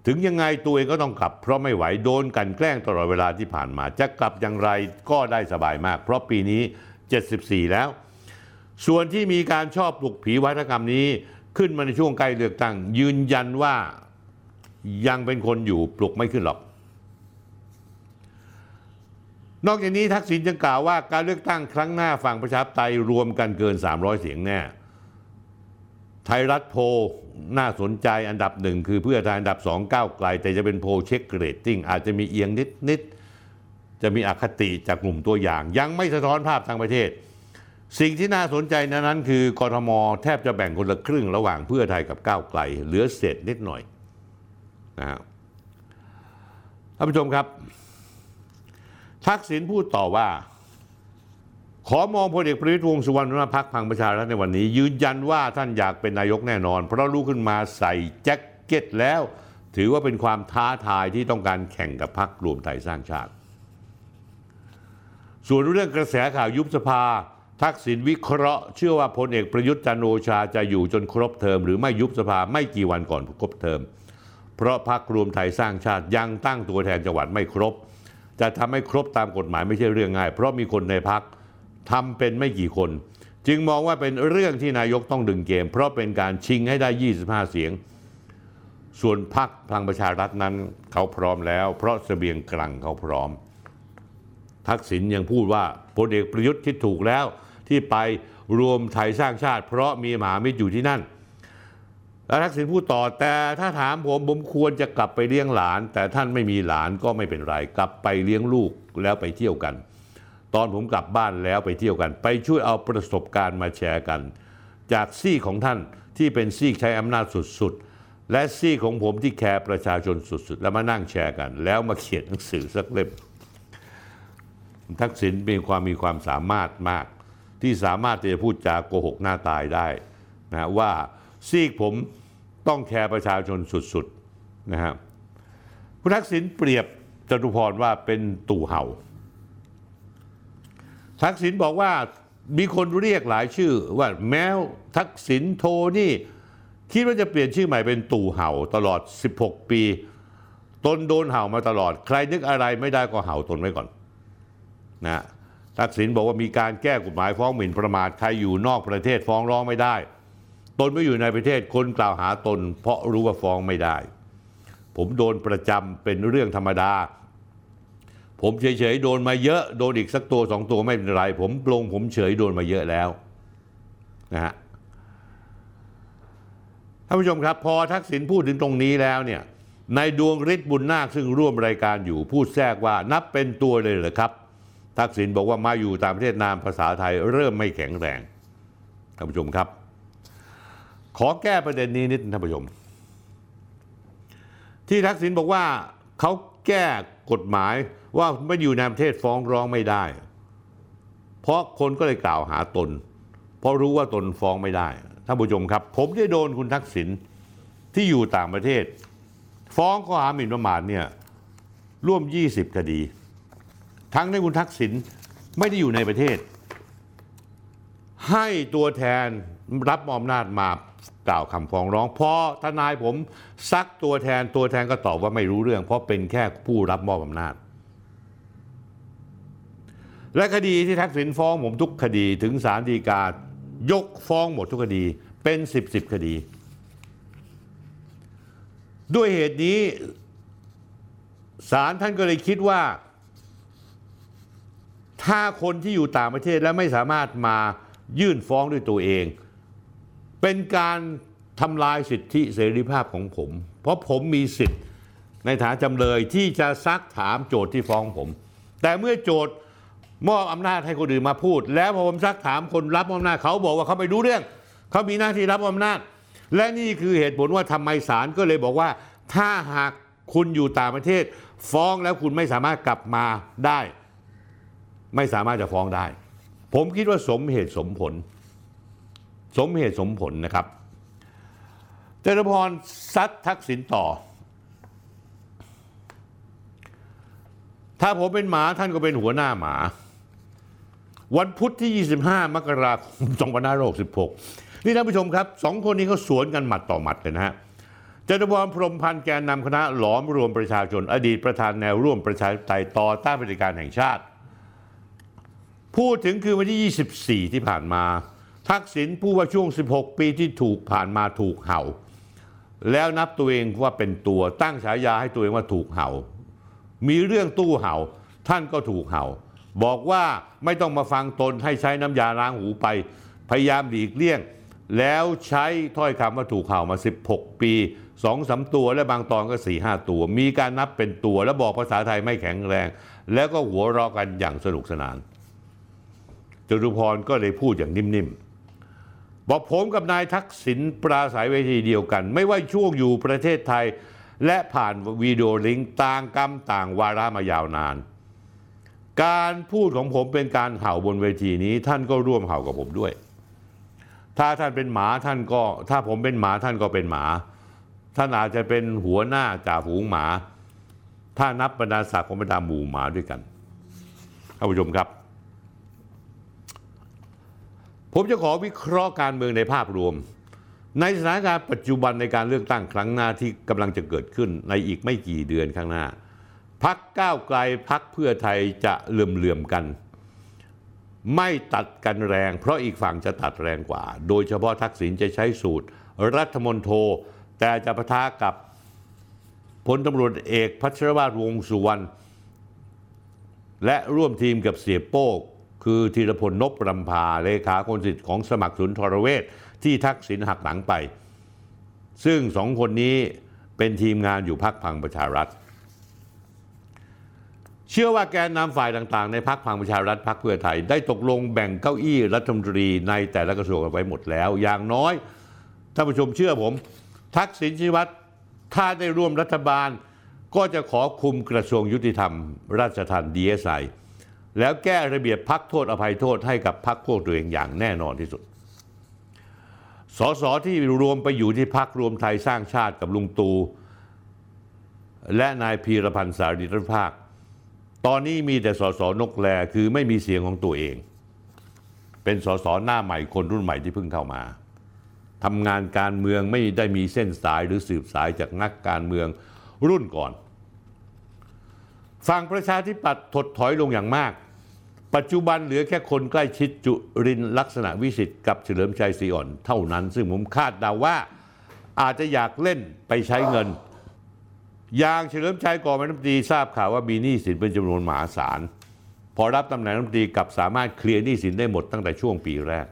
ถึงยังไงตัวเองก็ต้องกลับ เพราะไม่ไหวโดนกันแกล้งตลอดเวลาที่ผ่านมา จะกลับอย่างไรก็ได้สบายมาก เพราะปีนี้ 74 แล้ว ส่วนที่มีการชอบปลุกผีวัฒกรรมนี้ ขึ้นมาในช่วงใกล้เลือกตั้ง ยืนยันว่ายังเป็นคนอยู่ปลุกไม่ขึ้นหรอก นอกจากนี้ทักษิณยังกล่าวว่าการเลือกตั้งครั้งหน้าฝั่งประชาธิปไตยรวมกันเกิน 300 เสียงแน่ ไทยรัฐโพลน่าสนใจอันดับหนึ่งคือเพื่อไทยอันดับสองก้าวไกล แต่จะเป็นโพลเช็คเกรดติ้งอาจจะมีเอียงนิดนิดๆจะมีอคติจากกลุ่มตัวอย่าง ยังไม่สะท้อนภาพทางประเทศ สิ่งที่น่าสนใจนั้นคือกรทมแทบจะแบ่งคนละครึ่งระหว่างเพื่อไทยกับก้าวไกล เหลือเศษนิดหน่อยนะฮะท่านผู้ชมครับ ทักษิณพูดต่อว่า ขอมองพลเอกประวิตรวงสุวรรณหัวหน้าพักพังประชารัฐในวันนี้ ยืนยันว่าท่านอยากเป็นนายกแน่นอน เพราะลุกขึ้นมาใส่แจ็คเก็ตแล้ว ถือว่าเป็นความท้าทายที่ต้องการแข่งกับพักรวมไทยสร้างชาติ ส่วนเรื่องกระแสข่าวยุบสภา ทักษิณวิเคราะห์เชื่อว่าพลเอกประยุทธ์จันโอชาจะอยู่จนครบเทอม หรือไม่ยุบสภาไม่กี่วันก่อนครบเทอม เพราะพักรวมไทยสร้างชาติยังตั้งตัวแทนจังหวัดไม่ครบ จะทำให้ครบตามกฎหมายไม่ใช่เรื่องง่าย เพราะมีคนในพักทำเป็นไม่กี่คน จึงมองว่าเป็นเรื่องที่นายกต้องดึงเกม เพราะเป็นการชิงให้ได้ 25 เสียง ส่วนพักพลังประชารัฐนั้นเขาพร้อมแล้ว เพราะเสบียงกลังเขาพร้อม ทักษิณยังพูดว่าพลเอกประยุทธ์คิดถูกแล้ว ที่ไปรวมไทยสร้างชาติ เพราะมีหมหามิตรอยู่ที่นั่น แล้วทักษิณพูดต่อแต่ถ้าถามผมผมควรจะกลับไปเลี้ยงหลาน แต่ท่านไม่มีหลานก็ไม่เป็นไรกลับไปเลี้ยงลูกแล้วไปเที่ยวกัน ตอนผมกลับบ้านแล้วไปเที่ยวกัน ไปช่วยเอาประสบการณ์มาแชร์กัน จากซี่ของท่านที่เป็นซี่ใช้อำนาจสุดๆ และซี่ของผมที่แคร์ประชาชนสุดๆ แล้วมานั่งแชร์กัน แล้วมาเขียนหนังสือสักเล่มทักษิณมีความมีความสามารถมาก ที่สามารถจะพูดจาโกหกหน้าตายได้นะว่าซีกผมต้องแคร์ประชาชนสุดๆนะครับคุณทักษิณเปรียบจตุพรว่าเป็นตู่เห่า ทักษิณบอกว่ามีคนเรียกหลายชื่อว่าแมวทักษิณโทนี่ คิดว่าจะเปลี่ยนชื่อใหม่เป็นตู่เห่าตลอด 16 ปี ตนโดนเห่ามาตลอด ใครนึกอะไรไม่ได้ก็เห่าตนไว้ก่อนนะ ทักษิณบอกว่ามีการแก้กฎหมายฟ้องหมิ่นประมาทใครอยู่นอกประเทศฟ้องร้องไม่ได้ ตนไม่อยู่ในประเทศคนกล่าวหาตน เพราะรู้ว่าฟ้องไม่ได้ ผมโดนประจำเป็นเรื่องธรรมดา ผมเฉยๆโดนมาเยอะโดนอีกสักตัวสองตัวไม่เป็นไร ผมปลงผมเฉยโดนมาเยอะแล้วนะฮะท่านผู้ชมครับ พอทักษิณพูดถึงตรงนี้แล้วเนี่ยในดวงฤทธิ์บุญนาคซึ่งร่วมรายการอยู่พูดแทรกว่านับเป็นตัวเลยเหรอครับ ทักษิณบอกว่ามาอยู่ต่างประเทศนามภาษาไทยเริ่มไม่แข็งแรงท่านผู้ชมครับ ขอแก้ประเด็นนี้นิดท่านผู้ชม ที่ทักษิณบอกว่าเขาแก้กฎหมายว่าไม่อยู่ในประเทศฟ้องร้องไม่ได้ เพราะคนก็เลยกล่าวหาตน เพราะรู้ว่าตนฟ้องไม่ได้ท่านผู้ชมครับ ผมได้โดนคุณทักษิณที่อยู่ต่างประเทศ ฟ้องข้อหาหมิ่นประมาทเนี่ยร่วม 20 คดี ทั้งที่คุณทักษิณไม่ได้อยู่ในประเทศ ให้ตัวแทนรับมอบอำนาจมากล่าวคำฟ้องร้องพอทนายผมซักตัวแทนตัวแทนก็ตอบว่าไม่รู้เรื่อง เพราะเป็นแค่ผู้รับมอบอำนาจ และคดีที่ทักษิณฟ้องผมทุกคดีถึงศาลฎีกายกฟ้องหมดทุกคดีเป็นสิบสิบคดี ด้วยเหตุนี้ศาลท่านก็เลยคิดว่า ถ้าคนที่อยู่ต่างประเทศและไม่สามารถมายื่นฟ้องด้วยตัวเอง เป็นการทำลายสิทธิเสรีภาพของผม เพราะผมมีสิทธิ์ในฐานจำเลยที่จะซักถามโจทย์ที่ฟ้องผม แต่เมื่อโจทย์มอบอำนาจให้คนอื่นมาพูด แล้วพอผมซักถามคนรับอำนาจเขาบอกว่าเขาไม่รู้เรื่อง เขามีหน้าที่รับอำนาจ และนี่คือเหตุผลว่าทำไมศาลก็เลยบอกว่า ถ้าหากคุณอยู่ต่างประเทศ ฟ้องแล้วคุณไม่สามารถกลับมาได้ ไม่สามารถจะฟ้องได้ ผมคิดว่าสมเหตุสมผล สมเหตุสมผลนะครับเจริญพรซัดทักษิณต่อ ถ้าผมเป็นหมาท่านก็เป็นหัวหน้าหมา วันพุธที่ 25 มกราคม2566 นี่ท่านผู้ชมครับสองคนนี้เขาสวนกันหมัดต่อหมัดเลยนะฮะจตุพรพรมพันธ์แกนนำคณะหลอมรวมประชาชน อดีตประธานแนวร่วมประชาธิปไตยต่อต้านปฏิการแห่งชาติ พูดถึงคือวันที่ 24 ที่ผ่านมา ทักษิณผู้ว่าช่วง 16 ปีที่ถูกผ่านมาถูกเห่า แล้วนับตัวเองว่าเป็นตัวตั้งฉายาให้ตัวเองว่าถูกเห่า มีเรื่องตู้เห่า ท่านก็ถูกเห่า บอกว่าไม่ต้องมาฟังตนให้ใช้น้ำยาล้างหูไป พยายามหลีกเลี่ยง แล้วใช้ถ้อยคำว่าถูกเห่ามา 16 ปีสองสาตัวและบางตอนก็4ี่ห้าตัว มีการนับเป็นตัว แล้วบอกภาษาไทยไม่แข็งแรง แล้วก็หัวเราะกันอย่างสนุกสนาน จตุพรก็เลยพูดอย่างนิ่มๆ บอกผมกับนายทักษิณปราศัยเวทีเดียวกัน ไม่ว่าช่วงอยู่ประเทศไทย และผ่านวีดีโอลิงก์ต่างกรรมต่างวาระมายาวนาน การพูดของผมเป็นการเห่าบนเวทีนี้ ท่านก็ร่วมเห่ากับผมด้วย ถ้าท่านเป็นหมาท่านก็ ถ้าผมเป็นหมาท่านก็เป็นหมา ท่านอาจจะเป็นหัวหน้าจ่าฝูงหมา ถ้านับบรรดาศักดิ์ของบรรดาหมู่หมาด้วยกันท่านผู้ชมครับ ผมจะขอวิเคราะห์การเมืองในภาพรวม ในสถานการณ์ปัจจุบันในการเลือกตั้งครั้งหน้าที่กำลังจะเกิดขึ้นในอีกไม่กี่เดือนข้างหน้าพักก้าวไกลพักเพื่อไทยจะเหลื่อมๆกัน ไม่ตัดกันแรง เพราะอีกฝั่งจะตัดแรงกว่า โดยเฉพาะทักษิณจะใช้สูตร รัฐมนโทแต่จะปะทะกับพลตำรวจเอกพัชรวาทวงศ์สุวรรณและร่วมทีมกับเสียโป้ คือธีรพลนพรำพาเลขาคนสิทธิ์ของสมัครสุนทรเวชที่ทักษิณหักหลังไป ซึ่งสองคนนี้เป็นทีมงานอยู่พักพังประชารัฐ เชื่อว่าแกนนำฝ่ายต่างๆ ในพักพังประชารัฐพักเพื่อไทย ได้ตกลงแบ่งเก้าอี้รัฐมนตรีในแต่ละกระทรวงกันไว้หมดแล้ว อย่างน้อยท่านผู้ชมเชื่อผม ทักษิณชินวัตรถ้าได้ร่วมรัฐบาล ก็จะขอคุมกระทรวงยุติธรรม ราชทัณฑ์ดีเอสไอ แล้วแก้ระเบียบพักโทษอภัยโทษให้กับพักพวกตัวเองอย่างแน่นอนที่สุด สสที่รวมไปอยู่ที่พักรวมไทยสร้างชาติกับลุงตูและนายพีรพันธ์สารีรัฐภาค ตอนนี้มีแต่สสนกแลคือไม่มีเสียงของตัวเอง เป็นสสหน้าใหม่คนรุ่นใหม่ที่เพิ่งเข้ามาทำงานการเมืองไม่ได้มีเส้นสายหรือสืบสายจากนักการเมืองรุ่นก่อน ฝั่งประชาธิปัตย์ถดถอยลงอย่างมาก ปัจจุบันเหลือแค่คนใกล้ชิดจุรินลักษณะวิสิทธิ์กับเฉลิมชัยศรีอ่อนเท่านั้น ซึ่งผมคาดเดาว่าอาจจะอยากเล่นไปใช้เงิน อย่างเฉลิมชัยก่อนเป็นรัฐมนตรีทราบข่าวว่ามีหนี้สินเป็นจำนวนมหาศาลพอรับตำแหน่งรัฐมนตรีกับสามารถเคลียร์หนี้สินได้หมดตั้งแต่ช่วงปีแรก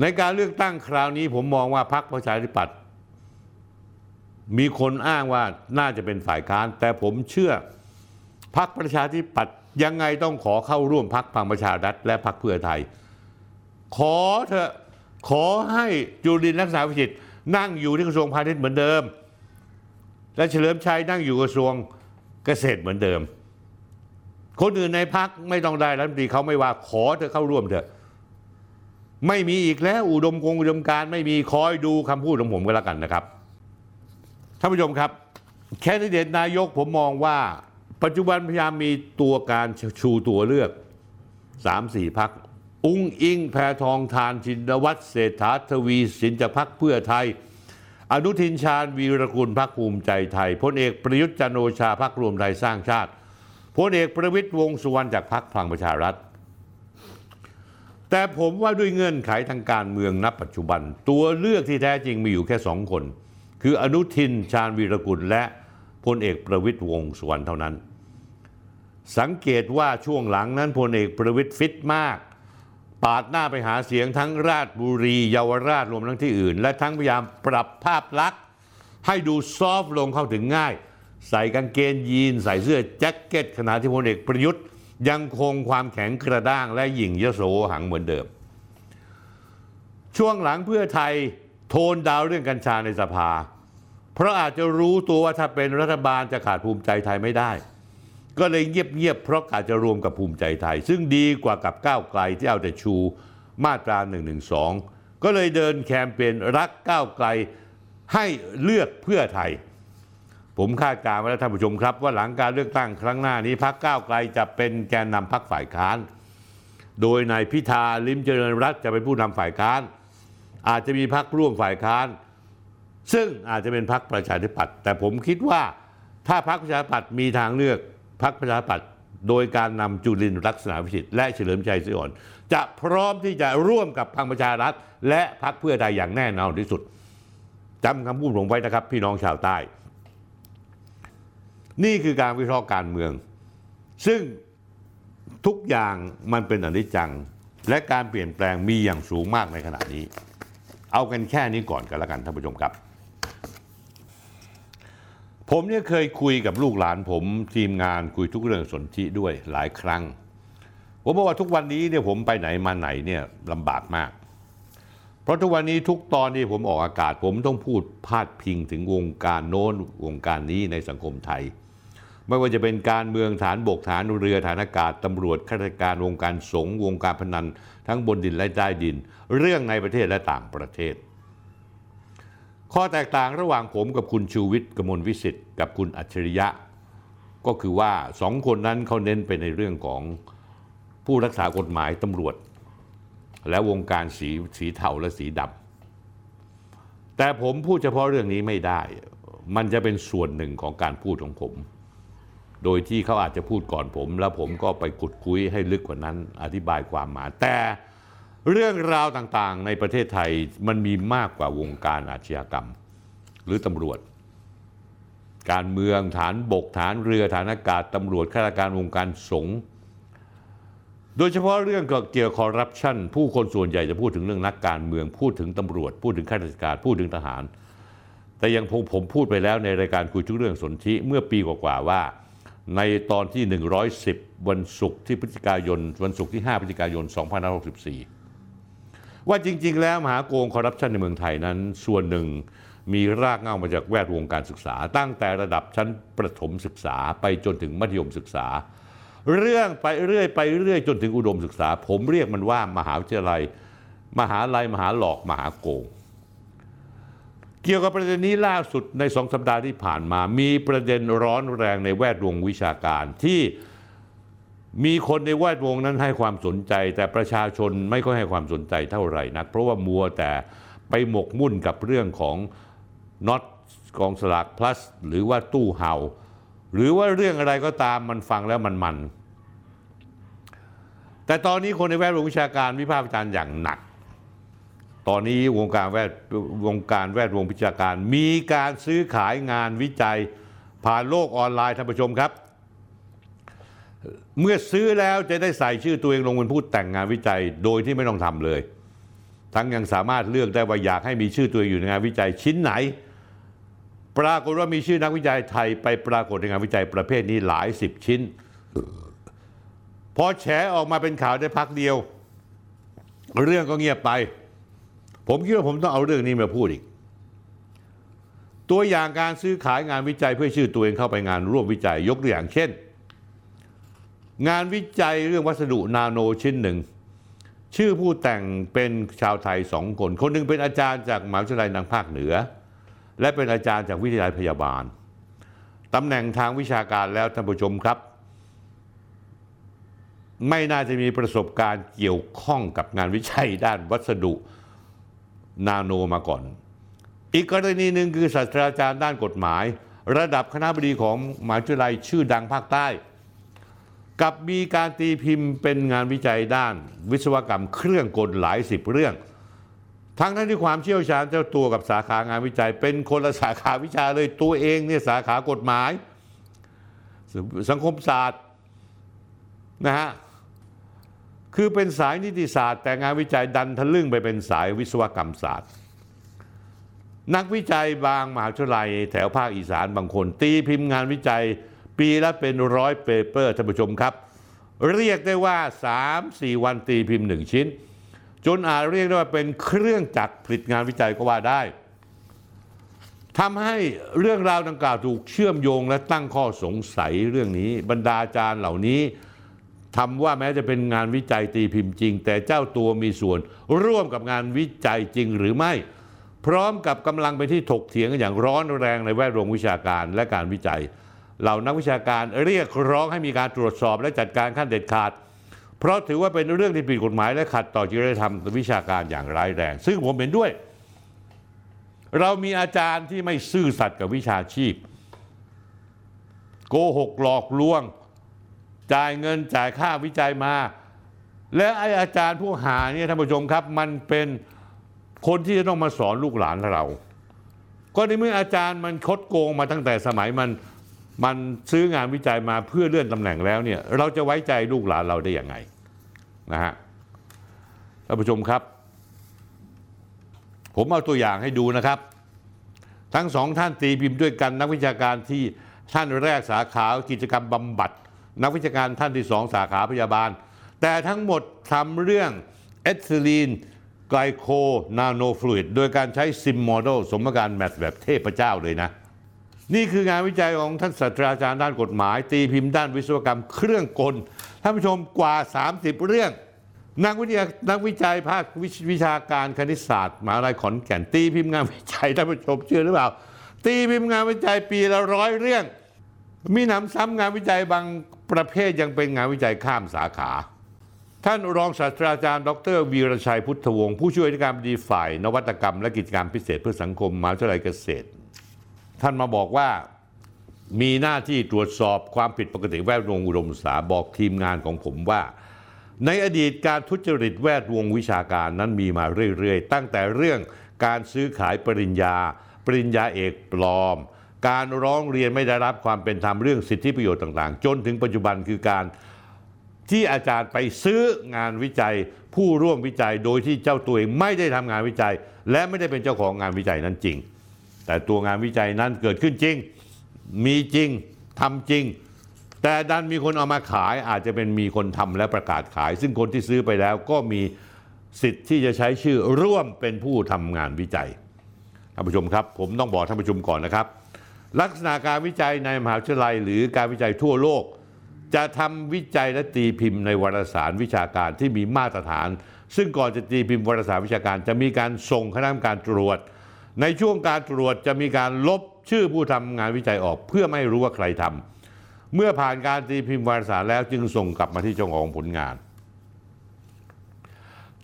ในการเลือกตั้งคราวนี้ผมมองว่าพรรคประชาธิปัตย์มีคนอ้างว่าน่าจะเป็นฝ่ายค้าน แต่ผมเชื่อพักประชาธิปัตย์ ยังไงต้องขอเข้าร่วมพักพลังประชารัฐและพักเพื่อไทย ขอเถอะขอให้จุลินทร์รักษาวิจิตรนั่งอยู่ที่กระทรวงพาณิชย์เหมือนเดิม และเฉลิมชัยนั่งอยู่กระทรวงเกษตรเหมือนเดิม คนอื่นในพักไม่ต้องได้รัฐมนตรีเขาไม่ว่าขอเธอเข้าร่วมเถอะไม่มีอีกแล้วอุดมคงอุดมการไม่มีคอยดูคำพูดของผมก็แล้วกันนะครับท่านผู้ชมครับ แคนดิเดตนายกผมมองว่า ปัจจุบันพยายามมีตัวการชูตัวเลือก 3-4พัก อุ้งอิงแพทองทานชินวัตรเศรษฐาทวีสินจากพักเพื่อไทย อนุทินชาญวีรกุลพักภูมิใจไทยพลเอกประยุทธ์จันโอชาพักรวมไทยสร้างชาติพลเอกประวิตยวงสุวรรณจากพักพลังประชารัฐ แต่ผมว่าด้วยเงื่อนไขทางการเมืองณปัจจุบัน ตัวเลือกที่แท้จริงมีอยู่แค่สองคน คืออนุทินชาญวีรกุลและพลเอกประวิตยวงสุวรรณเท่านั้น สังเกตว่าช่วงหลังนั้นพลเอกประวิตยฟิตมาก ปาดหน้าไปหาเสียงทั้งราชบุรีเยาวราชรวมทั้งที่อื่น และทั้งพยายามปรับภาพลักษณ์ให้ดูซอฟต์ลงเข้าถึงง่าย ใส่กางเกงยีน ใส่เสื้อแจ็คเก็ตขณะที่พลเอกประยุทธ์ ยังคงความแข็งกระด้างและหยิ่งยโสหังเหมือนเดิม ช่วงหลังเพื่อไทยโทนดาวเรื่องกัญชาในสภา เพราะอาจจะรู้ตัวว่าถ้าเป็นรัฐบาลจะขาดภูมิใจไทยไม่ได้ ก็เลยเงียบๆเพราะอาจจะรวมกับภูมิใจไทย ซึ่งดีกว่ากับก้าวไกลที่เอาแต่ชูมาตรา1นึก็เลยเดินแคมเปญรักก้าวไกลให้เลือกเพื่อไทย ผมคาดการณ์ไว้แล้วท่านผู้ชมครับ ว่าหลังการเลือกตั้งครั้งหน้านี้พักก้าวไกลจะเป็นแกนนำพักฝ่ายค้าน โดยนายพิธาลิมเจริญรัตจะเป็นผู้นำฝ่ายค้าน อาจจะมีพักร่วมฝ่ายค้าน ซึ่งอาจจะเป็นพักประชาธิปัตย์แต่ผมคิดว่าถ้าพักประชาธิปัตย์มีทางเลือก พักประชาธิปัตย์โดยการนำจุลินลักษณะวิสิทธิ์และเฉลิมชัยศรีอ่อน จะพร้อมที่จะร่วมกับพลังประชารัฐ และพักเพื่อไทยอย่างแน่นอนที่สุดจำคำพูดผมไว้นะครับ พี่น้องชาวใต้ นี่คือการวิเคราะห์การเมือง ซึ่งทุกอย่างมันเป็นอนิจจัง และการเปลี่ยนแปลงมีอย่างสูงมากในขณะนี้ เอากันแค่นี้ก่อนกันล้วกันท่านผู้ชมครับ ผมเนี่ยเคยคุยกับลูกหลานผมทีมงานคุยทุกเรื่องสนธิด้วยหลายครั้ง ผมบอกว่าทุกวันนี้เนี่ยผมไปไหนมาไหนเนี่ยลำบากมาก เพราะทุกวันนี้ทุกตอนที่ผมออกอากาศ ผมต้องพูดพาดพิงถึงวงการโน้นวงการนี้ในสังคมไทย ไม่ว่าจะเป็นการเมืองฐานบกฐานเรือฐานอากาศตำรวจข้าราชการวงการสงฆ์วงการพนัน ทั้งบนดินและใต้ดิน เรื่องในประเทศและต่างประเทศ ข้อแตกต่างระหว่างผมกับคุณชูวิทย์กมลวิสิทธิ์กับคุณอัจฉริยะ ก็คือว่าสองคนนั้นเขาเน้นไปในเรื่องของผู้รักษากฎหมายตำรวจ และวงการสีสีเทาและสีดำแต่ผมพูดเฉพาะเรื่องนี้ไม่ได้ มันจะเป็นส่วนหนึ่งของการพูดของผม โดยที่เขาอาจจะพูดก่อนผม แล้วผมก็ไปขุดคุยให้ลึกกว่านั้นอธิบายความหมายแต่ เรื่องราวต่างๆ ในประเทศไทยมันมีมากกว่าวงการอาชญากรรม หรือตำรวจ การเมืองฐานบกฐานเรือฐานอากาศตำรวจข้าราชการวงการสงฆ์โดยเฉพาะเรื่องเกี่ยวกับคอร์รัปชันผู้คนส่วนใหญ่จะพูดถึงเรื่องนักการเมือง พูดถึงตำรวจ พูดถึงข้าราชการพูดถึงทหาร แต่ยังผมผมพูดไปแล้วในรายการคุยทุกเรื่องสนธิเมื่อปีกว่าๆว่า ในตอนที่ 110 วันศุกร์ที่พฤศจิกายน วันศุกร์ที่ 5 พฤศจิกายน 2564 ว่าจริง ๆ แล้วมหาโกงคอร์รัปชันในเมืองไทยนั้น ส่วนหนึ่งมีรากเหง้ามาจากแวดวงการศึกษา ตั้งแต่ระดับชั้นประถมศึกษาไปจนถึงมัธยมศึกษา เรื่องไปเรื่อยไปเรื่อยจนถึงอุดมศึกษา ผมเรียกมันว่ามหาวิทยาลัย มหาลัยมหาหลอกมหาโกง เกี่ยวกับประเด็นนี้ล่าสุดในสองสัปดาห์ที่ผ่านมา มีประเด็นร้อนแรงในแวดวงวิชาการที่ มีคนในแวดวงนั้นให้ความสนใจ แต่ประชาชนไม่ค่อยให้ความสนใจเท่าไหร่นัก เพราะว่ามัวแต่ไปหมกมุ่นกับเรื่องของน็อตกองสลาก plus หรือว่าตู้เห่า หรือว่าเรื่องอะไรก็ตามมันฟังแล้วมันมัน แต่ตอนนี้คนในแวดวงวิชาการวิพากษ์วิจารณ์อย่างหนัก ตอนนี้วงการแวดวงการแวดวงวิชาการ มีการซื้อขายงานวิจัยผ่านโลกออนไลน์ท่านผู้ชมครับ เมื่อซื้อแล้วจะได้ใส่ชื่อตัวเองลงเป็นผู้แต่งงานวิจัย โดยที่ไม่ต้องทำเลย ทั้งยังสามารถเลือกได้ว่าอยากให้มีชื่อตัวเองอยู่ในงานวิจัยชิ้นไหน ปรากฏว่ามีชื่อนักวิจัยไทยไปปรากฏในงานวิจัยประเภทนี้หลายสิบชิ้น พอแฉออกมาเป็นข่าวได้พักเดียว เรื่องก็เงียบไป ผมคิดว่าผมต้องเอาเรื่องนี้มาพูดอีกตัวอย่างการซื้อขายงานวิจัยเพื่อชื่อตัวเองเข้าไปงานร่วมวิจัยยกตัวอย่างเช่น งานวิจัยเรื่องวัสดุนาโนชิ้นหนึ่ง ชื่อผู้แต่งเป็นชาวไทยสองคน คนหนึ่งเป็นอาจารย์จากมหาวิทยาลัยทางภาคเหนือ และเป็นอาจารย์จากวิทยาลัยพยาบาลตำแหน่งทางวิชาการแล้วท่านผู้ชมครับ ไม่น่าจะมีประสบการณ์เกี่ยวข้องกับงานวิจัยด้านวัสดุนาโนมาก่อน อีกกรณีหนึ่งคือศาสตราจารย์ด้านกฎหมาย ระดับคณะบดีของมหาวิทยาลัยชื่อดังภาคใต้ กับมีการตีพิมพ์เป็นงานวิจัยด้าน วิศวกรรมเครื่องกลหลายสิบเรื่อง ทั้งนั้นที่ความเชี่ยวชาญเจ้าตัวกับสาขางานวิจัย เป็นคนละสาขาวิชาเลยตัวเองเนี่ยสาขากฎหมาย สังคมศาสตร์นะฮะคือเป็นสายนิติศาสตร์ แต่งานวิจัยดันทะลึ่งไปเป็นสายวิศวกรรมศาสตร์ นักวิจัยบางมหาวิทยาลัยแถวภาคอีสานบางคน ตีพิมพ์งานวิจัย ปีละเป็นร้อยเปเปอร์ท่านผู้ชมครับ เรียกได้ว่า 3-4 วันตีพิมพ์หนึ่งชิ้น จนอาจเรียกได้ว่าเป็นเครื่องจักรผลิตงานวิจัยก็ว่าได้ทำให้เรื่องราวดังกล่าวถูกเชื่อมโยงและตั้งข้อสงสัยเรื่องนี้ บรรดาอาจารย์เหล่านี้ทำว่าแม้จะเป็นงานวิจัยตีพิมพ์จริง แต่เจ้าตัวมีส่วนร่วมกับงานวิจัยจริงหรือไม่ พร้อมกับกำลังไปนที่ถกเถียงกันอย่างร้อนแรงในแวดวงวิชาการและการวิจัย เหล่านักวิชาการเรียกร้องให้มีการตรวจสอบและจัดการขั้นเด็ดขาด เพราะถือว่าเป็นเรื่องที่ผิดกฎหมายและขัดต่อจริยธรรมวิชาการอย่างร้ายแรง ซึ่งผมเห็นด้วย เรามีอาจารย์ที่ไม่ซื่อสัตย์กับวิชาชีพ โกหกหลอกลวง จ่ายเงินจ่ายค่าวิจัยมา และไออาจารย์ผู้หาเนี่ยท่านผู้ชมครับ มันเป็นคนที่จะต้องมาสอนลูกหลานเรา ก็ในเมื่ออาจารย์มันคดโกงมาตั้งแต่สมัยมัน มันซื้องานวิจัยมาเพื่อเลื่อนตำแหน่งแล้วเนี่ยเราจะไว้ใจลูกหลานเราได้ยังไงนะฮะท่านผู้ชมครับ ผมเอาตัวอย่างให้ดูนะครับ ทั้งสองท่านตีพิมพ์ด้วยกัน นักวิชาการที่ท่านแรกสาขากิจกรรมบำบัด นักวิชาการท่านที่สองสาขาพยาบาล แต่ทั้งหมดทำเรื่องเอทิลีนglycol nanofluid โดยการใช้ sim model สมการ math แบบเทพเจ้าเลยนะ นี่คืองานวิจัยของท่านศาสตราจารย์ด้านกฎหมาย ตีพิมพ์ด้านวิศวกรรมเครื่องกลท่านผู้ชมกว่า 30 เรื่อง นักวิทยานักวิจัยภาควิชวิชาการคณิตศาสตร์มหาวิทยาลัยขอนแก่นตีพิมพ์งานวิจัยท่านผู้ชมเชื่อหรือเปล่า ตีพิมพ์งานวิจัยปีละร้อยเรื่อง มีหนำซ้ำงานวิจัยบางประเภทยังเป็นงานวิจัยข้ามสาขา ท่านรองศาสตราจารย์ ดรวีรชัยพุทธวงศ์ผู้ช่วยอธิการบดีฝ่าย นวัตกรรมและกิจการพิเศษเพื่อสังคมมหาวิทยาลัยเกษตร ท่านมาบอกว่ามีหน้าที่ตรวจสอบความผิดปกติแวดวงอุดมศึกษาบอกทีมงานของผมว่า ในอดีตการทุจริตแวดวงวิชาการนั้นมีมาเรื่อยๆ ตั้งแต่เรื่องการซื้อขายปริญญา ปริญญาเอกปลอม การร้องเรียนไม่ได้รับความเป็นธรรมเรื่องสิทธิประโยชน์ต่างๆ จนถึงปัจจุบันคือการที่อาจารย์ไปซื้องานวิจัย ผู้ร่วมวิจัยโดยที่เจ้าตัวเองไม่ได้ทำงานวิจัย และไม่ได้เป็นเจ้าของงานวิจัยนั้นจริง แต่ตัวงานวิจัยนั้นเกิดขึ้นจริง มีจริงทำจริง แต่ดันมีคนเอามาขายอาจจะเป็นมีคนทำและประกาศขาย ซึ่งคนที่ซื้อไปแล้วก็มีสิทธิ์ที่จะใช้ชื่อร่วมเป็นผู้ทำงานวิจัยท่านผู้ชมครับ ผมต้องบอกท่านผู้ชมก่อนนะครับ ลักษณะการวิจัยในมหาวิทยาลัย หรือการวิจัยทั่วโลก จะทำวิจัยและตีพิมพ์ในวารสารวิชาการที่มีมาตรฐาน ซึ่งก่อนจะตีพิมพ์วารสารวิชาการ จะมีการส่งคณะกรรมการตรวจ ในช่วงการตรวจจะมีการลบชื่อผู้ทำงานวิจัยออก เพื่อไม่รู้ว่าใครทำเมื่อผ่านการตีพิมพ์วารสารแล้วจึงส่งกลับมาที่เจ้าของผลงาน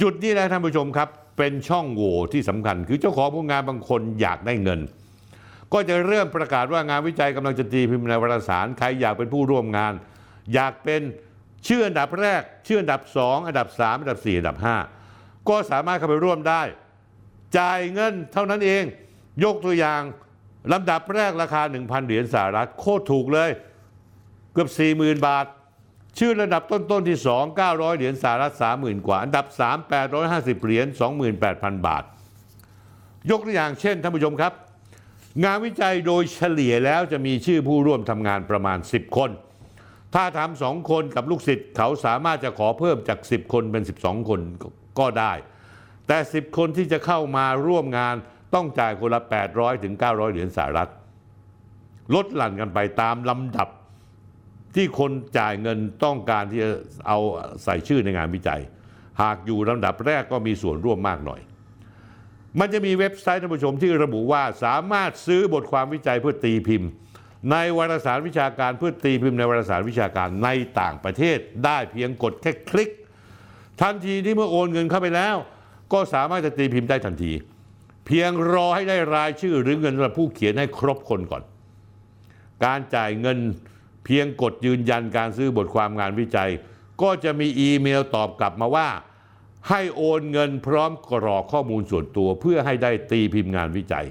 จุดนี้นะท่านผู้ชมครับ เป็นช่องโหว่ที่สำคัญ คือเจ้าของผลงานบางคนอยากได้เงิน ก็จะเริ่มประกาศว่างานวิจัยกำลังจะตีพิมพ์ในวารสารใครอยากเป็นผู้ร่วมงาน อยากเป็นชื่ออันดับแรก ชื่ออันดับ 2 อันดับ 3 อันดับ 4 อันดับ 5 ก็สามารถเข้าไปร่วมได้ จ่ายเงินเท่านั้นเอง ยกตัวอย่างลำดับแรกราคา 1,000 เหรียญสหรัฐโคตรถูกเลย เกือบ 40,000 บาท ชื่อระดับต้นๆที่ 2 900 เหรียญสหรัฐ 30,000 กว่า อันดับ 3 850 เหรียญ28,000 บาท ยกตัวอย่างเช่นท่านผู้ชมครับ งานวิจัยโดยเฉลี่ยแล้วจะมีชื่อผู้ร่วมทำงานประมาณ 10 คน ถ้าทำสองคนกับลูกศิษย์เขาสามารถจะขอเพิ่มจาก 10 คนเป็น 12 คนก็ได้ แต่ 10 คนที่จะเข้ามาร่วมงานต้องจ่ายคนละ 800 ถึง 900 เหรียญสหรัฐ ลดหลั่นกันไปตามลำดับที่คนจ่ายเงินต้องการที่จะเอาใส่ชื่อในงานวิจัย หากอยู่ลำดับแรกก็มีส่วนร่วมมากหน่อย มันจะมีเว็บไซต์ท่านผู้ชมที่ระบุว่าสามารถซื้อบทความวิจัยเพื่อตีพิมพ์ ในวารสารวิชาการเพื่อตีพิมพ์ในวารสารวิชาการในต่างประเทศได้เพียงกดแค่คลิก ทันทีที่เมื่อโอนเงินเข้าไปแล้ว ก็สามารถจะตีพิมพ์ได้ทันที เพียงรอให้ได้รายชื่อหรือเงินสำหรับผู้เขียนให้ครบคนก่อน การจ่ายเงินเพียงกดยืนยันการซื้อบทความงานวิจัย ก็จะมีอีเมลตอบกลับมาว่า ให้โอนเงินพร้อมกรอกข้อมูลส่วนตัว เพื่อให้ได้ตีพิมพ์งานวิจัย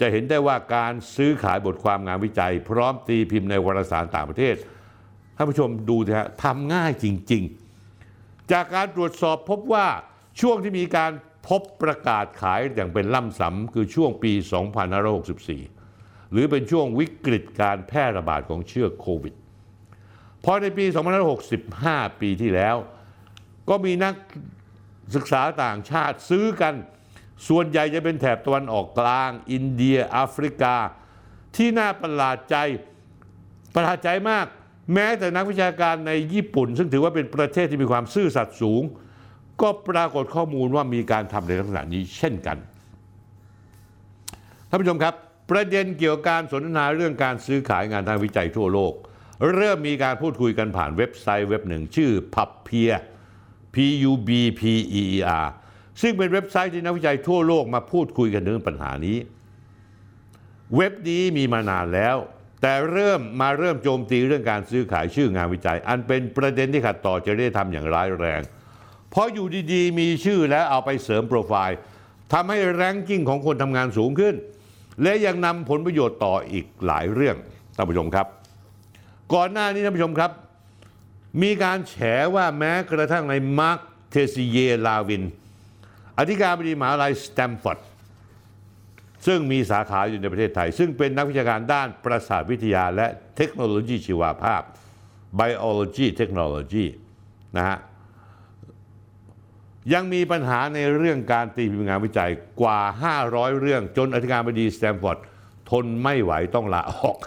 จะเห็นได้ว่าการซื้อขายบทความงานวิจัย พร้อมตีพิมพ์ในวารสารต่างประเทศท่านผู้ชมดูนะฮะทำง่ายจริง ๆ จากการตรวจสอบพบว่า ช่วงที่มีการพบประกาศขายอย่างเป็นล่ำสำคือช่วงปี 2564 หรือเป็นช่วงวิกฤตการแพร่ระบาดของเชื้อโควิด พอในปี 2565 ปีที่แล้ว ก็มีนักศึกษาต่างชาติซื้อกัน ส่วนใหญ่จะเป็นแถบตะวันออกกลาง อินเดียแอฟริกา ที่น่าประหลาดใจประหลาดใจมาก แม้แต่นักวิชาการในญี่ปุ่น ซึ่งถือว่าเป็นประเทศที่มีความซื่อสัตย์สูง ก็ปรากฏข้อมูลว่ามีการทำในลักษณะนี้เช่นกันท่านผู้ชมครับ ประเด็นเกี่ยวกับการสนทนาเรื่องการซื้อขายงานทางวิจัยทั่วโลก เริ่มมีการพูดคุยกันผ่านเว็บไซต์เว็บหนึ่งชื่อ Pubpeer P U B P E E R ซึ่งเป็นเว็บไซต์ที่นักวิจัยทั่วโลกมาพูดคุยกันเรื่องปัญหานี้ เว็บนี้มีมานานแล้ว แต่เริ่มมาเริ่มโจมตีเรื่องการซื้อขายชื่องานวิจัย อันเป็นประเด็นที่ขัดต่อจริยธรรมอย่างร้ายแรง เพราะอยู่ดีๆ มีชื่อแล้วเอาไปเสริมโปรไฟล์ทำให้ ranking ของคนทำงานสูงขึ้น และยังนำผลประโยชน์ต่ออีกหลายเรื่องท่านผู้ชมครับ ก่อนหน้านี้ท่านผู้ชมครับ มีการแฉว่าแม้กระทั่งใน Marc Tessier-Lavigne อธิการบดีมหาลัยสแตนฟอร์ดซึ่งมีสาขาอยู่ในประเทศไทย ซึ่งเป็นนักวิชาการด้านประสาทวิทยาและเทคโนโลยีชีวภาพ biology technology นะฮะ ยังมีปัญหาในเรื่องการตีพิมพ์งานวิจัยกว่า 500 เรื่องจนอธิการบดีสแตนฟอร์ดทนไม่ไหวต้องลาออก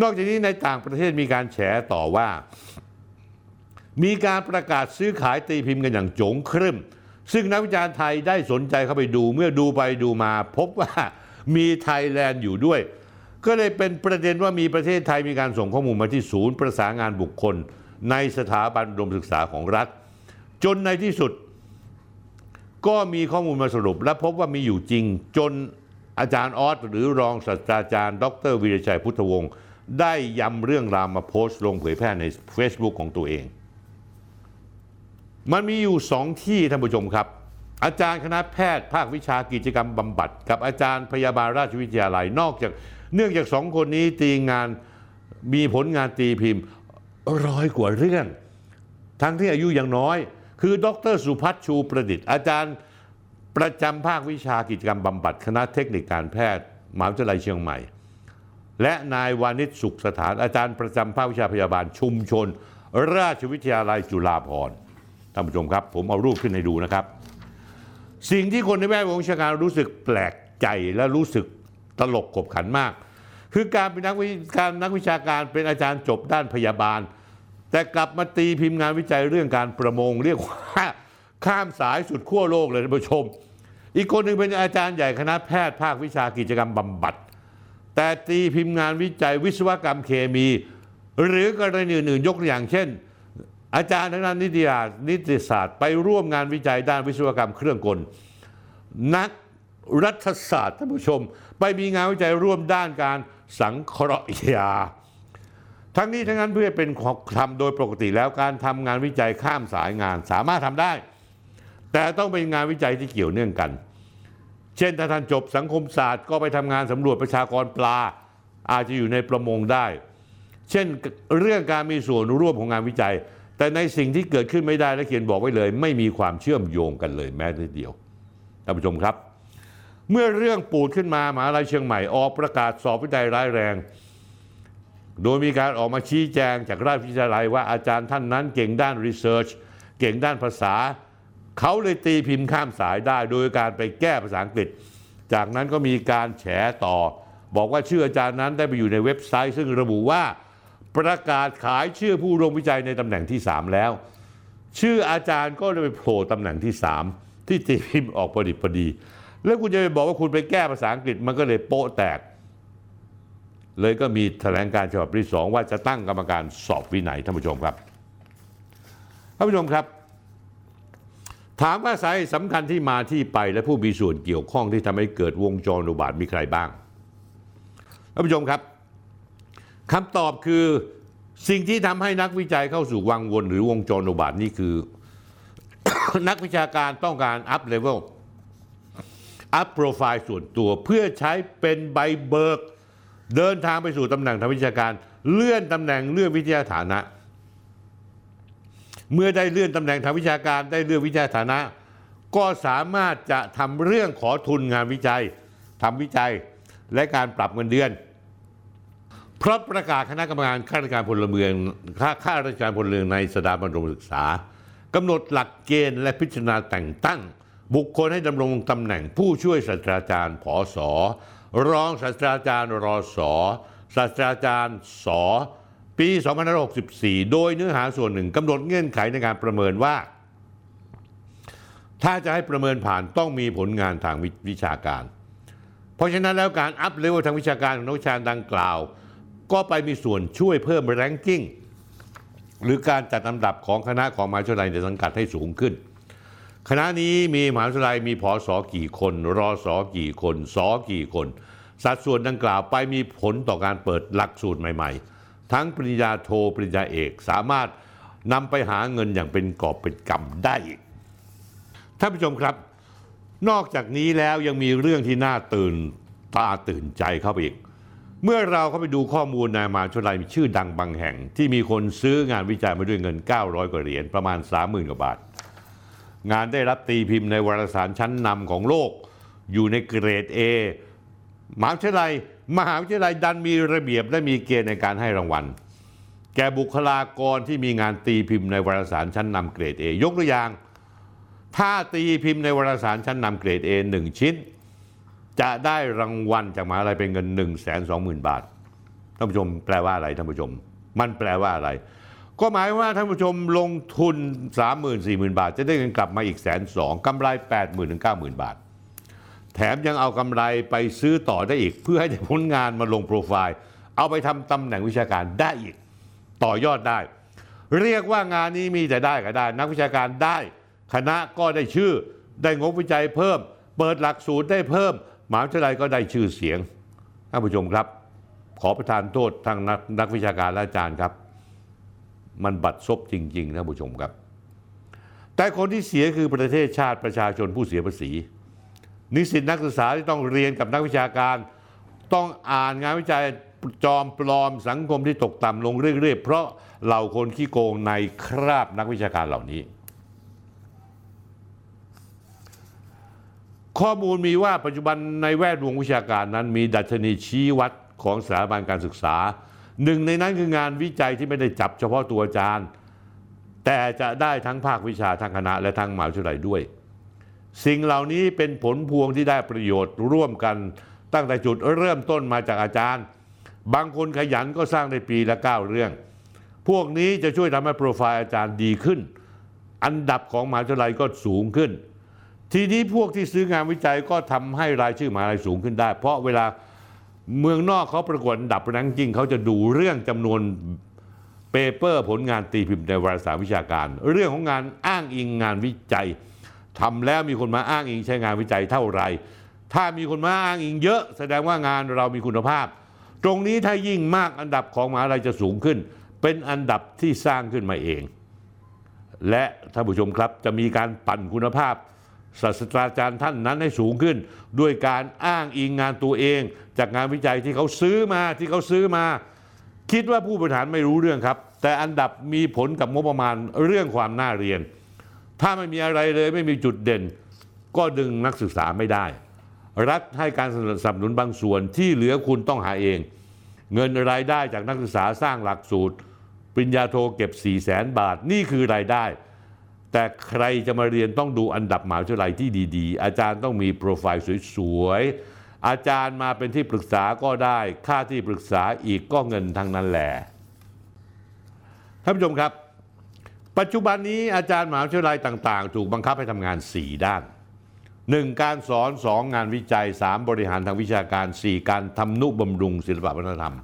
นอกจากนี้ในต่างประเทศมีการแฉต่อว่า มีการประกาศซื้อขายตีพิมพ์กันอย่างโจ๋งครึ่ม ซึ่งนักวิชาการไทยได้สนใจเข้าไปดูเมื่อดูไปดูมา พบว่ามีไทยแลนด์อยู่ด้วย ก็เลยเป็นประเด็นว่ามีประเทศไทยมีการส่งข้อมูลมาที่ศูนย์ประสานงานบุคคล ในสถาบันอุดมศึกษาของรัฐ จนในที่สุด ก็มีข้อมูลมาสรุป และพบว่ามีอยู่จริงจนอาจารย์ออสหรือรองศาสตราจารย์ ดรวีรชัยพุทธวงศ์ได้ย้ำเรื่องราวมาโพสต์ลงเผยแพร่ใน Facebook ของตัวเอง มันมีอยู่สองที่ท่านผู้ชมครับ อาจารย์คณะแพทย์ภาควิชากิจกรรมบำบัด กับอาจารย์พยาบาลราชวิทยาลัยนอกจาก เนื่องจากสองคนนี้ตีงานมีผลงานตีพิมพ์ร้อยกว่าเรื่อง ทั้งที่อายุยังน้อย คือดรสุพัฒชูประดิษฐ์ อาจารย์ประจำภาควิชากิจกรรมบำบัดคณะเทคนิคการแพทย์มหาวิทยาลัยเชียงใหม่ และนายวานิชสุขสถานอาจารย์ประจำภาควิชาพยาบาลชุมชน ราชวิทยาลัยจุฬาภรณ์ท่านผู้ชมครับ ผมเอารูปขึ้นให้ดูนะครับ สิ่งที่คนในแวดวงวิชาการรู้สึกแปลกใจและรู้สึกตลกขบขันมาก คือการเป็นนักวิการนักวิชาการเป็นอาจารย์จบด้านพยาบาล แต่กลับมาตีพิมพ์งานวิจัยเรื่องการประมง เรียกว่าข้ามสายสุดขั้วโลกเลยท่านผู้ชม อีกคนหนึ่งเป็นอาจารย์ใหญ่คณะแพทย์ภาควิชากิจกรรมบำบัด แต่ตีพิมพ์งานวิจัยวิศวกรรมเคมี หรือกรณีอื่นๆยกตัวอย่างเช่น อาจารย์ทางด้านนิติศาสตร์นิติศาสตร์ไปร่วมงานวิจัยด้านวิศวกรรมเครื่องกล นักรัฐศาสตร์ท่านผู้ชม ไปมีงานวิจัยร่วมด้านการสังเคราะห์ยา ทั้งนี้ทั้งนั้นเพื่อเป็นทำโดยปกติแล้วการทำงานวิจัยข้ามสายงานสามารถทำได้ แต่ต้องเป็นงานวิจัยที่เกี่ยวเนื่องกัน เช่นถ้าท่านจบสังคมศาสตร์ก็ไปทำงานสำรวจประชากรปลา อาจจะอยู่ในประมงได้ เช่นเรื่องการมีส่วนร่วมของงานวิจัย แต่ในสิ่งที่เกิดขึ้นไม่ได้และเขียนบอกไว้เลย ไม่มีความเชื่อมโยงกันเลยแม้แต่เดียวท่านผู้ชมครับ เมื่อเรื่องปูดขึ้นมามหาลัยเชียงใหม่ออกประกาศสอบวิจัยร้ายแรง โดยมีการออกมาชี้แจงจากราชวิทยาลัยว่าอาจารย์ท่านนั้นเก่งด้านรีเสิร์ชเก่งด้านภาษา เขาเลยตีพิมพ์ข้ามสายได้ โดยการไปแก้ภาษาอังกฤษ จากนั้นก็มีการแฉต่อ บอกว่าชื่ออาจารย์นั้นได้ไปอยู่ในเว็บไซต์ ซึ่งระบุว่าประกาศขายชื่อผู้ลงวิจัยในตำแหน่งที่ 3 แล้ว ชื่ออาจารย์ก็เลยไปโผล่ตำแหน่งที่ 3 ที่ตีพิมพ์ออกพอดีพอดี แล้วคุณจะไปบอกว่าคุณไปแก้ภาษาอังกฤษมันก็เลยโป๊ะแตก เลยก็มีแถลงการฉบับที่สองว่าจะตั้งกรรมการสอบวินัยท่านผู้ชมครับท่านผู้ชมครับ ถามว่าสาเหตุสำคัญที่มาที่ไปและผู้มีส่วนเกี่ยวข้องที่ทำให้เกิดวงจรอุบาทมีใครบ้างท่านผู้ชมครับคำตอบคือสิ่งที่ทำให้นักวิจัยเข้าสู่วังวนหรือวงจรอุบาทว์นี่คือ นักวิชาการต้องการ up level up profile ส่วนตัวเพื่อใช้เป็นใบเบิก เดินทางไปสู่ตำแหน่งทางวิชาการ เลื่อนตำแหน่งเลื่อนวิทยาฐานะ เมื่อได้เลื่อนตำแหน่งทางวิชาการได้เลื่อนวิทยาฐานะ ก็สามารถจะทำเรื่องขอทุนงานวิจัยทำวิจัยและการปรับเงินเดือนเพราะประกาศคณะกรรมการข้าราชการพลเมืองข้าข้าราชการพลเมืองในสถาบันอุดมศึกษากำหนดหลักเกณฑ์และพิจารณาแต่งตั้ง บุคคลให้ดำรงตำแหน่งผู้ช่วยศาสตราจารย์ผอสอ รองศาสตราจารย์รอสอศาสตราจารย์สอปี 2564 โดยเนื้อหาส่วนหนึ่งกำหนดเงื่อนไขในการประเมินว่า ถ้าจะให้ประเมินผ่านต้องมีผลงานทางวิชาการ เพราะฉะนั้นแล้วการ up level ทางวิชาการของนักวิชาการดังกล่าว ก็ไปมีส่วนช่วยเพิ่ม ranking หรือการจัดลำดับของคณะของมหาวิทยาลัยในสังกัดให้สูงขึ้น คณะนี้มีมหาวิทยาลัยมีผอสอกี่คน รอสอกี่คนสอกี่คน สัดส่วนดังกล่าวไปมีผลต่อการเปิดหลักสูตรใหม่ ๆ ทั้งปริญญาโทปริญญาเอกสามารถนำไปหาเงินอย่างเป็นกอบเป็นกำได้อีกท่านผู้ชมครับ นอกจากนี้แล้วยังมีเรื่องที่น่าตื่นตาตื่นใจเข้าไปอีก เมื่อเราเข้าไปดูข้อมูลนมหาวิทยาลัยมีชื่อดังบางแห่ง ที่มีคนซื้องานวิจัยมาด้วยเงิน 900 กว่าเหรียญประมาณ 30,000 กว่าบาท งานได้รับตีพิมพ์ในวารสารชั้นนำของโลก อยู่ในเกรด A มหาวิทยาลัยมหาวิทยาลัยดันมีระเบียบและมีเกณฑ์ในการให้รางวัล แก่บุคลากรที่มีงานตีพิมพ์ในวารสารชั้นนำเกรด A ยกตัวอย่าง ถ้าตีพิมพ์ในวารสารชั้นนำเกรด A หนึ่งชิ้น จะได้รางวัลจากมหาลัยเป็นเงิน 1 2 0 0 0 0 บาทท่านผู้ชมแปลว่าอะไรท่านผู้ชม มันแปลว่าอะไร ก็หมายว่าท่านผู้ชมลงทุน 30,000 40,000 บาท จะได้เงินกลับมาอีกแสนสองกำไร 80,000ถึง90,000 บาท แถมยังเอากำไรไปซื้อต่อได้อีก เพื่อให้ได้ผลงานมาลงโปรไฟล์ เอาไปทำตำแหน่งวิชาการได้อีก ต่อยอดได้ เรียกว่างานนี้มีแต่ได้ก็ได้ นักวิชาการได้ คณะก็ได้ชื่อ ได้งบวิจัยเพิ่ม เปิดหลักสูตรได้เพิ่มมหาวิทยาลัยก็ได้ชื่อเสียงท่านผู้ชมครับ ขอประทานโทษทางนักนักวิชาการและอาจารย์ครับ มันบัดซบจริงๆท่านผู้ชมครับ แต่คนที่เสียคือประเทศชาติประชาชนผู้เสียภาษี นิสิตนักศึกษาที่ต้องเรียนกับนักวิชาการ ต้องอ่านงานวิจัยจอมปลอมสังคมที่ตกต่ำลงเรื่อยๆ เพราะเหล่าคนขี้โกงในคราบนักวิชาการเหล่านี้ ข้อมูลมีว่าปัจจุบันในแวดวงวิชาการนั้นมีดัชนีชี้วัดของสถาบันการศึกษา หนึ่งในนั้นคืองานวิจัยที่ไม่ได้จับเฉพาะตัวอาจารย์ แต่จะได้ทั้งภาควิชาทั้งคณะและทั้งมหาวิทยาลัยด้วย สิ่งเหล่านี้เป็นผลพวงที่ได้ประโยชน์ร่วมกันตั้งแต่จุดเริ่มต้นมาจากอาจารย์ บางคนขยันก็สร้างได้ปีละเก้าเรื่อง พวกนี้จะช่วยทำให้โปรไฟล์อาจารย์ดีขึ้น อันดับของมหาวิทยาลัยก็สูงขึ้น ทีนี้พวกที่ซื้องานวิจัยก็ทำให้รายชื่อมหาวิทยาลัยสูงขึ้นได้ เพราะเวลา เมืองนอกเขาประกวดอันดับแรงกิ้งเขาจะดูเรื่องจำนวนเปเปอร์ผลงานตีพิมพ์ในวารสารวิชาการ เรื่องของงานอ้างอิงงานวิจัยทำแล้วมีคนมาอ้างอิงใช้งานวิจัยเท่าไหร่ ถ้ามีคนมาอ้างอิงเยอะ แสดงว่างานเรามีคุณภาพ ตรงนี้ถ้ายิ่งมากอันดับของมหาลัยจะสูงขึ้น เป็นอันดับที่สร้างขึ้นมาเอง และท่านผู้ชมครับจะมีการปั่นคุณภาพ ศาสตราจารย์ท่านนั้นให้สูงขึ้น ด้วยการอ้างอิงงานตัวเอง จากงานวิจัยที่เขาซื้อมาที่เขาซื้อมา คิดว่าผู้บริหารไม่รู้เรื่องครับ แต่อันดับมีผลกับงบประมาณเรื่องความน่าเรียน ถ้าไม่มีอะไรเลยไม่มีจุดเด่น ก็ดึงนักศึกษาไม่ได้ รัฐให้การสนับสนุนบางส่วนที่เหลือคุณต้องหาเอง เงินรายได้จากนักศึกษาสร้างหลักสูตร ปริญญาโทเก็บ4 0 0แสนบาท นี่คือรายได้ แต่ใครจะมาเรียนต้องดูอันดับมหาวิทยาลัยที่ดีๆ อาจารย์ต้องมีโปรไฟล์สวยๆ อาจารย์มาเป็นที่ปรึกษาก็ได้ ค่าที่ปรึกษาอีกก็เงินทั้งนั้นแหละท่านผู้ชมครับ ปัจจุบันนี้อาจารย์มหาวิทยาลัยต่าง ๆ ถูกบังคับให้ทำงาน 4 ด้าน 1. การสอน 2. งานวิจัย 3. บริหารทางวิชาการ 4. การทำนุบำรุงศิลปวัฒนธรรม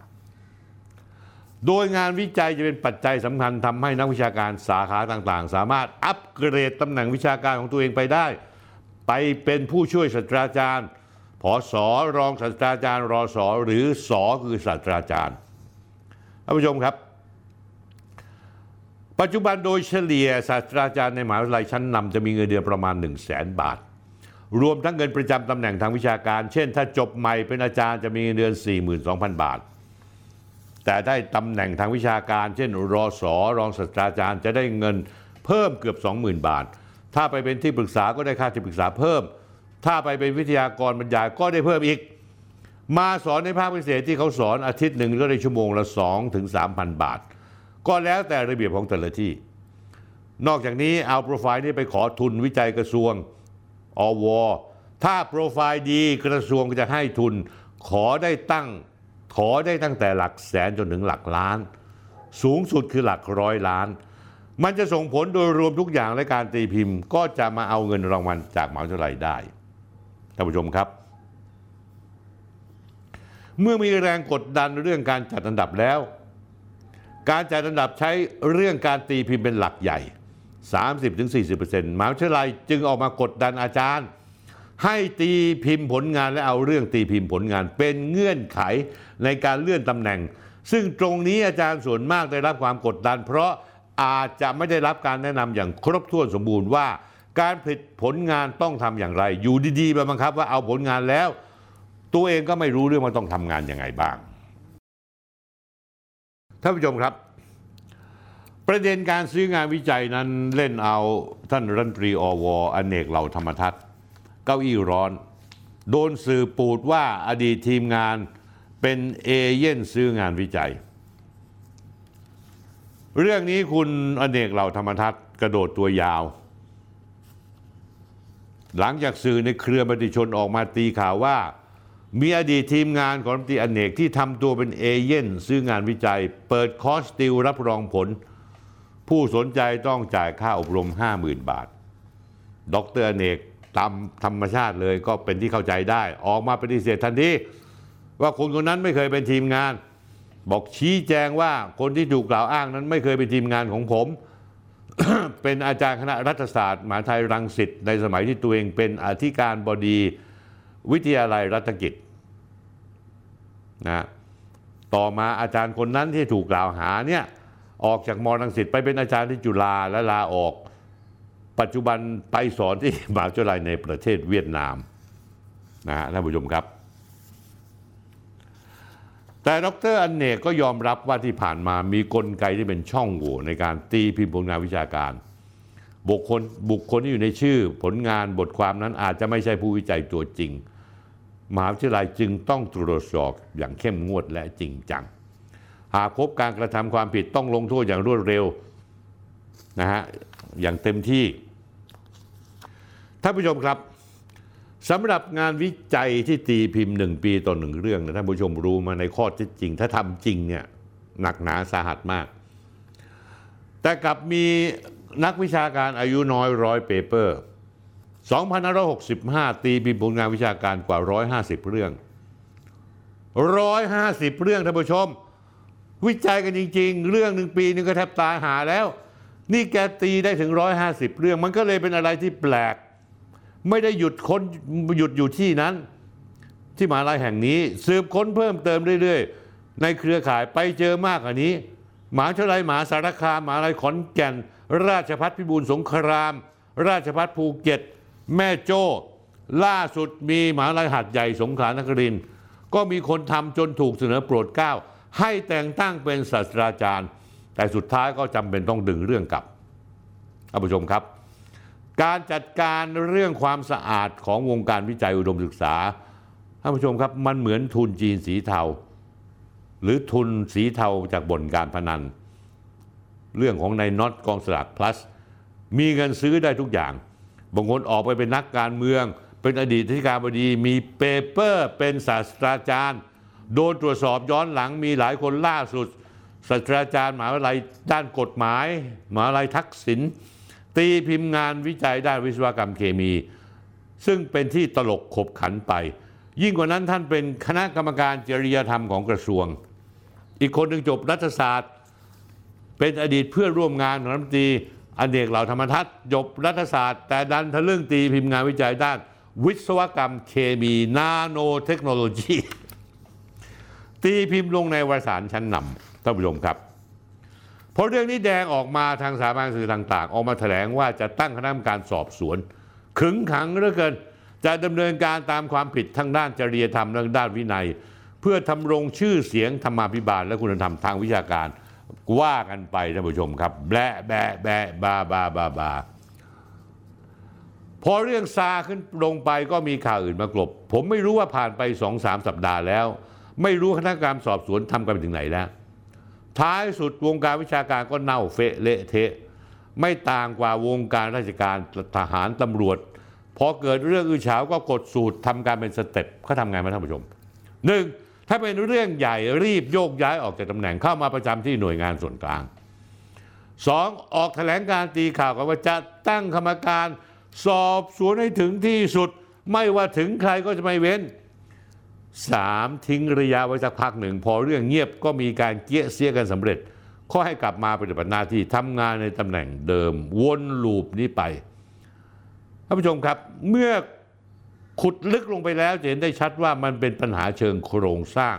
โดยงานวิจัยจะเป็นปัจจัยสำคัญทำให้นักวิชาการสาขาต่างๆ สามารถอัปเกรดตำแหน่งวิชาการของตัวเองไปได้ ไปเป็นผู้ช่วยศาสตราจารย์ผอสอรองศาสตราจารย์รอสอหรือสอคือศาสตราจารย์ท่านผู้ชมครับ ปัจจุบันโดยเฉลี่ยศาสตราจารย์ในมหาวิทยาลัยชั้นนำจะมีเงินเดือนประมาณ 1 0 0 0 0แสนบาท รวมทั้งเงินประจำตำแหน่งทางวิชาการ เช่น ถ้าจบใหม่เป็นอาจารย์จะมีเงินเดือน 42,000 บาท แต่ได้ตำแหน่งทางวิชาการ เช่น รอสอรองศาสตราจารย์จะได้เงินเพิ่มเกือบ 20,000 บาท ถ้าไปเป็นที่ปรึกษาก็ได้ค่าที่ปรึกษาเพิ่ม ถ้าไปเป็นวิทยากรบรรยายก็ได้เพิ่มอีก มาสอนในภาคพิเศษที่เขาสอนอาทิตย์หนึ่งก็ได้ชั่วโมงละ 2 ถึง 3,000 บาท ก็แล้วแต่ระเบียบของแต่ละที่ นอกจากนี้เอาโปรไฟล์นี้ไปขอทุนวิจัยกระทรวงอวถ้าโปรไฟล์ดีกระทรวงก็จะให้ทุนขอได้ตั้ง ขอได้ตั้งแต่หลักแสนจนถึงหลักล้าน สูงสุดคือหลักร้อยล้าน มันจะส่งผลโดยรวมทุกอย่างและการตีพิมพ์ ก็จะมาเอาเงินรางวัลจากมหาวิทยาลัยได้ท่านผู้ชมครับ เมื่อมีแรงกดดันเรื่องการจัดอันดับแล้ว การจัดอันดับใช้เรื่องการตีพิมพ์เป็นหลักใหญ่ 30-40%มหาวิทยาลัยจึงออกมากดดันอาจารย์ ให้ตีพิมพ์ผลงานและเอาเรื่องตีพิมพ์ผลงาน เป็นเงื่อนไขในการเลื่อนตำแหน่ง ซึ่งตรงนี้อาจารย์ส่วนมากได้รับความกดดัน เพราะอาจจะไม่ได้รับการแนะนำอย่างครบถ้วนสมบูรณ์ว่า การผลิตผลงานต้องทำอย่างไร อยู่ดีๆมาบังคับว่าเอาผลงานแล้ว ตัวเองก็ไม่รู้เรื่องว่าต้องทำงานยังไงบ้างท่านผู้ชมครับประเด็นการซื้องานวิจัยนั้นเล่นเอาท่านรัฐมนตรีอวอเนกเหล่าธรรมทัศน์ เก้าอี้ร้อน โดนสื่อปูดว่าอดีตทีมงานเป็นเอเย่นซื้องานวิจัย เรื่องนี้คุณอเนกเหล่าธรรมทัศน์กระโดดตัวยาว หลังจากสื่อในเครือมติชนออกมาตีข่าวว่ามีอดีตทีมงานของรัฐมนตรีอเนกที่ทำตัวเป็นเอเย่นซื้องานวิจัย เปิดคอร์สติวรับรองผล ผู้สนใจต้องจ่ายค่าอบรม 50,000 บาท ดรอเนก ตามธรรมชาติเลยก็เป็นที่เข้าใจได้ ออกมาปฏิเสธทันทีว่าคนคนนั้นไม่เคยเป็นทีมงาน บอกชี้แจงว่าคนที่ถูกกล่าวอ้างนั้นไม่เคยเป็นทีมงานของผม เป็นอาจารย์คณะรัฐศาสตร์มหาไทยรังสิตในสมัยที่ตัวเองเป็นอธิการบดีวิทยาลัยรัฐกิจนะต่อมาอาจารย์คนนั้นที่ถูกกล่าวหาเนี่ยออกจากมรังสิตไปเป็นอาจารย์ที่จุฬาและลาออก ปัจจุบันไปสอนที่มหาวิทยาลัยในประเทศเวียดนามนะฮะท่านผู้ชมครับ แต่ดรอนเนกก็ยอมรับว่าที่ผ่านมามีกลไกที่เป็นช่องโหว่ในการตีพิมพ์ผลงานวิชาการ บุคคลบุคคลที่อยู่ในชื่อผลงานบทความนั้นอาจจะไม่ใช่ผู้วิจัยตัวจริงมหาวิทยาลัยจึงต้องตรวจสอบอย่างเข้มงวดและจริงจัง หากพบการกระทำความผิดต้องลงโทษอย่างรวดเร็วนะฮะอย่างเต็มที่ ท่านผู้ชมครับสำหรับงานวิจัยที่ตีพิมพ์หนึ่งปีต่อหนึ่งเรื่องนะท่านผู้ชมรู้มาในข้อเท็จจริง ถ้าทำจริงเนี่ยหนักหนาสาหัสมาก แต่กลับมีนักวิชาการอายุน้อยร้อยเปเปอร์2565 ตีพิมพ์ผลงานวิชาการกว่า 150 เรื่อง 150 เรื่องท่านผู้ชม วิจัยกันจริง ๆ เรื่องหนึ่งปีนึงก็แทบตายหาแล้ว นี่แกตีได้ถึง 150 เรื่อง มันก็เลยเป็นอะไรที่แปลก ไม่ได้หยุดค้นหยุดอยู่ที่นั้น ที่มหาลัยแห่งนี้ สืบค้นเพิ่มเติมเรื่อยๆ ในเครือข่ายไปเจอมากกว่านี้มหาวิทยาลัยมหาสารคามมหาวิทยาลัยขอนแก่น ราชพัฒพิบูลสงคราม ราชพัฒภูเก็ต แม่โจ้ ล่าสุดมีมหาวิทยาลัยหัดใหญ่สงขลานครินก็มีคนทำจนถูกเสนอโปรดเกล้า ให้แต่งตั้งเป็นศาสตราจารย์ แต่สุดท้ายก็จำเป็นต้องดึงเรื่องกลับท่านผู้ชมครับ การจัดการเรื่องความสะอาดของวงการวิจัยอุดมศึกษาท่านผู้ชมครับมันเหมือนทุนจีนสีเทา หรือทุนสีเทาจากบ่นการพนัน เรื่องของนายน็อตกองสลาก plus มีเงินซื้อได้ทุกอย่างบางคนออกไปเป็นนักการเมือง เป็นอดีตที่การบดีมีเปเปอร์เป็นศาสตราจารย์ โดนตรวจสอบย้อนหลังมีหลายคนล่าสุดศาสตราจารย์มหาวิทยาลัยด้านกฎหมายมหาวิทยาลัยทักษิณ ตีพิมพ์งานวิจัยด้านวิศวกรรมเคมี ซึ่งเป็นที่ตลกขบขันไป ยิ่งกว่านั้นท่านเป็นคณะกรรมการจริยธรรมของกระทรวง อีกคนหนึ่งจบรัฐศาสตร์ เป็นอดีตเพื่อนร่วมงานของรัฐมนตรีอเนกเหล่าธรรมทัศน์จบรัฐศาสตร์ แต่ดันทะลึ่งตีพิมพ์งานวิจัยด้าน วิศวกรรมเคมีนาโนเทคโนโลยีตีพิมพ์ลงในวารสารชั้นนำท่านผู้ชมครับ พอเรื่องนี้แดงออกมาทางสถาบันสื่อต่างๆ ออกมาแถลงว่าจะตั้งคณะกรรมการสอบสวน ขึงขังเหลือเกิน จะดำเนินการตามความผิดทางด้านจริยธรรมและด้านวินัย เพื่อทำรงชื่อเสียงธรรมาภิบาล และคุณธรรมทางวิชาการว่ากันไปท่านผู้ชมครับแบะแบะแบะบาบาบาบาพอเรื่องซาขึ้นลงไปก็มีข่าวอื่นมากลบ ผมไม่รู้ว่าผ่านไปสองสามสัปดาห์แล้ว ไม่รู้คณะกรรมการสอบสวนทำกันไปถึงไหนแล้ว ท้ายสุดวงการวิชาการก็เน่าเฟะเละเทะ ไม่ต่างกว่าวงการราชการทหารตำรวจ พอเกิดเรื่องอื้อฉาวก็กดสูตรทำการเป็นสเต็ปเขาทำไงมาท่านผู้ชมหนึ่งถ้าเป็นเรื่องใหญ่รีบโยกย้ายออกจากตำแหน่งเข้ามาประจำที่หน่วยงานส่วนกลางสองออกแถลงการตีข่าวกันว่าจะตั้งกรรมการ สอบสวนให้ถึงที่สุด ไม่ว่าถึงใครก็จะไม่เว้น สามทิ้งระยะไว้สักพักหนึ่ง พอเรื่องเงียบก็มีการเกี้ยเสียกันสำเร็จก็ให้กลับมาปฏิบัติหน้าที่ทำงานในตำแหน่งเดิมวนลูปนี้ไปท่านผู้ชมครับ เมื่อขุดลึกลงไปแล้วจะเห็นได้ชัดว่ามันเป็นปัญหาเชิงโครงสร้าง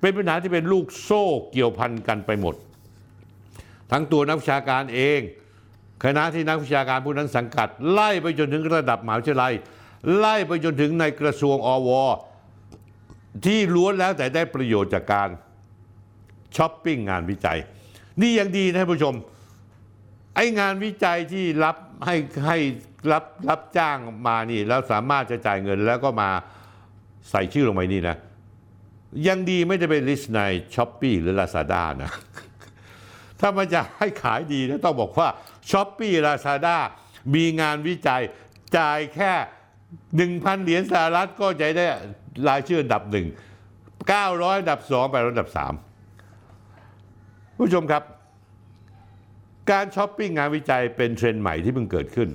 เป็นปัญหาที่เป็นลูกโซ่เกี่ยวพันกันไปหมด ทั้งตัวนักวิชาการเอง คณะที่นักวิชาการผู้นั้นสังกัด ไล่ไปจนถึงระดับมหาวิทยาลัย ไล่ไปจนถึงในกระทรวงอว ที่ล้วนแล้วแต่ได้ประโยชน์จากการช้อปปิ้งงานวิจัย นี่ยังดีนะท่านผู้ชม ไอ้งานวิจัยที่รับให้ให้รับรับจ้างมานี่ แล้วสามารถจะจ่ายเงินแล้วก็มาใส่ชื่อลงไปนี่นะ ยังดีไม่ได้เป็น list ใน Shopee หรือ Lazada นะ ถ้ามันจะให้ขายดีนะต้องบอกว่า Shopee Lazada มีงานวิจัยจ่ายแค่ 1,000เหรียญสหรัฐก็จะได้รายชื่ออันดับหนึ่ง900อันดับสองไปอันดับสามผู้ชมครับ การช้อปปิ้งงานวิจัยเป็นเทรนด์ใหม่ที่เพิ่งเกิดขึ้น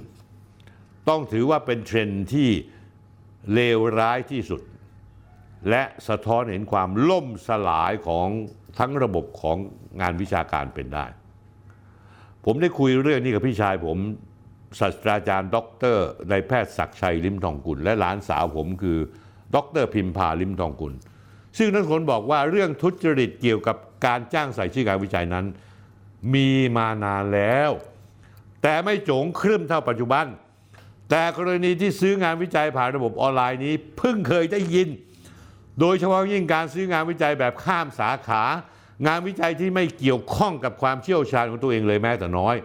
ต้องถือว่าเป็นเทรนด์ที่เลวร้ายที่สุด และสะท้อนเห็นความล่มสลายของทั้งระบบของงานวิชาการเป็นได้ ผมได้คุยเรื่องนี้กับพี่ชายผม ศาสตราจารย์ด็อกเตอร์นายแพทย์ศักชัยลิมทองกุล และหลานสาวผมคือด็อกเตอร์พิมพาลิมทองกุล ซึ่งทั้งคนบอกว่าเรื่องทุจริตเกี่ยวกับการจ้างใส่ชื่อการวิจัยนั้น มีมานานแล้ว แต่ไม่โจงครึ่มเท่าปัจจุบัน แต่กรณีที่ซื้องานวิจัยผ่านระบบออนไลน์นี้เพิ่งเคยได้ยิน โดยเฉพาะยิ่งการซื้องานวิจัยแบบข้ามสาขา งานวิจัยที่ไม่เกี่ยวข้องกับความเชี่ยวชาญของตัวเองเลยแม้แต่น้อย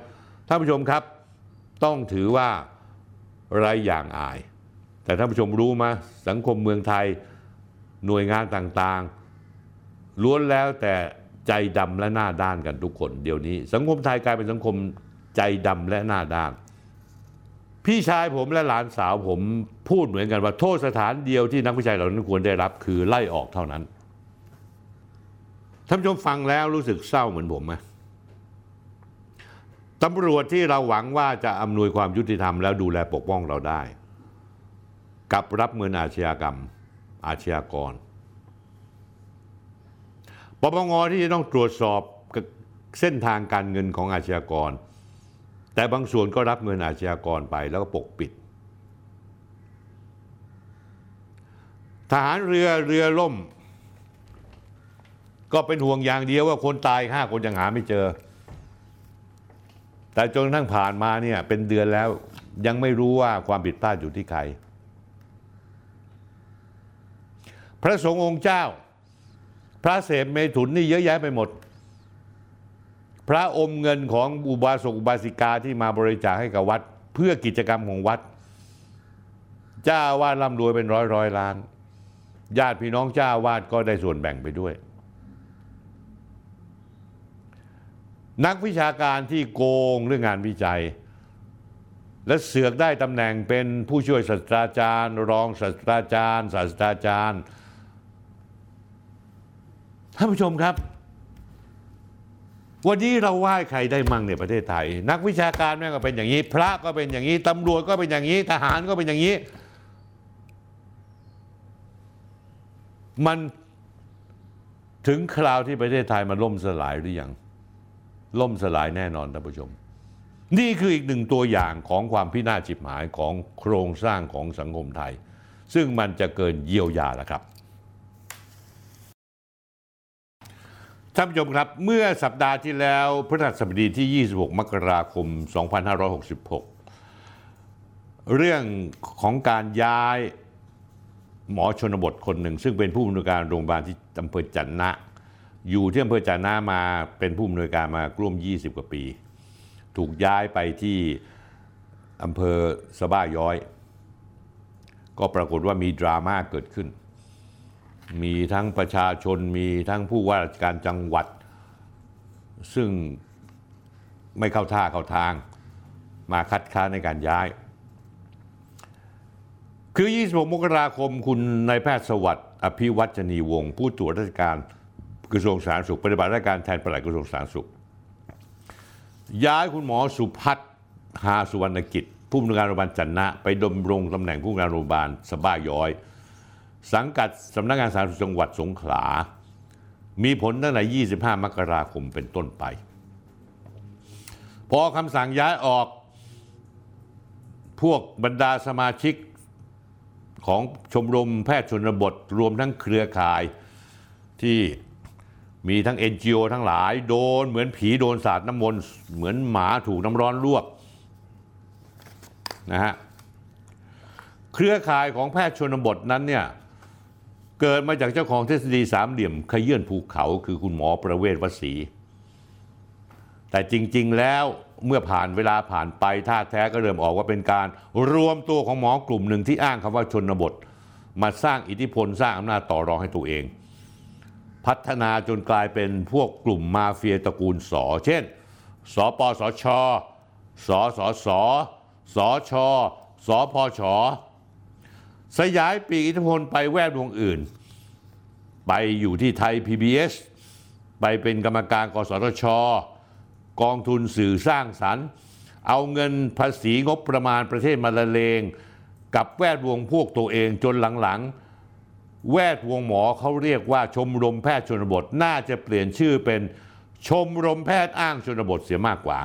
ท่านผู้ชมครับ ต้องถือว่าไรอย่างอาย แต่ท่านผู้ชมรู้ไหมสังคมเมืองไทยหน่วยงานต่างๆ ล้วนแล้วแต่ใจดำและหน้าด้านกันทุกคน เดี๋ยวนี้ สังคมไทยกลายเป็นสังคมใจดำและหน้าด้าน พี่ชายผมและหลานสาวผมพูดเหมือนกันว่าโทษสถานเดียวที่นักวิจัยเหล่านั้นควรได้รับคือไล่ออกเท่านั้นท่านผู้ชมฟังแล้วรู้สึกเศร้าเหมือนผมไหม ตำรวจที่เราหวังว่าจะอำนวยความยุติธรรมแล้วดูแลปกป้องเราได้ กับรับเงินอาชญากรรม อาชญากรปปงที่จะต้องตรวจสอบเส้นทางการเงินของอาชญากร แต่บางส่วนก็รับเงินอาชญากรไปแล้วก็ปกปิด ทหารเรือเรือล่ม ก็เป็นห่วงอย่างเดียวว่าคนตายห้าคนยังหาไม่เจอ แต่จนกระทั่งผ่านมาเนี่ยเป็นเดือนแล้วยังไม่รู้ว่าความผิดพลาดอยู่ที่ใคร พระสงฆ์องค์เจ้า พระเสพเมถุนนี่เยอะแยะไปหมด พระอมเงินของอุบาสกอุบาสิกาที่มาบริจาคให้กับวัด เพื่อกิจกรรมของวัด เจ้าวาดร่ำรวยเป็นร้อยร้อยล้าน ญาติพี่น้องเจ้าอาวาดก็ได้ส่วนแบ่งไปด้วย นักวิชาการที่โกงเรื่องงานวิจัย และเสือกได้ตำแหน่งเป็นผู้ช่วยศาสตราจารย์ รองศาสตราจารย์ ศาสตราจารย์ท่านผู้ชมครับ วันนี้เราไหว้ใครได้มั่งในประเทศไทย นักวิชาการแม่งก็เป็นอย่างนี้ พระก็เป็นอย่างนี้ตำรวจก็เป็นอย่างนี้ ทหารก็เป็นอย่างนี้ มันถึงคราวที่ประเทศไทยมันล่มสลายหรือยัง ล่มสลายแน่นอนท่านผู้ชม นี่คืออีกหนึ่งตัวอย่างของความพินาศจิบหายของโครงสร้างของสังคมไทย ซึ่งมันจะเกินเยียวยาแล้วครับท่านผู้ชมครับเมื่อสัปดาห์ที่แล้วพฤหัสบดีที่ 26 มกราคม 2566 เรื่องของการย้ายหมอชนบทคนหนึ่ง ซึ่งเป็นผู้อำนวยการโรงพยาบาลที่อำเภอจันนะ อยู่ที่อำเภอจันนะมาเป็นผู้อำนวยการมาร่วม 20 กว่าปี ถูกย้ายไปที่อำเภอสะบ้าย้อย ก็ปรากฏว่ามีดราม่าเกิดขึ้น มีทั้งประชาชนมีทั้งผู้ว่าราชการจังหวัด ซึ่งไม่เข้าท่าเข้าทาง มาคัดค้านในการย้าย คือ 26 มกราคมคุณนายแพทย์สวัสดิ์อภิวัจนีวงศ์ผู้ตรวจราชการ กระทรวงสาธารณสุขปฏิบัติราชการแทนปลัดกระทรวงสาธารณสุข ย้ายคุณหมอสุพัฒน์หาสุวรรณกิจ ผู้อำนวยการโรงพยาบาลจันนะไปดำรงตำแหน่งผู้อำนวยการโรงพยาบาลสบ้าย้อย สังกัดสำนักงานสาธารณสุขจังหวัดสงขลา มีผลตั้งแต่ 25 มกราคมเป็นต้นไป พอคำสั่งย้ายออกพวกบรรดาสมาชิกของชมรมแพทย์ชนบทรวมทั้งเครือข่ายที่ มีทั้ง NGO ทั้งหลายโดนเหมือนผีโดนสาดน้ำมนต์เหมือนหมาถูกน้ำร้อนลวกนะฮะเครือข่ายของแพทย์ชนบทนั้นเนี่ยเกิดมาจากเจ้าของทฤษฎีสามเหลี่ยมขยื่นภูเขาคือคุณหมอประเวศวสี แต่จริง ๆ แล้วเมื่อผ่านเวลาผ่านไปท่าแท้ก็เริ่มออกว่าเป็นการรวมตัวของหมอกลุ่มหนึ่งที่อ้างคำว่าชนบท มาสร้างอิทธิพลสร้างอำนาจต่อรองให้ตัวเอง พัฒนาจนกลายเป็นพวกกลุ่มมาเฟียตระกูลสอ เช่น สปสช สสส สช สพช สยายปีกอิทธิพลไปแวดวงอื่น ไปอยู่ที่ไทย PBS ไปเป็นกรรมการกสทช กองทุนสื่อสร้างสรรค์ เอาเงินภาษีงบประมาณประเทศมาละเลง กับแวดวงพวกตัวเองจนหลังๆ แวดวงหมอเขาเรียกว่าชมรมแพทย์ชนบท น่าจะเปลี่ยนชื่อเป็นชมรมแพทย์อ้างชนบทเสียมากกว่า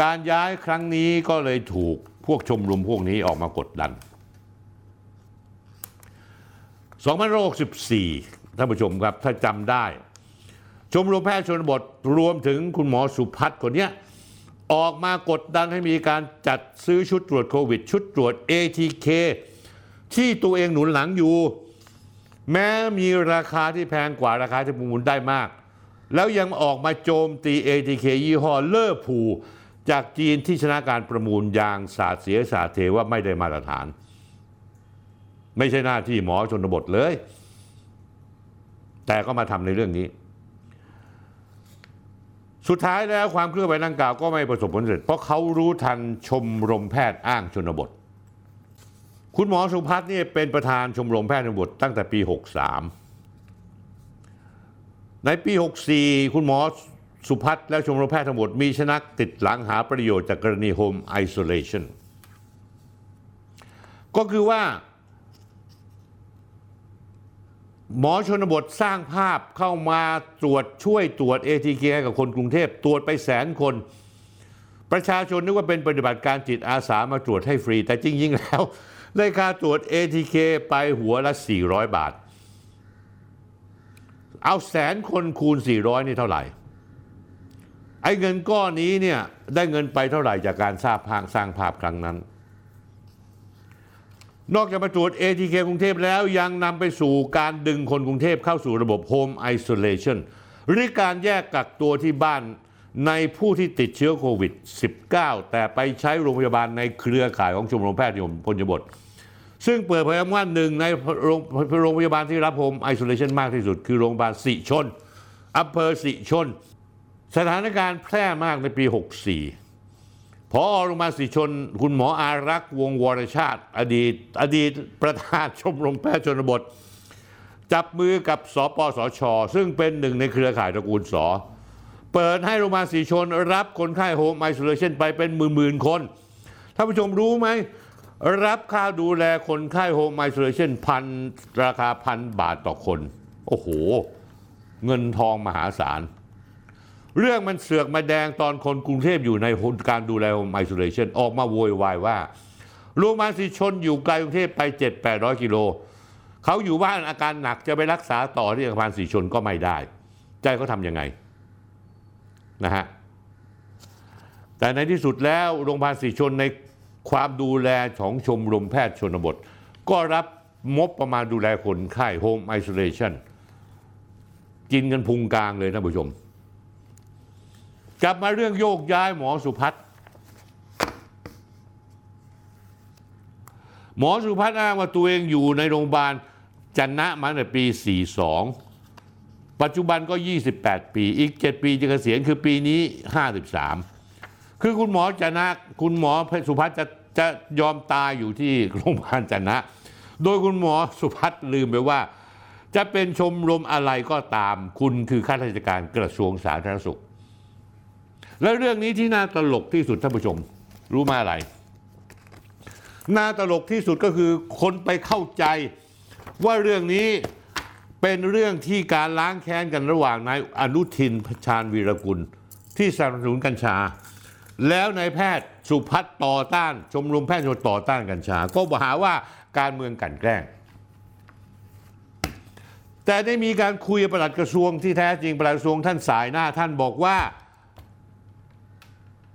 การย้ายครั้งนี้ก็เลยถูกพวกชมรมพวกนี้ออกมากดดัน2564ท่านผู้ชมครับถ้าจำได้ ชมรมแพทย์ชนบทรวมถึงคุณหมอสุพัฒน์คนนี้ออกมากดดันให้มีการจัดซื้อชุดตรวจโควิด ชุดตรวจ ATK ที่ตัวเองหนุนหลังอยู่ แม้มีราคาที่แพงกว่าราคาที่ประมูลได้มาก แล้วยังออกมาโจมตี ATK ยี่ห้อเลอร์พูจากจีนที่ชนะการประมูลยางสาดเสียสาดเทว่าไม่ได้มาตรฐาน ไม่ใช่หน้าที่หมอชนบทเลย แต่ก็มาทำในเรื่องนี้ สุดท้ายแล้วความเคลื่อนไหวดังกล่าวก็ไม่ประสบผลสำเร็จเพราะเขารู้ทันชมรมแพทย์อ้างชนบท คุณหมอสุพัฒน์เนี่ยเป็นประธานชมรมแพทย์ชนบทตั้งแต่ปี 63 ในปี 64 คุณหมอสุพัฒน์และชมรมแพทย์ทั้งหมดมีชนักติดหลังหาประโยชน์จากกรณี Home Isolation ก็คือว่า หมอชนบทสร้างภาพเข้ามาตรวจช่วยตรวจ ATK ให้กับคนกรุงเทพตรวจไปแสนคน ประชาชนนึกว่าเป็นปฏิบัติการจิตอาสามาตรวจให้ฟรี แต่จริงๆแล้ว ได้ค่าตรวจ ATK ไปหัวละ 400 บาท เอาแสนคนคูณ 400 นี่เท่าไหร่ ไอ้เงินก้อนนี้เนี่ยได้เงินไปเท่าไหร่จากการสร้างภาพสร้างภาพครั้งนั้น นอกจากมาตรวจ ATK กรุงเทพแล้วยังนำไปสู่การดึงคนกรุงเทพเข้าสู่ระบบ Home Isolation หรือการแยกกักตัวที่บ้านในผู้ที่ติดเชื้อโควิด -19 แต่ไปใช้โรงพยาบาลในเครือข่ายของชมรมแพทย์ยมพลยบท ซึ่งเปิดเผยว่าหนึ่งในโรงพยาบาลที่รับ home isolation มากที่สุด คือโรงพยาบาลสิชลอำเภอสิชล สถานการณ์แพร่มากในปี 64 พอโรงพยาบาลสิชล คุณหมออารักษ์วงศ์วรชาติ อดีตอดีตประธานชมรมแพทย์ชนบท จับมือกับสปสช ซึ่งเป็นหนึ่งในเครือข่ายตระกูล ส. เปิดให้โรงพยาบาลสิชลรับคนไข้ home isolation ไปเป็นหมื่นๆคนท่านผู้ชมรู้ไหม รับค่าดูแลคนไข้ home isolation พันราคาพันบาทต่อคน โอ้โห เงินทองมหาศาล เรื่องมันเสือกมาแดงตอนคนกรุงเทพอยู่ในการดูแล home isolation ออกมาโวยวายว่าโรงพยาบาลสิชลอยู่ไกลกรุงเทพไป 7-800 กิโล เขาอยู่บ้านอาการหนักจะไปรักษาต่อที่โรงพยาบาลสิชลก็ไม่ได้ จะให้เขาทำยังไงนะฮะแต่ในที่สุดแล้วโรงพยาบาลสีชนใน ความดูแลของชมรมแพทย์ชนบท ก็รับงบประมาณดูแลคนไข้โฮมไอโซเลชันกินกันพุงกลางเลยท่านผู้ชม กลับมาเรื่องโยกย้ายหมอสุพัฒน์หมอสุพัฒน์อ้างว่าตัวเองอยู่ในโรงพยาบาลจันนะมาตั้งแต่ปี 42 ปัจจุบันก็ 28 ปี อีก 7 ปีจะเกษียณคือปีนี้ 53 คือคุณหมอจะนะคุณหมอสุพัฒน์จะจะยอมตายอยู่ที่โรงพยาบาลจันนะ โดยคุณหมอสุพัฒน์ลืมไปว่า จะเป็นชมรมอะไรก็ตาม คุณคือข้าราชการกระทรวงสาธารณสุข และเรื่องนี้ที่น่าตลกที่สุดท่านผู้ชม รู้มาอะไรน่าตลกที่สุดก็คือคนไปเข้าใจว่าเรื่องนี้เป็นเรื่องที่การล้างแค้นกันระหว่างนายอนุทินชาญวีรกุล ที่สนับสนุนกัญชา แล้วนายแพทย์สุพัฒน์ต่อต้าน ชมรมแพทย์ชนต่อต้านกัญชา ก็หาว่าการเมืองกันแกล้ง แต่ได้มีการคุยกับปลัดกระทรวงที่แท้จริงประหลัดกระทรวงท่านสายหน้าท่านบอกว่า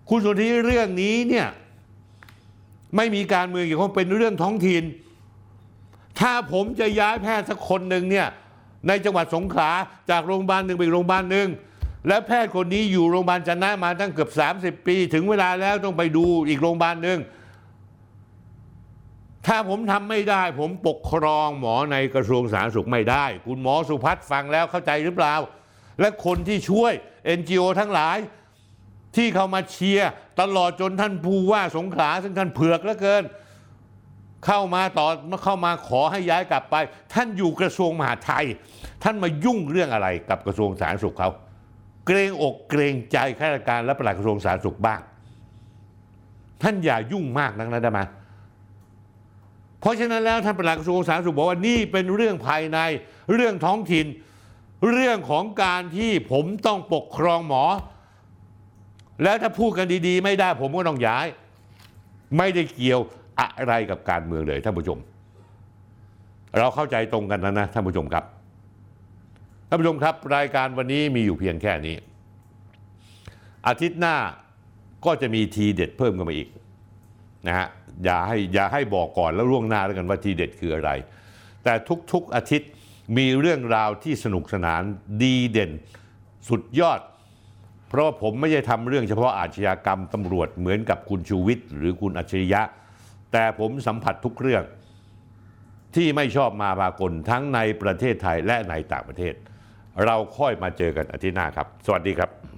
คุณสนธิเรื่องนี้เนี่ยไม่มีการเมืองอย่างว่าเป็นเรื่องท้องถิ่นถ้าผมจะย้ายแพทย์สักคนหนึ่งเนี่ยในจังหวัดสงขลาจากโรงพยาบาลหนึ่งไปโรงพยาบาลหนึ่ง และแพทย์คนนี้อยู่โรงพยาบาลจันนะมาตั้งเกือบ 30 ปี ถึงเวลาแล้วต้องไปดูอีกโรงพยาบาลหนึ่งถ้าผมทำไม่ได้ ผมปกครองหมอในกระทรวงสาธารณสุขไม่ได้ คุณหมอสุพัฒน์ฟังแล้วเข้าใจหรือเปล่า และคนที่ช่วย NGO ทั้งหลาย ที่เขามาเชียร์ตลอดจนท่านผู้ว่าสงขลาซึ่งท่านเผือกเหลือเกิน เข้ามาต่อเข้ามาขอให้ย้ายกลับไป ท่านอยู่กระทรวงมหาดไทย ท่านมายุ่งเรื่องอะไรกับกระทรวงสาธารณสุขเขา เกรงอกเกรงใจข้าราชการและปลัดกระทรวงสาธารณสุขบ้าง ท่านอย่ายุ่งมากนักนะได้ไหมเพราะฉะนั้นแล้วท่านปลัดกระทรวงสาธารณสุขบอกว่านี่เป็นเรื่องภายในเรื่องท้องถิ่น เรื่องของการที่ผมต้องปกครองหมอ แล้วถ้าพูดกันดีๆ ไม่ได้ผมก็ต้องย้าย ไม่ได้เกี่ยวอะไรกับการเมืองเลยท่านผู้ชม เราเข้าใจตรงกันนะนะท่านผู้ชมครับ ท่านผู้ชมครับ รายการวันนี้มีอยู่เพียงแค่นี้ อาทิตย์หน้าก็จะมีทีเด็ดเพิ่มกันมาอีกนะฮะอย่าให้อย่าให้บอกก่อนแล้วล่วงหน้าแล้วกันว่าทีเด็ดคืออะไร แต่ทุกๆอาทิตย์มีเรื่องราวที่สนุกสนานดีเด่นสุดยอด เพราะว่าผมไม่ใช่ทำเรื่องเฉพาะอาชญากรรมตำรวจเหมือนกับคุณชูวิทย์หรือคุณอัจฉริยะ แต่ผมสัมผัสทุกเรื่องที่ไม่ชอบมาพากลทั้งในประเทศไทยและในต่างประเทศ เราค่อยมาเจอกันอาทิตย์หน้าครับ สวัสดีครับ